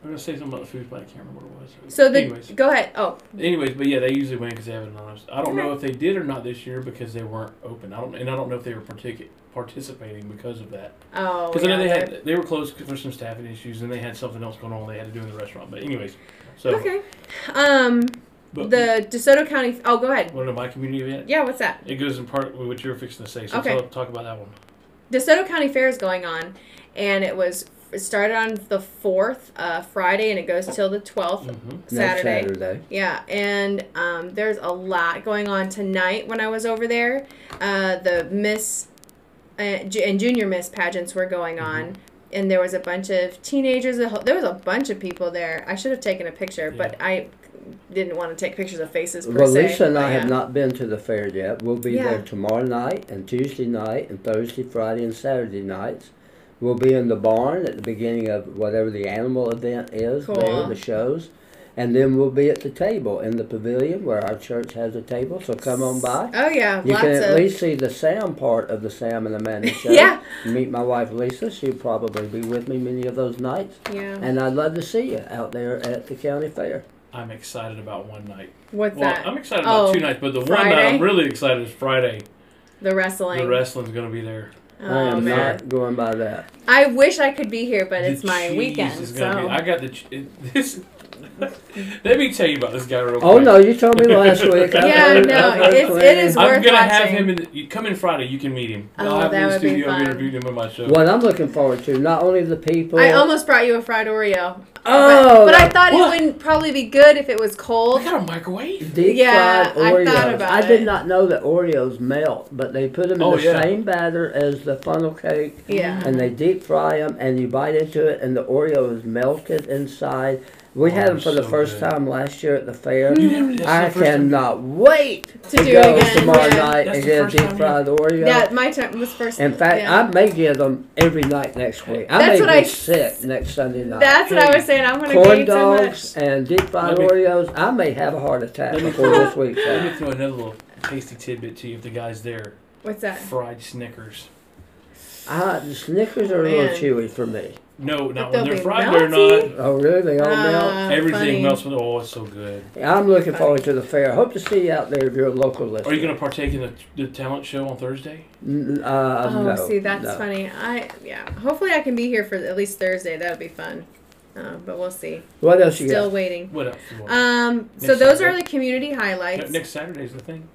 I'm gonna say something about the food, but I can't remember what it was. So the anyways, go ahead. Oh, anyways, but yeah, they usually win because they have an anonymous. I don't know if they did or not this year because they weren't open. I don't, and I don't know if they were partic- participating because of that. oh, Because I know they had they were closed for some staffing issues, and they had something else going on they had to do in the restaurant. But anyways, so okay. Um, but the DeSoto County. Oh, go ahead. one of my community event. Yeah, what's that? It goes in part with what you were fixing to say. So Okay. talk, talk about that one. DeSoto County Fair is going on, and it was it started on the fourth uh, Friday, and it goes till the 12th Mm-hmm. Next Saturday. Saturday. Yeah, and um, there's a lot going on tonight. When I was over there, uh, the Miss and, junior miss pageants were going Mm-hmm. on. And there was a bunch of teenagers. There was a bunch of people there. I should have taken a picture, but I didn't want to take pictures of faces per Well, se. Lisa and I yeah. have not been to the fair yet. We'll be Yeah. there tomorrow night and Tuesday night and Thursday, Friday, and Saturday nights. We'll be in the barn at the beginning of whatever the animal event is there, Cool. the shows. And then we'll be at the table in the pavilion where our church has a table. So come on by. Oh yeah, You lots can at of. least see the Sam part of the Sam and Amanda show. Yeah. Meet my wife Lisa. She'll probably be with me many of those nights. yeah. And I'd love to see you out there at the county fair. I'm excited about one night. What's well, that? I'm excited about Oh, two nights, but the one night I'm really excited is Friday. the wrestling. The wrestling's gonna be there. Oh, I am man. not going by that. I wish I could be here, but The it's my weekend. is So be- I got the ch- it- this. Let me tell you about this guy real oh, quick. Oh no, you told me last week. I've Yeah, heard- no, I've heard it's- plenty. it is I'm worth gonna have him in. The, you come in Friday. You can meet him. Oh, I'll have that him in the would be studio. I've fun. interviewed him on my show. What I'm looking forward to, not only the people. I almost brought you a fried Oreo. Oh, but, but I thought what? it wouldn't probably be good if it was I cold. got a microwave. deep Yeah, fried I thought about I it. did not know that Oreos melt, but they put them in Oh, the yeah. same batter as the funnel cake, Yeah. and they deep fry them, and you bite into it, and the Oreo is melted inside. We Oh, had them for the so first good. time last year at the fair. You never- that's I the first time- cannot wait To to, do go again, tomorrow yeah. night That's and get a deep fried Oreo. Yeah, my time was first. In fact, yeah. I may get them every night next week. I That's may what be I- sick next Sunday night. That's what I was saying. I'm gonna Corn gain so dogs and deep fried me- Oreos. I may have a heart attack Let me- before this week's Let me throw another little tasty tidbit to you if the guy's there. What's that? Fried Snickers. Ah, the Snickers are a little chewy for me. No, not they'll when they're fried. They're not. Oh, really? They all Ah, Everything funny. melts with. Oh, it's so good. I'm looking forward to the fair. I hope to see you out there if you're a local listener. Are you going to partake in the, the talent show on Thursday? N- Uh, Oh, no, see, that's no. funny. I yeah. Hopefully, I can be here for at least Thursday. That would be fun. Uh, but we'll see. What else you got? Still got? waiting. What else? you want? Um, so those Saturday? are the community Ne- highlights. Next Saturday's the thing.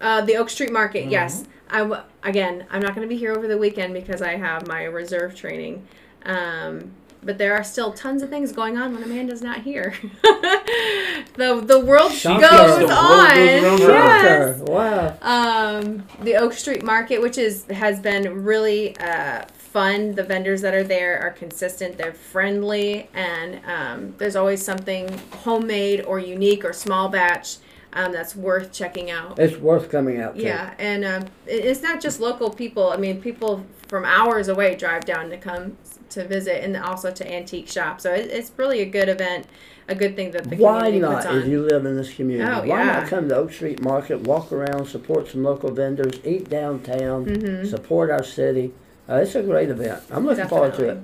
Uh, the Oak Street Market, Mhm. yes. I w- again, I'm not going to be here over the weekend because I have my reserve training. Um, but there are still tons of things going on when Amanda's not here. the the world Shocker. goes The world on. goes. Yes. Wow. Um, the Oak Street Market, which is has been really uh, fun. The vendors that are there are consistent. They're friendly, and um, there's always something homemade or unique or small batch um, that's worth checking out. It's worth coming out to. Yeah, and um, it- it's not just local people. I mean, people from hours away drive down to come to visit, and also to antique shop. So it, it's really a good event, a good thing that the Why community not, puts on. if you live in this community? Oh, why yeah. not come to Oak Street Market, walk around, support some local vendors, eat downtown, Mhm. support our city? Uh, it's a great event. I'm looking forward to it.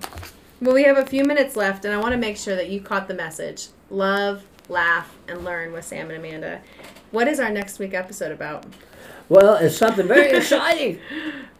Well, we have a few minutes left, and I want to make sure that you caught the message. Love, laugh, and learn with Sam and Amanda. What is our next week episode about? Well, it's something very exciting.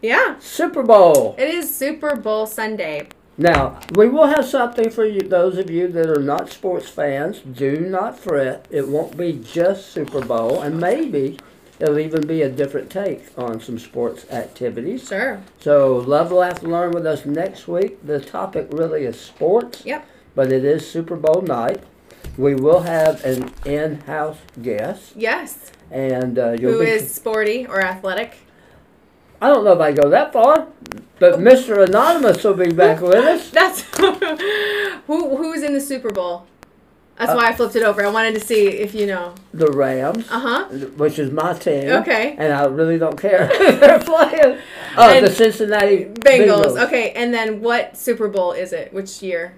Yeah, Super Bowl. it is Super Bowl Sunday. Now, we will have something for you, those of you that are not sports fans. Do not fret. It won't be just Super Bowl, and maybe it'll even be a different take on some sports activities. Sure. So, love, laugh, learn with us next week. The topic really is sports. Yep. But it is Super Bowl night. We will have an in-house guest, Yes. and uh, you'll Who be. is sporty or athletic? I don't know if I go that far, but Mr. Anonymous will be back with us. That's who. Who's in the Super Bowl? That's Uh, why I flipped it over. I wanted to see if you know. The Rams. Uh huh. which is my team. Okay. And I really don't care who they're playing. Oh, And the Cincinnati Bengals. Bengals. Okay, and then what Super Bowl is it? Which year?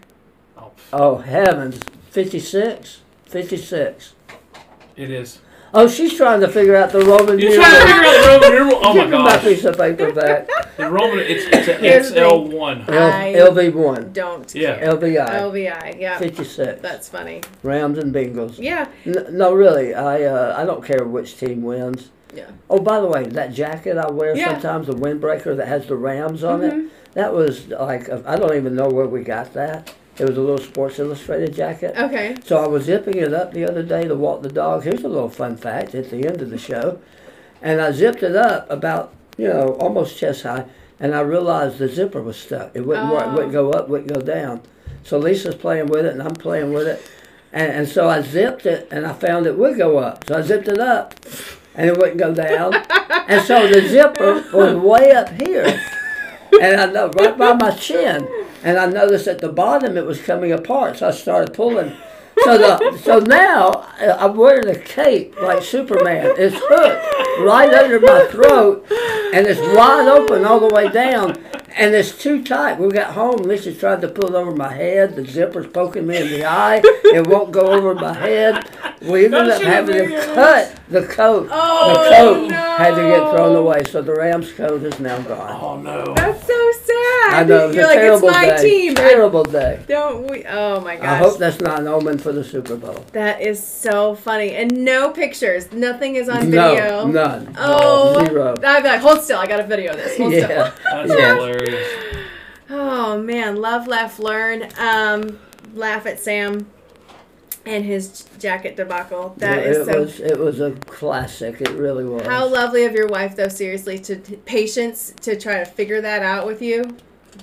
Oh, Oh, heavens. 56? 56. it is. Oh, she's trying to figure out the Roman You're numeral. trying to figure out the Roman numeral. Oh my Give me gosh. piece of paper back. The Roman. It's it's an Here's the XL one. I- L- LV1. Don't. Yeah. care. LVI. LVI. Yeah. 56. That's funny. Rams and Bengals. Yeah. N- no, really. I uh, I don't care which team wins. Yeah. Oh, by the way, that jacket I wear Yeah. sometimes, the windbreaker that has the Rams on it, that was like, I don't even know where we got that. It was a little Sports Illustrated jacket. Okay. So I was zipping it up the other day to walk the dog. Here's a little fun fact at the end of the show. And I zipped it up about, you know, almost chest high. And I realized the zipper was stuck. It wouldn't work. It wouldn't go up, wouldn't go down. So Lisa's playing with it and I'm playing with it. And, and so I zipped it and I found it would go up. So I zipped it up. and it wouldn't go down. and so the zipper was way up here, and I know right by my chin. And I noticed at the bottom it was coming apart, so I started pulling. So the so now uh, I'm wearing a cape like Superman. It's hooked right under my throat, and it's wide open all the way down, and it's too tight. We got home. Lisa tried to pull it over my head. The zipper's poking me in the eye. It won't go over my head. We ended Don't up having to cut the coat. Oh, the coat had to get thrown away. So the Rams coat is now gone. Oh no. That's so sad. I know. It was You're a like, it's terrible my day. team. I- Terrible day. Don't we? Oh my gosh. I hope that's not an omen for the Super Bowl. that is so funny. And no pictures. Nothing is on No, video. none. Oh, Zero. I'd be like, hold still. I got a video of this. Hold still. That's Yeah. hilarious. Oh man, love, laugh, learn. Um, laugh at Sam and his jacket debacle. That it is so. was it was a classic. It really was. How lovely of your wife, though. Seriously, to, to patience to try to figure that out with you.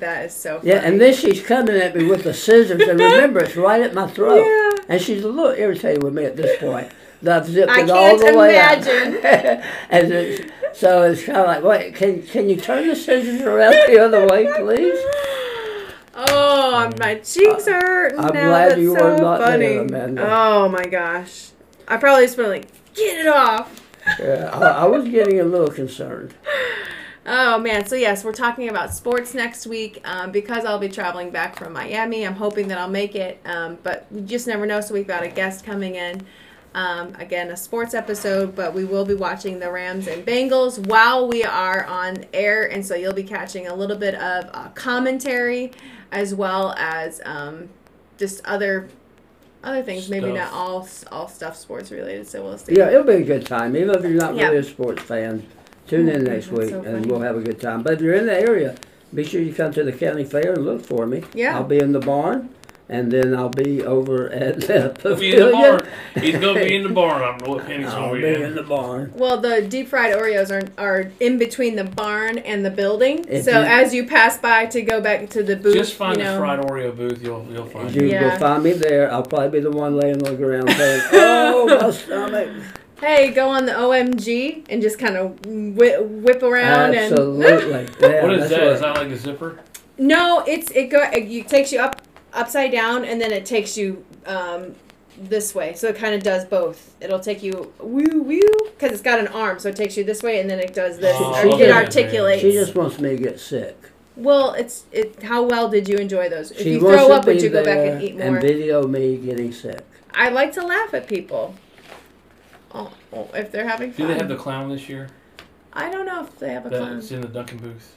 That is so. Funny. Yeah, and then she's coming at me with the scissors, and remember, it's right at my throat. Yeah. And she's a little irritated with me at this point. that I've zipped I it all the way out. imagine. and it's, so it's kind of like, wait, can can you turn the scissors around the other way, please? Oh, my cheeks are hurting I'm now. glad That's you so were not there, funny. Amanda. Oh my gosh, I probably just been like, get it off. Yeah, I, I was getting a little concerned. Oh man, so yes, we're talking about sports next week um, because I'll be traveling back from Miami. I'm hoping that I'll make it, um, but we just never know. So we've got a guest coming in. Um, again, a sports episode, but we will be watching the Rams and Bengals while we are on air, and so you'll be catching a little bit of uh, commentary as well as um, just other other things. Maybe not all all stuff sports related. So we'll see. Yeah, it'll be a good time. Even if you're not Yeah. really a sports fan, tune in Mhm, next week so and we'll have a good time. But if you're in the area, be sure you come to the county fair and look for me. Yeah. I'll be in the barn, and then I'll be over at the He'll be in the pavilion. barn. He's gonna be in the barn. I don't know what Penny's I'll gonna be be in the barn. Well, the deep fried Oreos are are in between the barn and the building. If so you- as you pass by to go back to the booth, Just find you know, the fried Oreo booth. You'll you'll find If it. you Yeah. will find me there, I'll probably be the one laying on the ground saying, "Oh, my stomach!" Hey, go on the OMG and just kind of whip, whip around Absolutely. and. Yeah, What is that's that? right. Is that like a zipper? no, it's it go it takes you up upside down and then it takes you um, this way. So it kind of does both. It'll take you woo woo because it's got an arm, so it takes you this way and then it does this. Oh, or it articulates. She just wants me to get sick. well, it's it. How well did you enjoy those? If she you throw up, would you go back and eat more? And video me getting sick. I like to laugh at people. Oh, oh, if they're having fun. Do they have the clown this year? I don't know if they have a clown. That's in the dunking booth.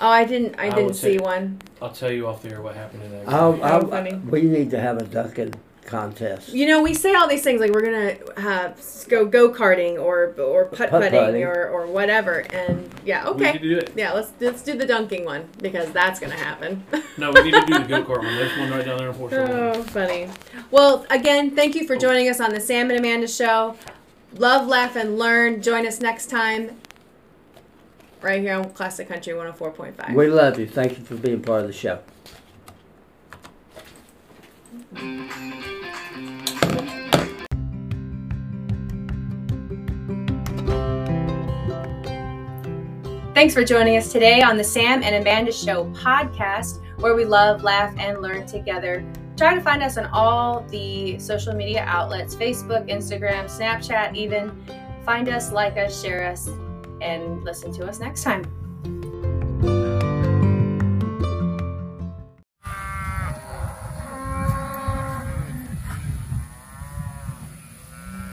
Oh, I didn't. I I didn't would see say- one. I'll tell you off there what happened in that. I'll, How I'll, funny. we need to have a dunking contest. You know, we say all these things like we're gonna have go go karting or or putt putting Putt-putting. or, or whatever, and yeah, We okay, need to do it. yeah, let's let's do the dunking one because that's gonna happen. No, we need to do the go kart one. There's one right down there in Fort Oh, funny. Well, again, thank you for oh. joining us on the Sam and Amanda show. Love, laugh, and learn. Join us next time right here on Classic Country 104.5. We love you. Thank you for being part of the show. Thanks for joining us today on the Sam and Amanda Show podcast, where we love, laugh, and learn together. Try to find us on all the social media outlets Facebook, Instagram, Snapchat, even. Find us, like us, share us, and listen to us next time.